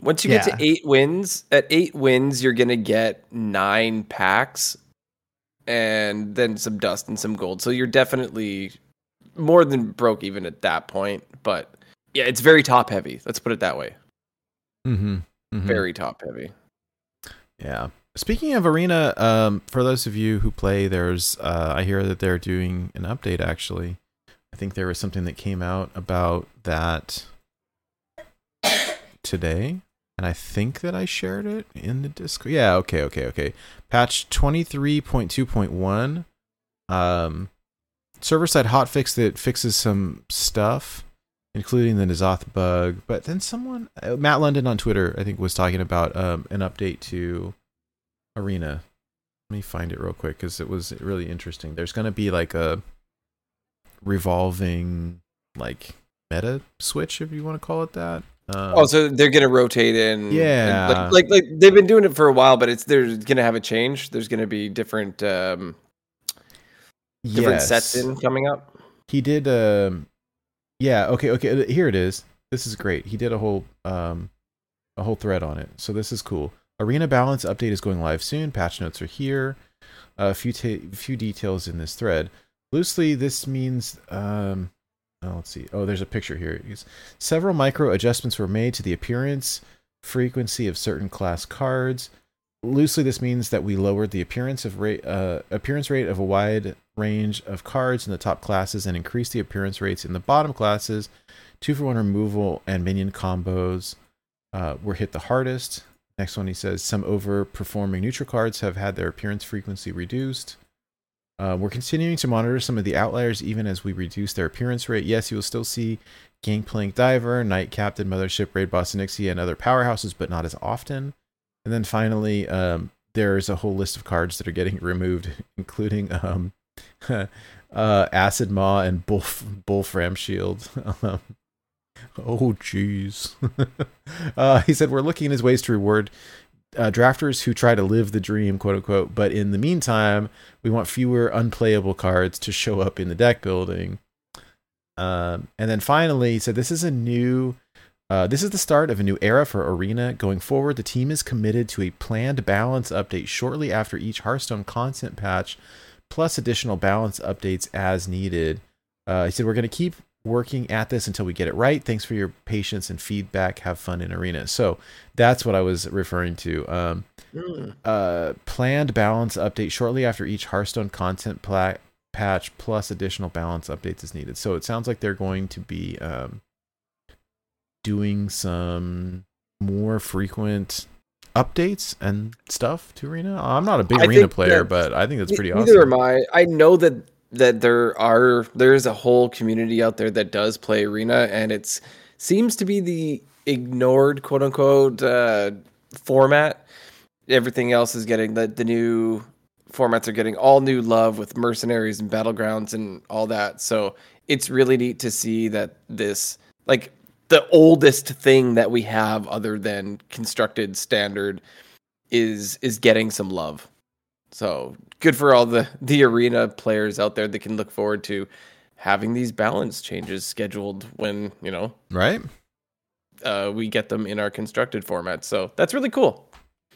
Once you get to eight wins, at eight wins, you're gonna get nine packs, and then some dust and some gold. So you're definitely more than broke even at that point. But yeah, it's very top heavy. Let's put it that way. Mm-hmm. Very top heavy. Yeah. Speaking of arena, um, for those of you who play, there's uh, I hear that they're doing an update. Actually, I think there was something that came out about that today, and I think that I shared it in the Discord. Yeah. Okay. Okay. Okay. Patch twenty three point two point one. Um, server side hotfix that fixes some stuff, including the N'Zoth bug. But then someone, uh, Matt London on Twitter, I think, was talking about um, an update to Arena. Let me find it real quick because it was really interesting. There's going to be like a revolving, like meta switch, if you want to call it that. Um, Oh, so they're gonna rotate in. and, Yeah. like, like like they've been doing it for a while, but it's they're gonna have a change. There's gonna be different um different sets in coming up. he did um yeah okay okay uh, here it is this is great he did a whole um a whole thread on it so this is cool arena balance update is going live soon patch notes are here a few ta- few details in this thread loosely this means um oh, let's see. Oh there's a picture here. Several micro adjustments were made to the appearance frequency of certain class cards. Loosely this means that we lowered the appearance of rate uh, appearance rate of a wide range of cards in the top classes and increased the appearance rates in the bottom classes. Two for one removal and minion combos uh, were hit the hardest. Next one he says some overperforming neutral cards have had their appearance frequency reduced uh, we're continuing to monitor some of the outliers even as we reduce their appearance rate yes you will still see gangplank diver Night captain mothership raid boss nixie and other powerhouses but not as often and then finally, um, there's a whole list of cards that are getting removed, including um, uh, Acid Maw and Bull Bolf Ramshield. Um, oh, jeez. uh, he said we're looking at his ways to reward uh, drafters who try to live the dream, quote unquote. But in the meantime, we want fewer unplayable cards to show up in the deck building. Um, and then finally, he said this is a new uh, this is the start of a new era for Arena. Going forward, the team is committed to a planned balance update shortly after each Hearthstone content patch, plus additional balance updates as needed. Uh, he said, We're going to keep working at this until we get it right. Thanks for your patience and feedback. Have fun in Arena. So that's what I was referring to. Um, uh, planned balance update shortly after each Hearthstone content pla- patch, plus additional balance updates is needed. So it sounds like they're going to be. Um, doing some more frequent updates and stuff to arena i'm not a big I arena player but i think that's pretty Neither awesome am I. I know that that there are there is a whole community out there that does play arena, and it's seems to be the ignored quote unquote uh, format. Everything else is getting the the new formats are getting all new love with mercenaries and battlegrounds and all that. So it's really neat to see that this like the oldest thing that we have other than constructed standard is is getting some love. So good for all the the arena players out there that can look forward to having these balance changes scheduled when you know right uh, we get them in our constructed format. So that's really cool.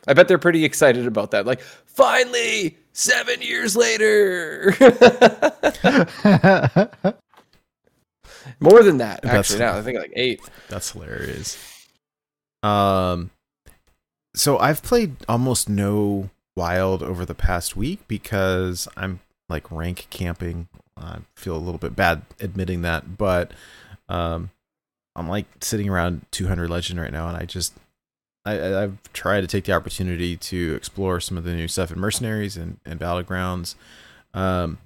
I bet they're pretty excited about that. Like finally, seven years later. More than that, That's- actually. Now I think like eight. that's hilarious um so i've played almost no wild over the past week because i'm like rank camping i feel a little bit bad admitting that but um i'm like sitting around 200 legend right now and i just I, I've tried to take the opportunity to explore some of the new stuff in mercenaries and, and battlegrounds, um,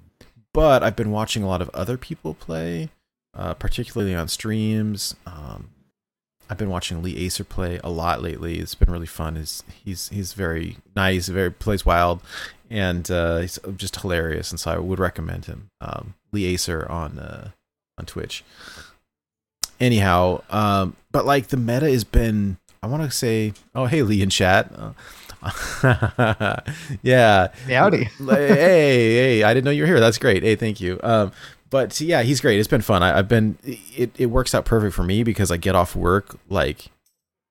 but I've been watching a lot of other people play, uh, particularly on streams. Um, I've been watching Lee Acer play a lot lately. It's been really fun. He's he's he's very nice, very plays wild, and uh, he's just hilarious. And so I would recommend him. Um, Lee Acer on uh, on Twitch. anyhow, um, but like the meta has been. I want to say, oh hey Lee in chat. Uh, yeah, Howdy. hey, hey, I didn't know you were here. That's great. Hey, thank you. Um, but yeah, he's great. It's been fun. I, I've been. It it works out perfect for me because I get off work like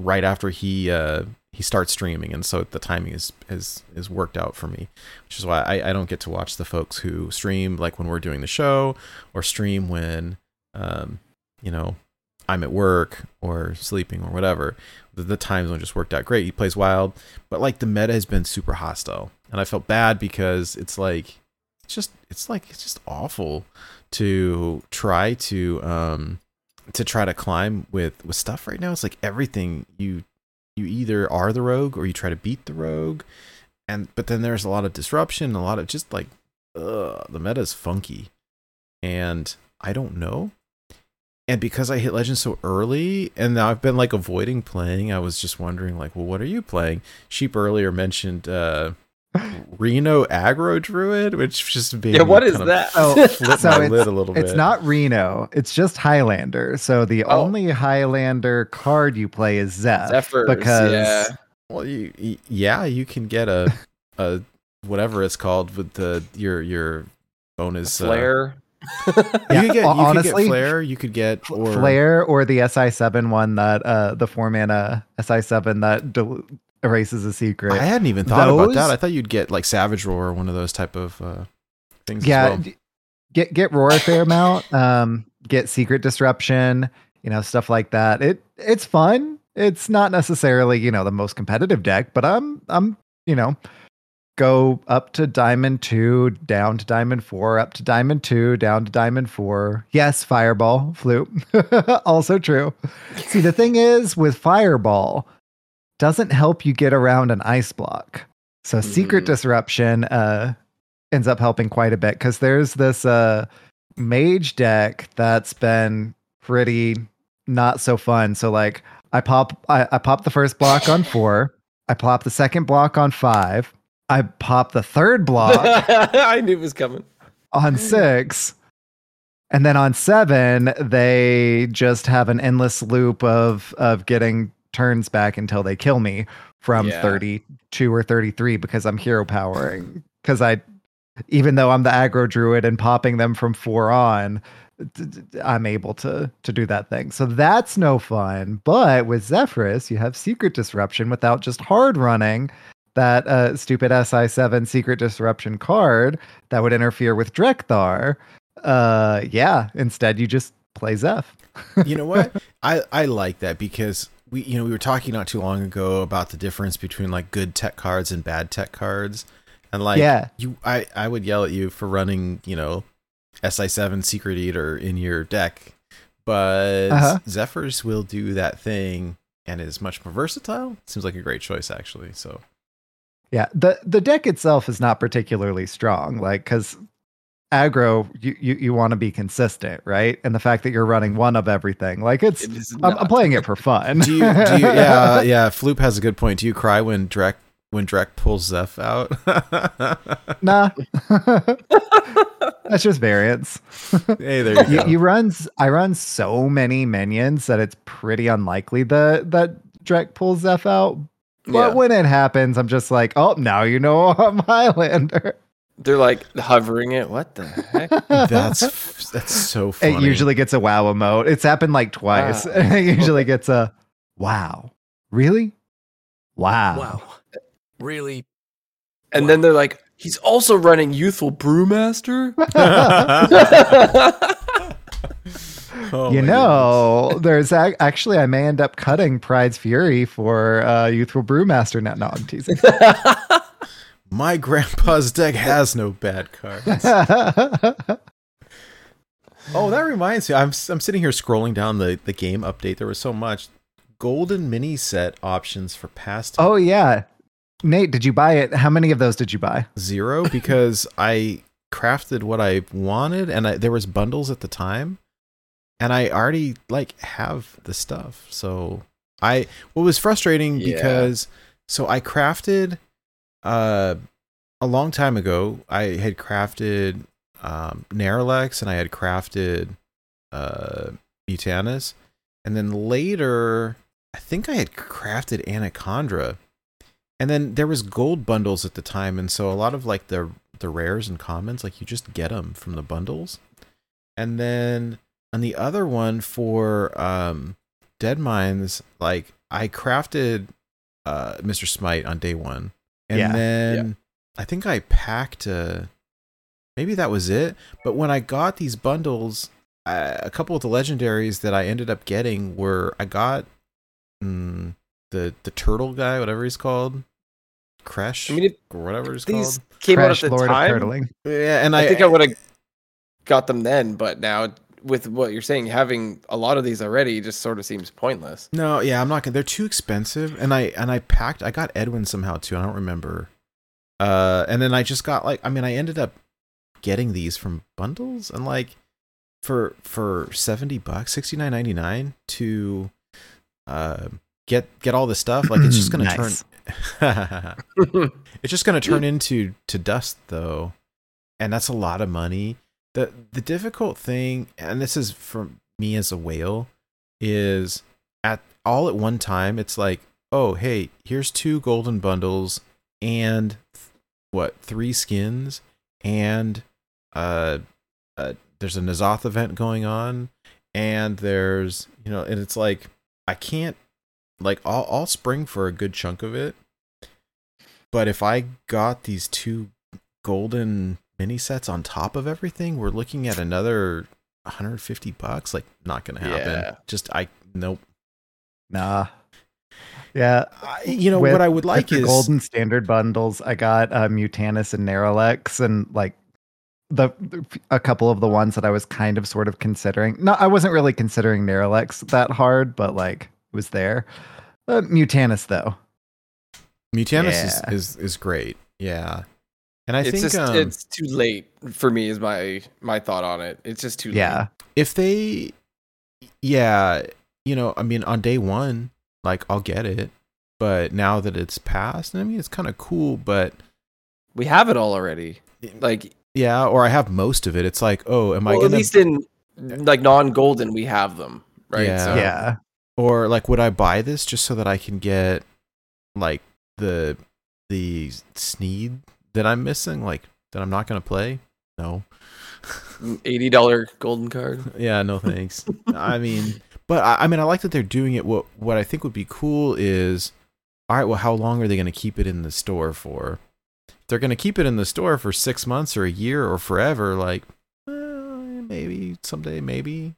right after he uh he starts streaming, and so the timing is is is worked out for me, which is why I I don't get to watch the folks who stream like when we're doing the show or stream when um you know I'm at work or sleeping or whatever. The, the time zone just worked out great. He plays wild, but like the meta has been super hostile, and I felt bad because it's like it's just it's like it's just awful to try to um to try to climb with with stuff right now. It's like everything you you either are the rogue or you try to beat the rogue, and but then there's a lot of disruption, a lot of just like ugh, the meta is funky, and I don't know and because I hit legend so early and now I've been like avoiding playing, I was just wondering like, well, what are you playing? Sheep earlier mentioned uh Reno Agro druid, which just made Yeah, what is that? Oh, so my it's, lid a little it's not Reno. It's just Highlander. So the Oh. only Highlander card you play is Zeph. Zephrys, because yeah. well, you, y- yeah, you can get a a whatever it's called with the your your bonus uh, Flare. you Yeah, could get, you could honestly, get flare. You could get or, Flare or the SI7 one that uh the four mana SI7 that del- erases a secret. I hadn't even thought about that. I thought you'd get like Savage Roar or one of those type of uh, things. yeah, as well. d- get get Roar a fair amount. Um, get Secret Disruption. You know stuff like that. It it's fun. It's not necessarily you know the most competitive deck, but I'm I'm you know go up to Diamond two, down to Diamond four, up to Diamond two, down to Diamond four. Yes, Fireball, Flute, also true. See, the thing is with Fireball, doesn't help you get around an ice block. So Secret Mhm. Disruption uh, ends up helping quite a bit because there's this uh, mage deck that's been pretty not so fun. So like I pop I, I pop the first block on four, I pop the second block on five, I pop the third block I knew it was coming. on six. And then on seven, they just have an endless loop of of getting turns back until they kill me from Yeah. 32 or 33 because I'm hero powering. Because I, even though I'm the aggro druid and popping them from four on, I'm able to to do that thing. So that's no fun. But with Zephrys, you have secret disruption without just hard running that uh, stupid SI7 secret disruption card that would interfere with Drek'Thar. Uh, yeah, instead you just play Zeph. you know what? I I like that because we you know we were talking not too long ago about the difference between like good tech cards and bad tech cards, and like Yeah. you I I would yell at you for running you know Si7 Secret Eater in your deck, but Uh-huh. Zephrys will do that thing and is much more versatile. Seems like a great choice actually. So Yeah, the the deck itself is not particularly strong, like because aggro, you you, you want to be consistent, right? And the fact that you're running one of everything, like it's, It is I'm, I'm playing it for fun. do you do you yeah yeah Floop has a good point. Do you cry when Drek when Drek pulls Zeph out? nah, that's just variance. hey, there you you, go. you runs I run so many minions that it's pretty unlikely that that Drek pulls Zeph out. But Yeah. when it happens, I'm just like, oh, now you know I'm Highlander. They're like hovering it. What the heck? That's that's so funny. It usually gets a wow emote. It's happened like twice. Wow. it usually gets a wow. Really? Wow. Wow. Really? And then they're like, he's also running Youthful Brewmaster. Oh you my know, there's ac- actually I may end up cutting Pride's Fury for uh, Youthful Brewmaster. No, no, I'm teasing. My grandpa's deck has no bad cards. Oh, that reminds me. I'm I'm sitting here scrolling down the the game update. There was so much golden mini set options for past oh yeah, Nate, did you buy it? How many of those did you buy? zero because I crafted what I wanted and I, there was bundles at the time and I already like have the stuff. So I what was frustrating Yeah. because so I crafted uh a long time ago I had crafted um Naralex and I had crafted uh and then later, I think I had crafted Anacondra, and then there was gold bundles at the time, and so a lot of like the the rares and commons, like you just get them from the bundles, and then on the other one for um Deadmines, like I crafted uh Mr. Smite on day one, and Yeah. then I think I packed uh maybe that was it. But when I got these bundles, uh, a couple of the legendaries that I ended up getting were I got mm, the the turtle guy, whatever he's called, Kresh I mean, if or whatever he's these called. came Kresh out at the Lord time. Yeah, and I, I, think I would have got them then. But now, with what you're saying, having a lot of these already just sort of seems pointless. No, yeah, I'm not gonna. They're too expensive, and I and I packed. I got Edwin somehow too. I don't remember. Uh, and then I just got like. I mean, I ended up getting these from bundles, and like for for seventy bucks, sixty nine ninety nine to uh get get all this stuff. Like it's just gonna Nice. turn. it's just gonna turn into to dust though, and that's a lot of money. The The difficult thing, and this is for me as a whale, is at all at one time. It's like, oh hey, here's two golden bundles and what three skins and uh, uh there's a N'Zoth event going on, and there's you know, and it's like I can't like I'll I'll spring for a good chunk of it, but if I got these two golden mini sets on top of everything, we're looking at another 150 bucks. Like, not gonna happen. Yeah. Just I nope. Nah. Yeah. I, you know with- what I would like is golden standard bundles. I got uh, Mutanus and Naralex, and like the a couple of the ones that I was kind of sort of considering. No, I wasn't really considering Naralex that hard, but like it was there. Uh, Mutanus though. Mutanus Yeah. is, is is great. Yeah, and I it's think just um, it's too late for me. Is my my thought on it? It's just too late. Yeah. if they yeah you know i mean on day one like i'll get it but now that it's passed i mean it's kind of cool but. We have it all already. Like, yeah or i have most of it it's like oh am i gonna at least in like non-golden, we have them, right? Yeah. So, yeah. or like would i buy this just so that i can get like the the sneed that i'm missing like that i'm not gonna play? No. Mm, eighty dollar golden card. yeah no thanks. I mean but I, I mean i like that they're doing it. What what i think would be cool is all right well how long are they going to keep it in the store for? If they're going to keep it in the store for six months or a year or forever like well, maybe someday maybe.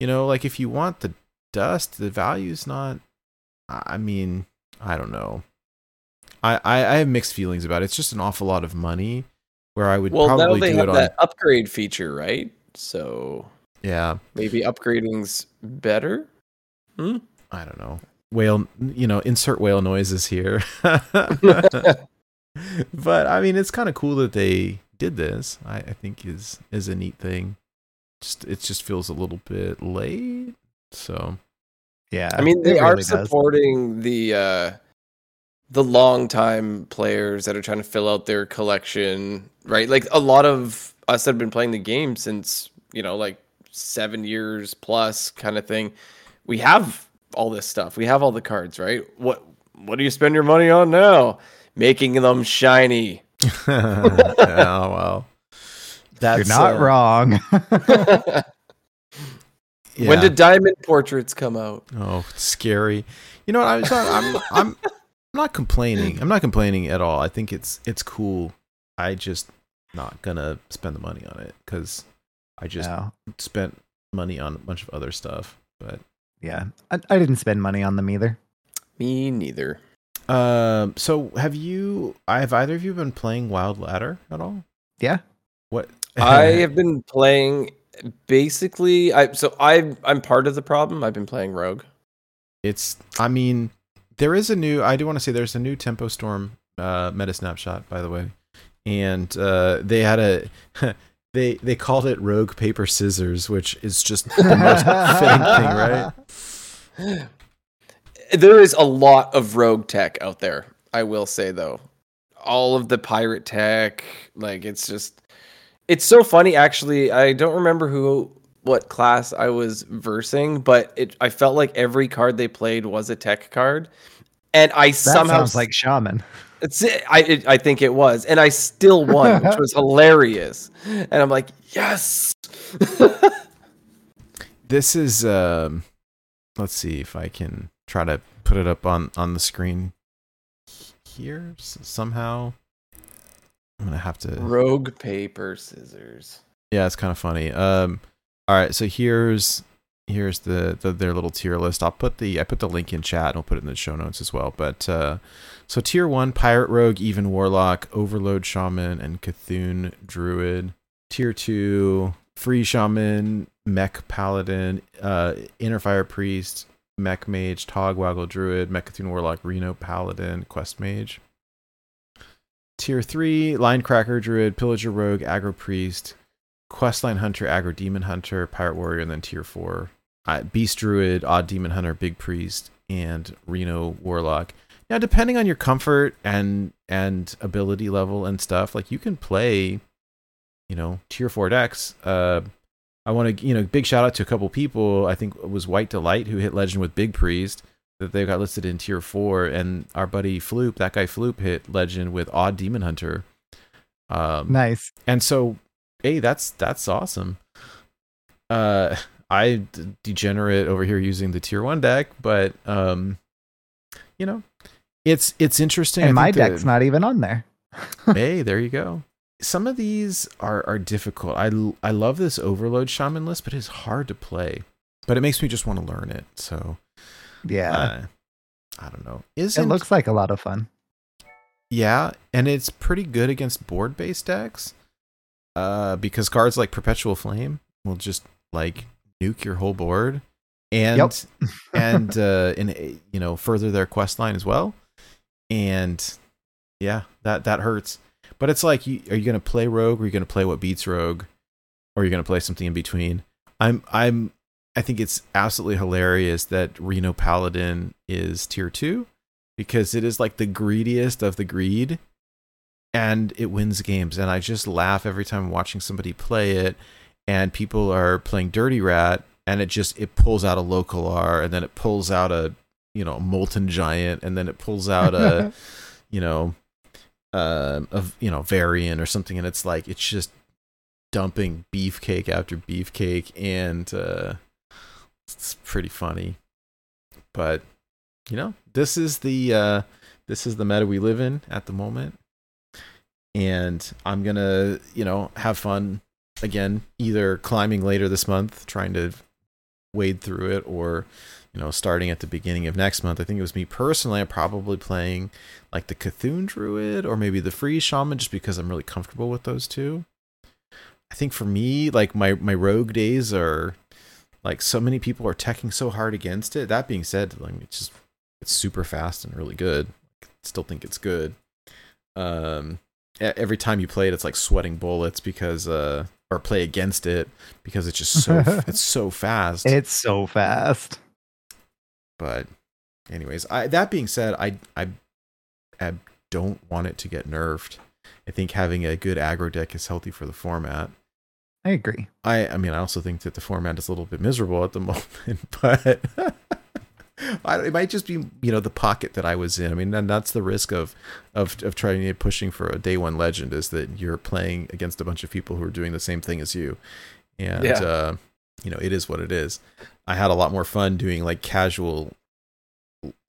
You know like if you want the dust the value's not I mean i don't know I, I i have mixed feelings about it it's just an awful lot of money where i would Well, now probably they do have it on that upgrade feature, right? So yeah maybe upgrading's better. Hmm? I don't know. Whale, you know, insert whale noises here. but I mean, it's kind of cool that they did this. I, I think is is a neat thing. Just it just feels a little bit late. So Yeah. I mean, they are really does. supporting the uh, the long time players that are trying to fill out their collection, right? Like a lot of us that have been playing the game since you know, like seven years plus, kind of thing. We have all this stuff. We have all the cards, right? What What do you spend your money on now? Making them shiny. oh well, that's You're not uh, wrong. yeah. When did diamond portraits come out? Oh, scary. You know what? I was I'm I'm I'm not complaining. I'm not complaining at all. I think it's it's cool. I just not gonna spend the money on it because I just No. spent money on a bunch of other stuff. But Yeah. I, I didn't spend money on them either. Me neither. um, so have you? Have either of you been playing Wild Ladder at all? Yeah. What? I have been playing basically I so I I'm part of the problem. I've been playing Rogue. it's. I mean, there is a new. I do want to say there's a new Tempo Storm uh, meta snapshot, by the way, and uh, they had a. They, they called it rogue paper scissors, which is just the most fitting thing, right? There is a lot of rogue tech out there, I will say though. All of the pirate tech, like it's just it's so funny actually. I don't remember who what class I was versing, but it I felt like every card they played was a tech card, and I That somehow sounds like shaman. it's I it, I think it was, and I still won, which was hilarious. And I'm like, yes. This is um let's see if I can try to put it up on on the screen here s- somehow. I'm going to have to Rogue paper scissors. Yeah, it's kind of funny. Um all right, so here's here's the, the their little tier list. I'll put the I put the link in chat and I'll put it in the show notes as well. But uh so tier 1 pirate rogue, even warlock, overload shaman and Cthulhu druid. Tier 2 free shaman, mech paladin, uh inner fire priest, mech mage, togwaggle druid, mecha'thun warlock, reno paladin, quest mage. Tier 3 linecracker druid, pillager rogue, aggro priest, questline hunter, aggro demon hunter, pirate warrior, and then tier 4 uh, beast druid, odd demon hunter, big priest, and reno warlock. Now, depending on your comfort and and ability level and stuff, like you can play, you know, tier four decks. Uh, I want to, you know, big shout out to a couple people. I think it was White Delight who hit legend with Big Priest that they got listed in tier four, and our buddy Floop, that guy Floop, hit legend with Odd Demon Hunter. Um, Nice. and so, hey, that's that's awesome. Uh, I d- degenerate over here using the tier one deck, but um, you know, it's it's interesting. And my deck's not even on there. hey, there you go. Some of these are are difficult. I I love this overload shaman list, but it's hard to play. But it makes me just want to learn it. So Yeah. uh, I don't know. Isn't it looks like a lot of fun. yeah, and it's pretty good against board based decks. Uh, because cards like Perpetual Flame will just like nuke your whole board, and Yep. and uh, and you know further their quest line as well. And yeah, that that hurts. But it's like, you, are you going to play Rogue, or are you going to play what beats Rogue, or are you going to play something in between? I'm I'm I think it's absolutely hilarious that Reno Paladin is tier two because it is like the greediest of the greed and it wins games. And I just laugh every time I'm watching somebody play it and people are playing Dirty Rat and it just it pulls out a local R and then it pulls out a you know molten giant and then it pulls out a you know uh, of you know variant or something. And it's like it's just dumping beefcake after beefcake and uh it's pretty funny. But you know this is the uh this is the meta we live in at the moment and i'm gonna you know have fun again either climbing later this month trying to wade through it or you know starting at the beginning of next month i think it was me personally i'm probably playing like the Cthulhu Druid or maybe the Free Shaman just because I'm really comfortable with those two. I think for me, like my my rogue days are like so many people are teching so hard against it. That being said, like it's just it's super fast and really good. I still think it's good. Um every time you play it it's like sweating bullets because uh or play against it because it's just so it's so fast. It's so fast. but anyways, I that being said, I I I don't want it to get nerfed. I think having a good aggro deck is healthy for the format. I agree. I I mean, I also think that the format is a little bit miserable at the moment, but it might just be you know the pocket that I was in. I mean, and that's the risk of of of trying to pushing for a day one legend is that you're playing against a bunch of people who are doing the same thing as you, and Yeah. uh, you know it is what it is. I had a lot more fun doing like casual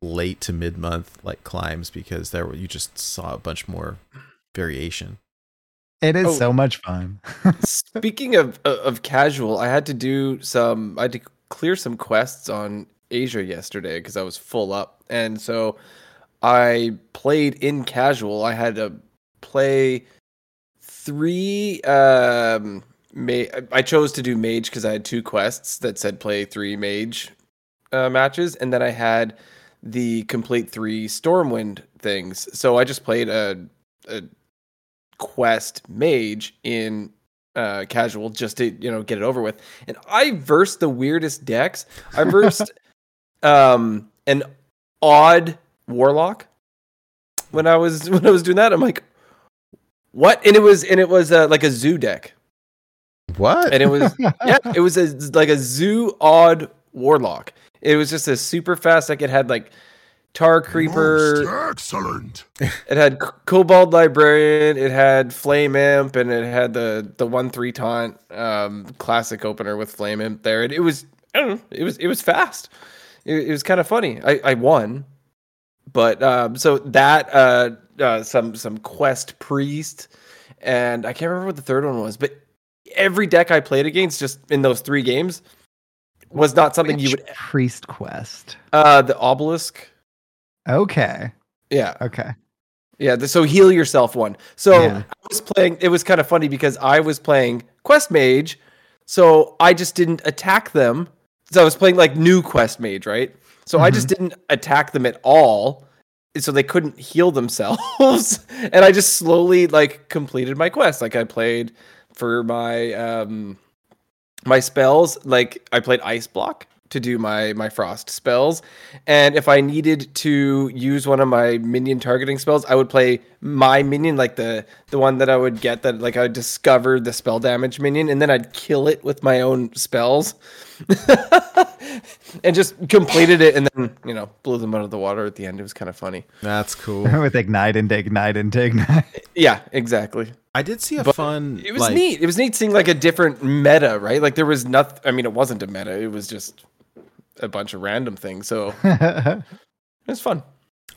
late to mid month like climbs because there were, you just saw a bunch more variation. It is Oh. so much fun. Speaking of of casual, I had to do some. I had to clear some quests on Asia yesterday because I was full up, and so I played in casual. I had to play three. Um, ma- I chose to do mage because I had two quests that said play three mage uh, matches, and then I had the complete three Stormwind things. So I just played a, a quest mage in uh casual just to you know get it over with and i versed the weirdest decks i versed um an odd warlock when i was when i was doing that i'm like what and it was and it was uh, like a zoo deck What? and it was yeah, it was a, like a zoo odd warlock. It was just a super fast. Like it had like tar creeper. Most excellent. It had C- Kobold Librarian, it had Flame Imp, and it had the the one three taunt um, classic opener with Flame Imp there. And it was I don't know, it was it was fast. It, it was kind of funny. I, I won, but um, so that uh, uh, some some quest priest, and I can't remember what the third one was, but every deck I played against just in those three games was not something you would. priest quest. Uh, the obelisk. Okay. Yeah. Okay. Yeah, the, so heal yourself one. So Yeah. I was playing. It was kind of funny because I was playing Quest Mage, so I just didn't attack them. So I was playing like new Quest Mage, right? So I just didn't attack them at all, so they couldn't heal themselves. and I just slowly like completed my quest. Like I played for my um my spells. Like I played Ice Block to do my my frost spells and if i needed to use one of my minion targeting spells i would play my minion like the the one that i would get that like i discovered the spell damage minion and then i'd kill it with my own spells and just completed it and then you know blew them out of the water at the end. It was kind of funny. That's cool. With ignite and ignite and ignite. yeah exactly. I did see a But fun. it was like, neat. It was neat seeing like a different meta right? Like there was nothing i mean it wasn't a meta. It was just a bunch of random things so it was fun.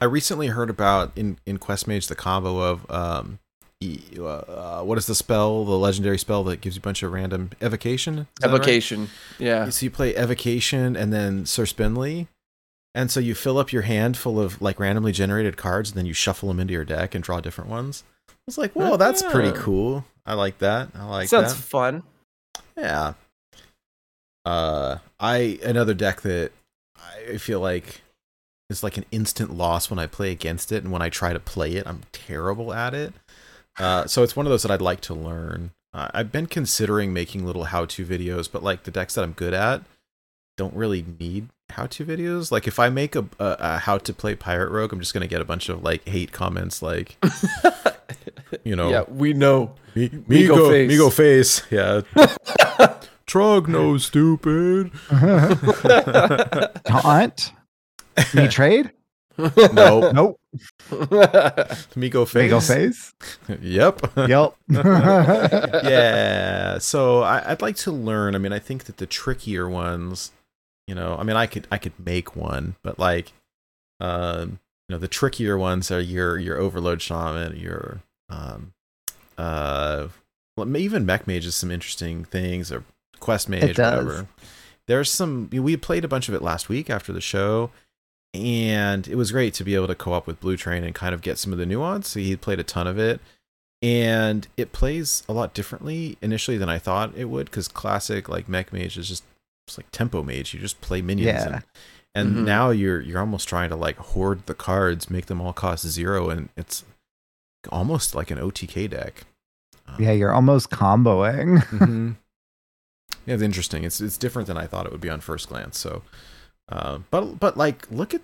I recently heard about in in Quest Mage the combo of um, uh, uh, what is the spell? The legendary spell that gives you a bunch of random evocation. That right? evocation yeah So you play evocation and then Sir Finley, and so you fill up your hand full of like randomly generated cards, and then you shuffle them into your deck and draw different ones. I was like, whoa, that's pretty Ah. cool. I like that. I like sounds that. fun Yeah. Uh, I another deck that I feel like is like an instant loss when I play against it, and when I try to play it, I'm terrible at it. Uh, so it's one of those that I'd like to learn. Uh, I've been considering making little how-to videos, but like the decks that I'm good at don't really need how-to videos. Like if I make a, a, a how to play Pirate Rogue, I'm just gonna get a bunch of like hate comments, like you know, yeah we know Mi- Migo Migo, face. Migo face. Yeah. Trog no stupid. Taunt? Me trade? No. Nope. Migo face. Bagel face? Yep. Yep. yeah. So I, I'd like to learn. I mean, I think that the trickier ones, you know, I mean, I could I could make one, but like, um, you know, the trickier ones are your your overload shaman, your um, uh, well, even mech mage is some interesting things or quest mage, does. whatever. There's some. We played a bunch of it last week after the show. And it was great to be able to co-op with Blue Train and kind of get some of the nuance. He played a ton of it, and it plays a lot differently initially than I thought it would because classic like mech mage is just it's like tempo mage. You just play minions, Yeah. and, and Mhm. now you're you're almost trying to like hoard the cards, make them all cost zero, and it's almost like an OTK deck. Um, yeah, you're almost comboing. hmm Yeah, it's interesting. It's it's different than I thought it would be on first glance. So, uh, but but like look at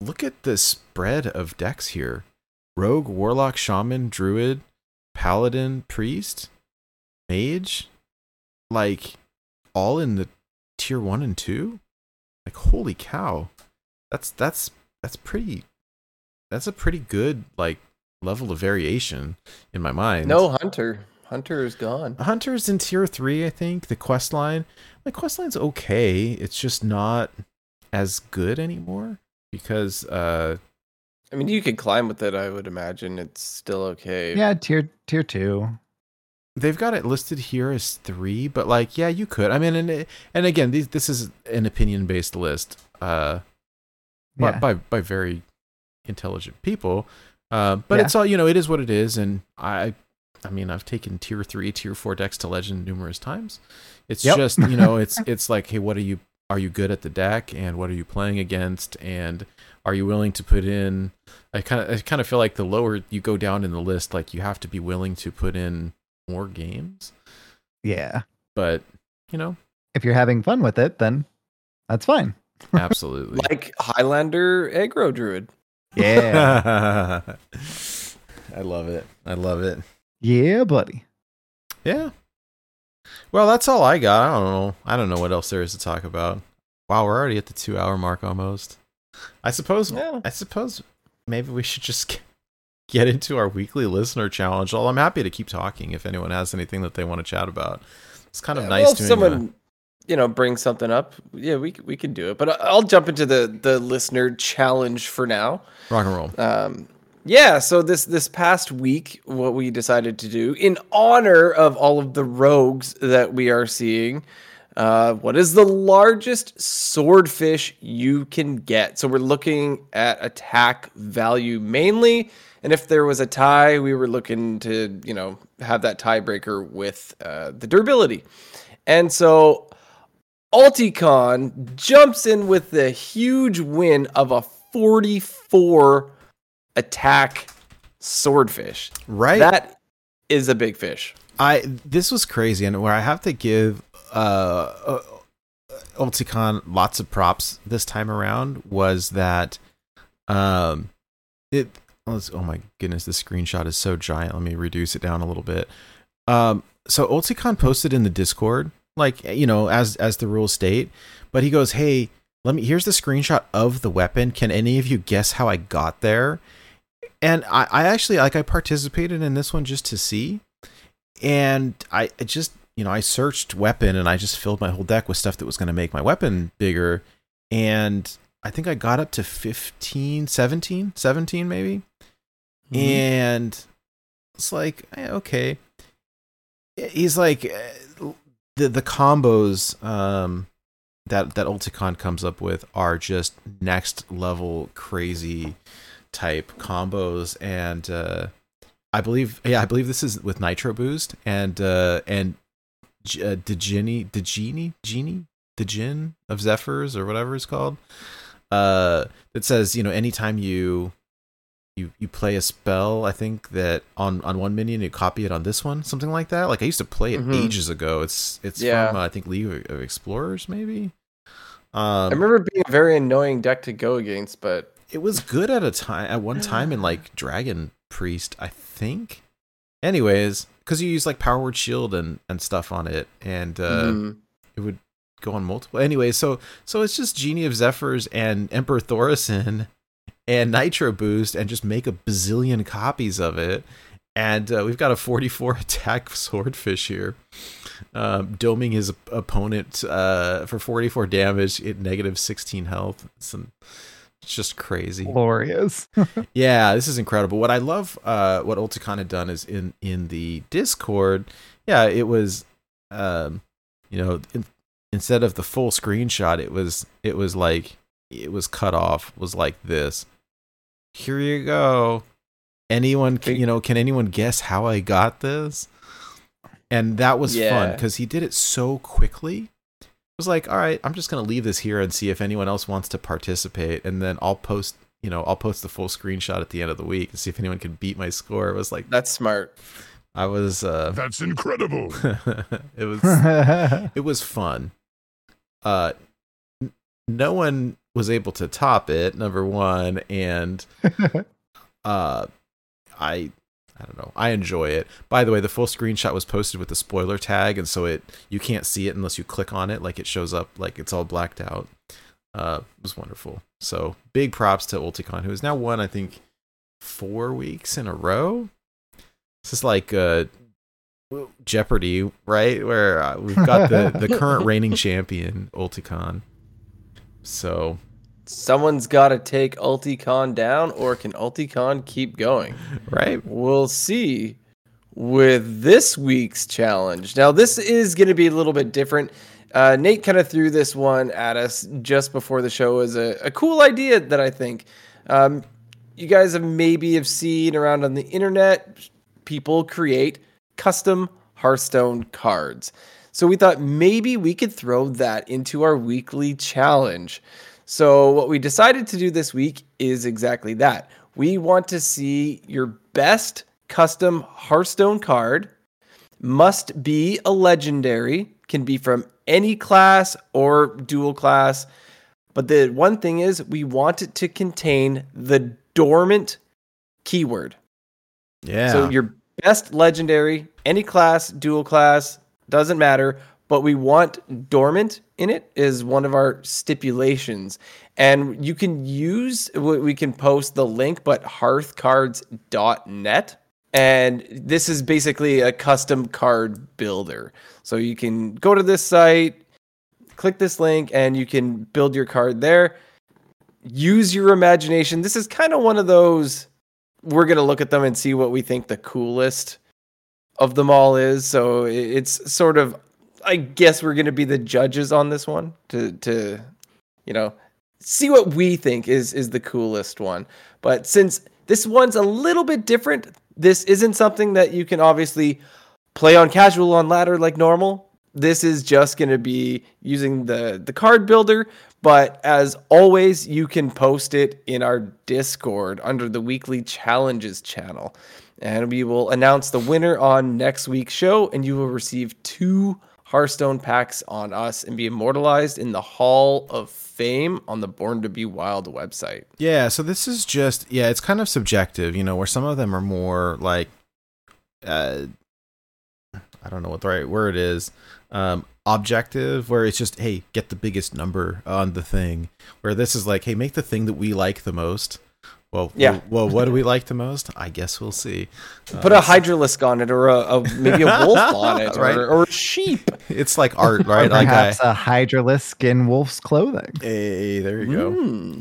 look at the spread of decks here: rogue, warlock, shaman, druid, paladin, priest, mage, like all in the tier one and two. Like holy cow, that's that's that's pretty. That's a pretty good like level of variation in my mind. no hunter hunter is gone Hunter's in tier three, I think. The quest line, the quest line's okay. It's just not as good anymore because uh, i mean you could climb with it i would imagine it's still okay yeah, tier tier two. they've got it listed here as three. But like, yeah, you could. I mean, and and again, these, this is an opinion based list, uh, by, Yeah. by by very intelligent people. Uh, but Yeah. it's all you know. It is what it is, and I. I mean, I've taken tier three, tier four decks to legend numerous times. It's Yep. just you know, it's it's like, hey, what are you? Are you good at the deck, and what are you playing against, and are you willing to put in? I kind of I kind of feel like the lower you go down in the list, like you have to be willing to put in more games. Yeah. But you know, If you're having fun with it, then that's fine. absolutely. like highlander aggro druid Yeah. I love it. I love it. yeah, buddy. Yeah. Well, that's all I got. I don't know. I don't know what else there is to talk about. Wow, we're already at the two hour mark almost. I suppose. Yeah. I suppose maybe we should just get- into our weekly listener challenge. Well, I'm happy to keep talking if anyone has anything that they want to chat about. It's kind of Yeah, nice well, doing. someone, you know, bring something up. Yeah, we we can do it. But I'll jump into the the listener challenge for now. rock and roll. Um, yeah, so this this past week, what we decided to do in honor of all of the rogues that we are seeing, uh, what is the largest swordfish you can get? So we're looking at attack value mainly, and if there was a tie, we were looking to you know have that tiebreaker with uh, the durability, and so. Ulticon jumps in with the huge win of a 44 attack swordfish. Right. That is a big fish. I this was crazy, and where I have to give uh, uh Ulticon lots of props this time around was that um it let's- oh my goodness the screenshot is so giant let me reduce it down a little bit um so Ulticon posted in the Discord like you know as as the rules state but he goes hey let me here's the screenshot of the weapon can any of you guess how I got there and I, I actually like I participated in this one just to see. And I just you know I searched weapon and I just filled my whole deck with stuff that was going to make my weapon bigger. And I think I got up to 15 17 17 maybe. And it's like eh, okay. He's like eh, the the combos um that that Ulticon comes up with are just next level crazy type combos and uh I believe yeah I believe this is with Nitro Boost and uh and G- uh, Degini Degini Genie? Dejin of Zephyrs or whatever it's called? Uh that says you know anytime you you you play a spell i think that on on one minion you copy it on this one something like that. Like i used to play it Mhm. ages ago. It's it's Yeah. from uh, i think league of- of explorers maybe? Um I remember being a very annoying deck to go against, but it was good at a time at one time in like dragon priest i think. Anyways because you use like power word shield and and stuff on it and uh mhm. it would go on multiple anyway so so it's just genie of zephyrs and emperor thaurissan and nitro boost and just make a bazillion copies of it. And uh, we've got a 44 attack swordfish here. Um, doming his opponent uh, for 44 damage at negative 16 health. An, it's just crazy Glorious. yeah, this is incredible. What I love, uh, what Ulticon had done is in in the Discord. Yeah, it was, um, you know, in, instead of the full screenshot, it was it was like it was cut off. Was like this. Here you go. Anyone, can, you know, can anyone guess how I got this? And that was fun because he did it so quickly. It was like, all right, I'm just gonna leave this here and see if anyone else wants to participate, and then I'll post you know, I'll post the full screenshot at the end of the week and see if anyone can beat my score. It was like that's smart. I was uh That's incredible. it was it was fun. Uh n- no one was able to top it, number 1, and uh I I don't know. I enjoy it. By the way, the full screenshot was posted with the spoiler tag and so it you can't see it unless you click on it like it shows up like it's all blacked out. Uh it was wonderful. So, big props to Ulticon who has now won I think 4 weeks in a row. This is like uh Jeopardy, right? Where uh, we've got the the current reigning champion Ulticon. So, Someone's got to take Ulticon down, or can Ulticon keep going? right? We'll see with this week's challenge. Now, this is going to be a little bit different. Uh, Nate kind of threw this one at us just before the show as a, a cool idea that I think um, you guys have maybe have seen around on the internet. People create custom Hearthstone cards. So we thought maybe we could throw that into our weekly challenge. So what we decided to do this week is exactly that. We want to see your best custom Hearthstone card. Must be a legendary, can be from any class or dual class. But the one thing is, we want it to contain the dormant keyword. Yeah. So your best legendary, any class, dual class, doesn't matter. But we want dormant in it is one of our stipulations, and you can use we can post the link, but hearthcards.net. And this is basically a custom card builder. So you can go to this site, click this link, and you can build your card there. Use your imagination. This is kind of one of those we're going to look at them and see what we think the coolest of them all is. So it's sort of, I guess we're going to be the judges on this one to, to, you know, see what we think is is the coolest one. But since this one's a little bit different, this isn't something that you can obviously play on casual on ladder like normal. This is just going to be using the the card builder, but as always, you can post it in our Discord under the weekly challenges channel. And we will announce the winner on next week's show, and you will receive two Hearthstone packs on us and be immortalized in the Hall of Fame on the Born to Be Wild website. Yeah, so this is just yeah, it's kind of subjective, you know, where some of them are more like uh I don't know what the right word is. Um objective where it's just hey, get the biggest number on the thing. Where this is like, hey, make the thing that we like the most. Well, Yeah. Well, what do we like the most? I guess we'll see. Put a Hydralisk on it, or a, a maybe a wolf on it, Right. or, or a sheep. It's like art, Or right? like I, perhaps a hydralisk in wolf's clothing. hey, there you go. Hmm.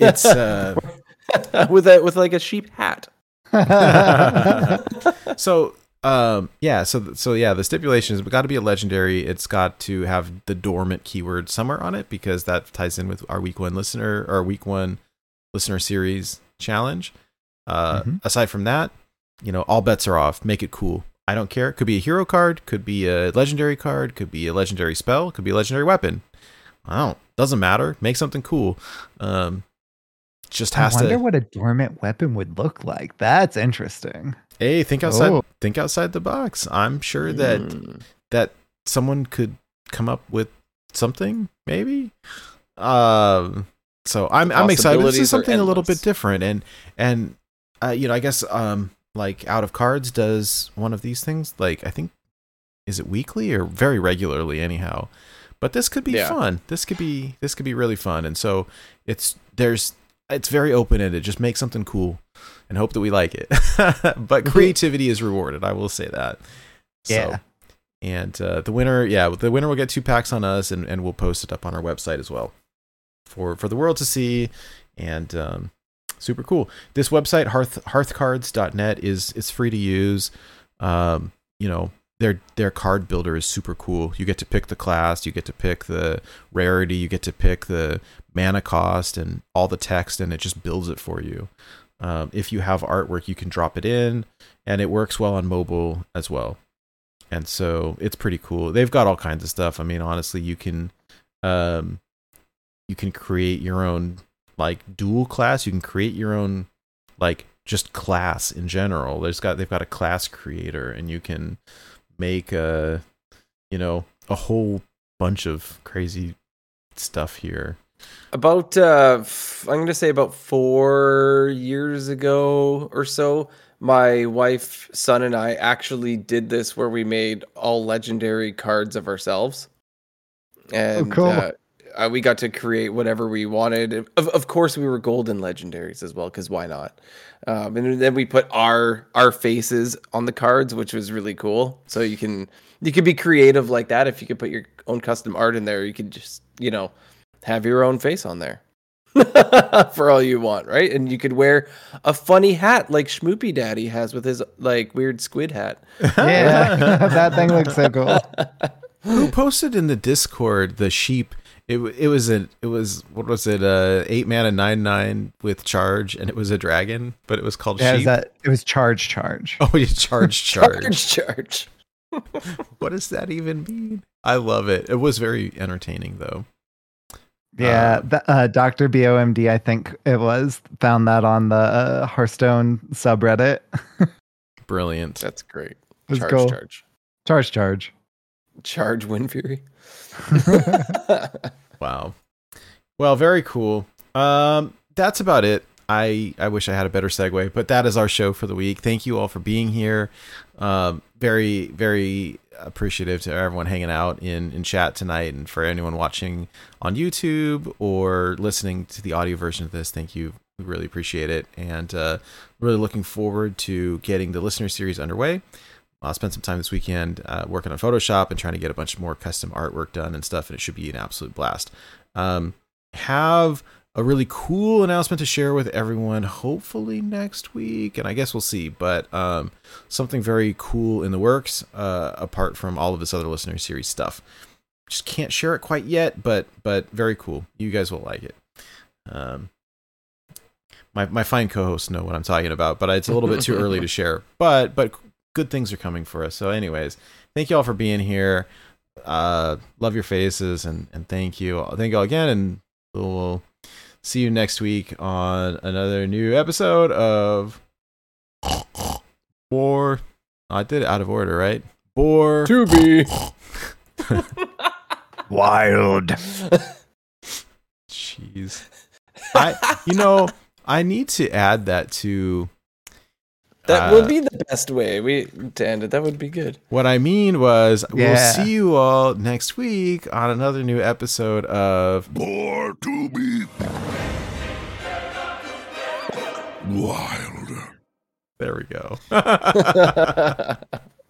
It's uh with a with like a sheep hat. so um yeah so so yeah the stipulation is it's got to be a legendary it's got to have the dormant keyword somewhere on it because that ties in with our week one listener or week one listener series challenge uh Mhm. aside from that you know all bets are off make it cool i don't care It could be a hero card could be a legendary card could be a legendary spell could be a legendary weapon i don't doesn't matter make something cool um just has to I has wonder to Wonder what a dormant weapon would look like. That's interesting. hey think outside Oh. think outside the box i'm sure that Hmm. that someone could come up with something maybe um so i'm i'm excited. This is something a little bit different and and uh, you know i guess um like out of cards does one of these things like i think is it weekly or very regularly anyhow. But this could be Yeah. fun. This could be this could be really fun and so it's there's it's very open-ended. Just make something cool and hope that we like it. But creativity is rewarded i will say that. So- Yeah. and uh, the winner, yeah, the winner will get two packs on us, and, and we'll post it up on our website as well for for the world to see. And um, super cool. This website, hearth hearthcards.net, is is free to use. Um, you know, their their card builder is super cool. You get to pick the class, you get to pick the rarity, you get to pick the mana cost and all the text, and it just builds it for you. Um, if you have artwork, you can drop it in, and it works well on mobile as well and so it's pretty cool. They've got all kinds of stuff. I mean, honestly, you can um you can create your own like dual class. You can create your own like just class in general. There's got they've got a class creator and you can make a you know, a whole bunch of crazy stuff here. About uh, f- I'm gonna say about four years ago or so, my wife, son, and I actually did this where we made all legendary cards of ourselves, and cool. uh, uh, we got to create whatever we wanted. Of, of course, we were golden legendaries as well, because why not? Um, and then we put our our faces on the cards, which was really cool. So you can you could be creative like that. If you could put your own custom art in there, you could just you know have your own face on there for all you want, right? And you could wear a funny hat like Schmoopy Daddy has with his like weird squid hat. Yeah, that thing looks so cool. Who posted in the Discord the sheep? It it was a it was what was it uh eight mana nine nine with charge and it was a dragon but it was called Yeah, it was, sheep. that, it was charge charge. Oh, you charge charge. Charge, charge. what does that even mean? I love it. It was very entertaining though. Yeah, Um, the, uh, Dr. BOMD, I think it was, found that on the uh, Hearthstone subreddit. Brilliant. That's great. was charge, cool. charge, Charge, charge. charge. Windfury. Wow. Well, very cool. Um, that's about it. I I wish I had a better segue, but that is our show for the week. Thank you all for being here. Um, very very appreciative to everyone hanging out in in chat tonight and for anyone watching on YouTube or listening to the audio version of this thank you we really appreciate it and uh really looking forward to getting the listener series underway I'll spend some time this weekend uh, working on Photoshop and trying to get a bunch more custom artwork done and stuff, and it should be an absolute blast. Um, have a really cool announcement to share with everyone, hopefully next week, and I guess we'll see. But um, something very cool in the works, uh, apart from all of this other listener series stuff. Just can't share it quite yet, but but very cool. You guys will like it. Um, my my fine co-hosts know what I'm talking about, but it's a little bit too early to share. But but good things are coming for us. So, anyways, thank you all for being here. Uh, love your faces and and thank you. Thank you all again, and we'll see you next week on another new episode of Boar. I did it out of order, right? Boar. To be. Wild. Jeez. I you know I need to add that to That Uh, would be the best way we to end it. That would be good. What I mean was, we'll see you all next week on another new episode of Boar to be wild. There we go.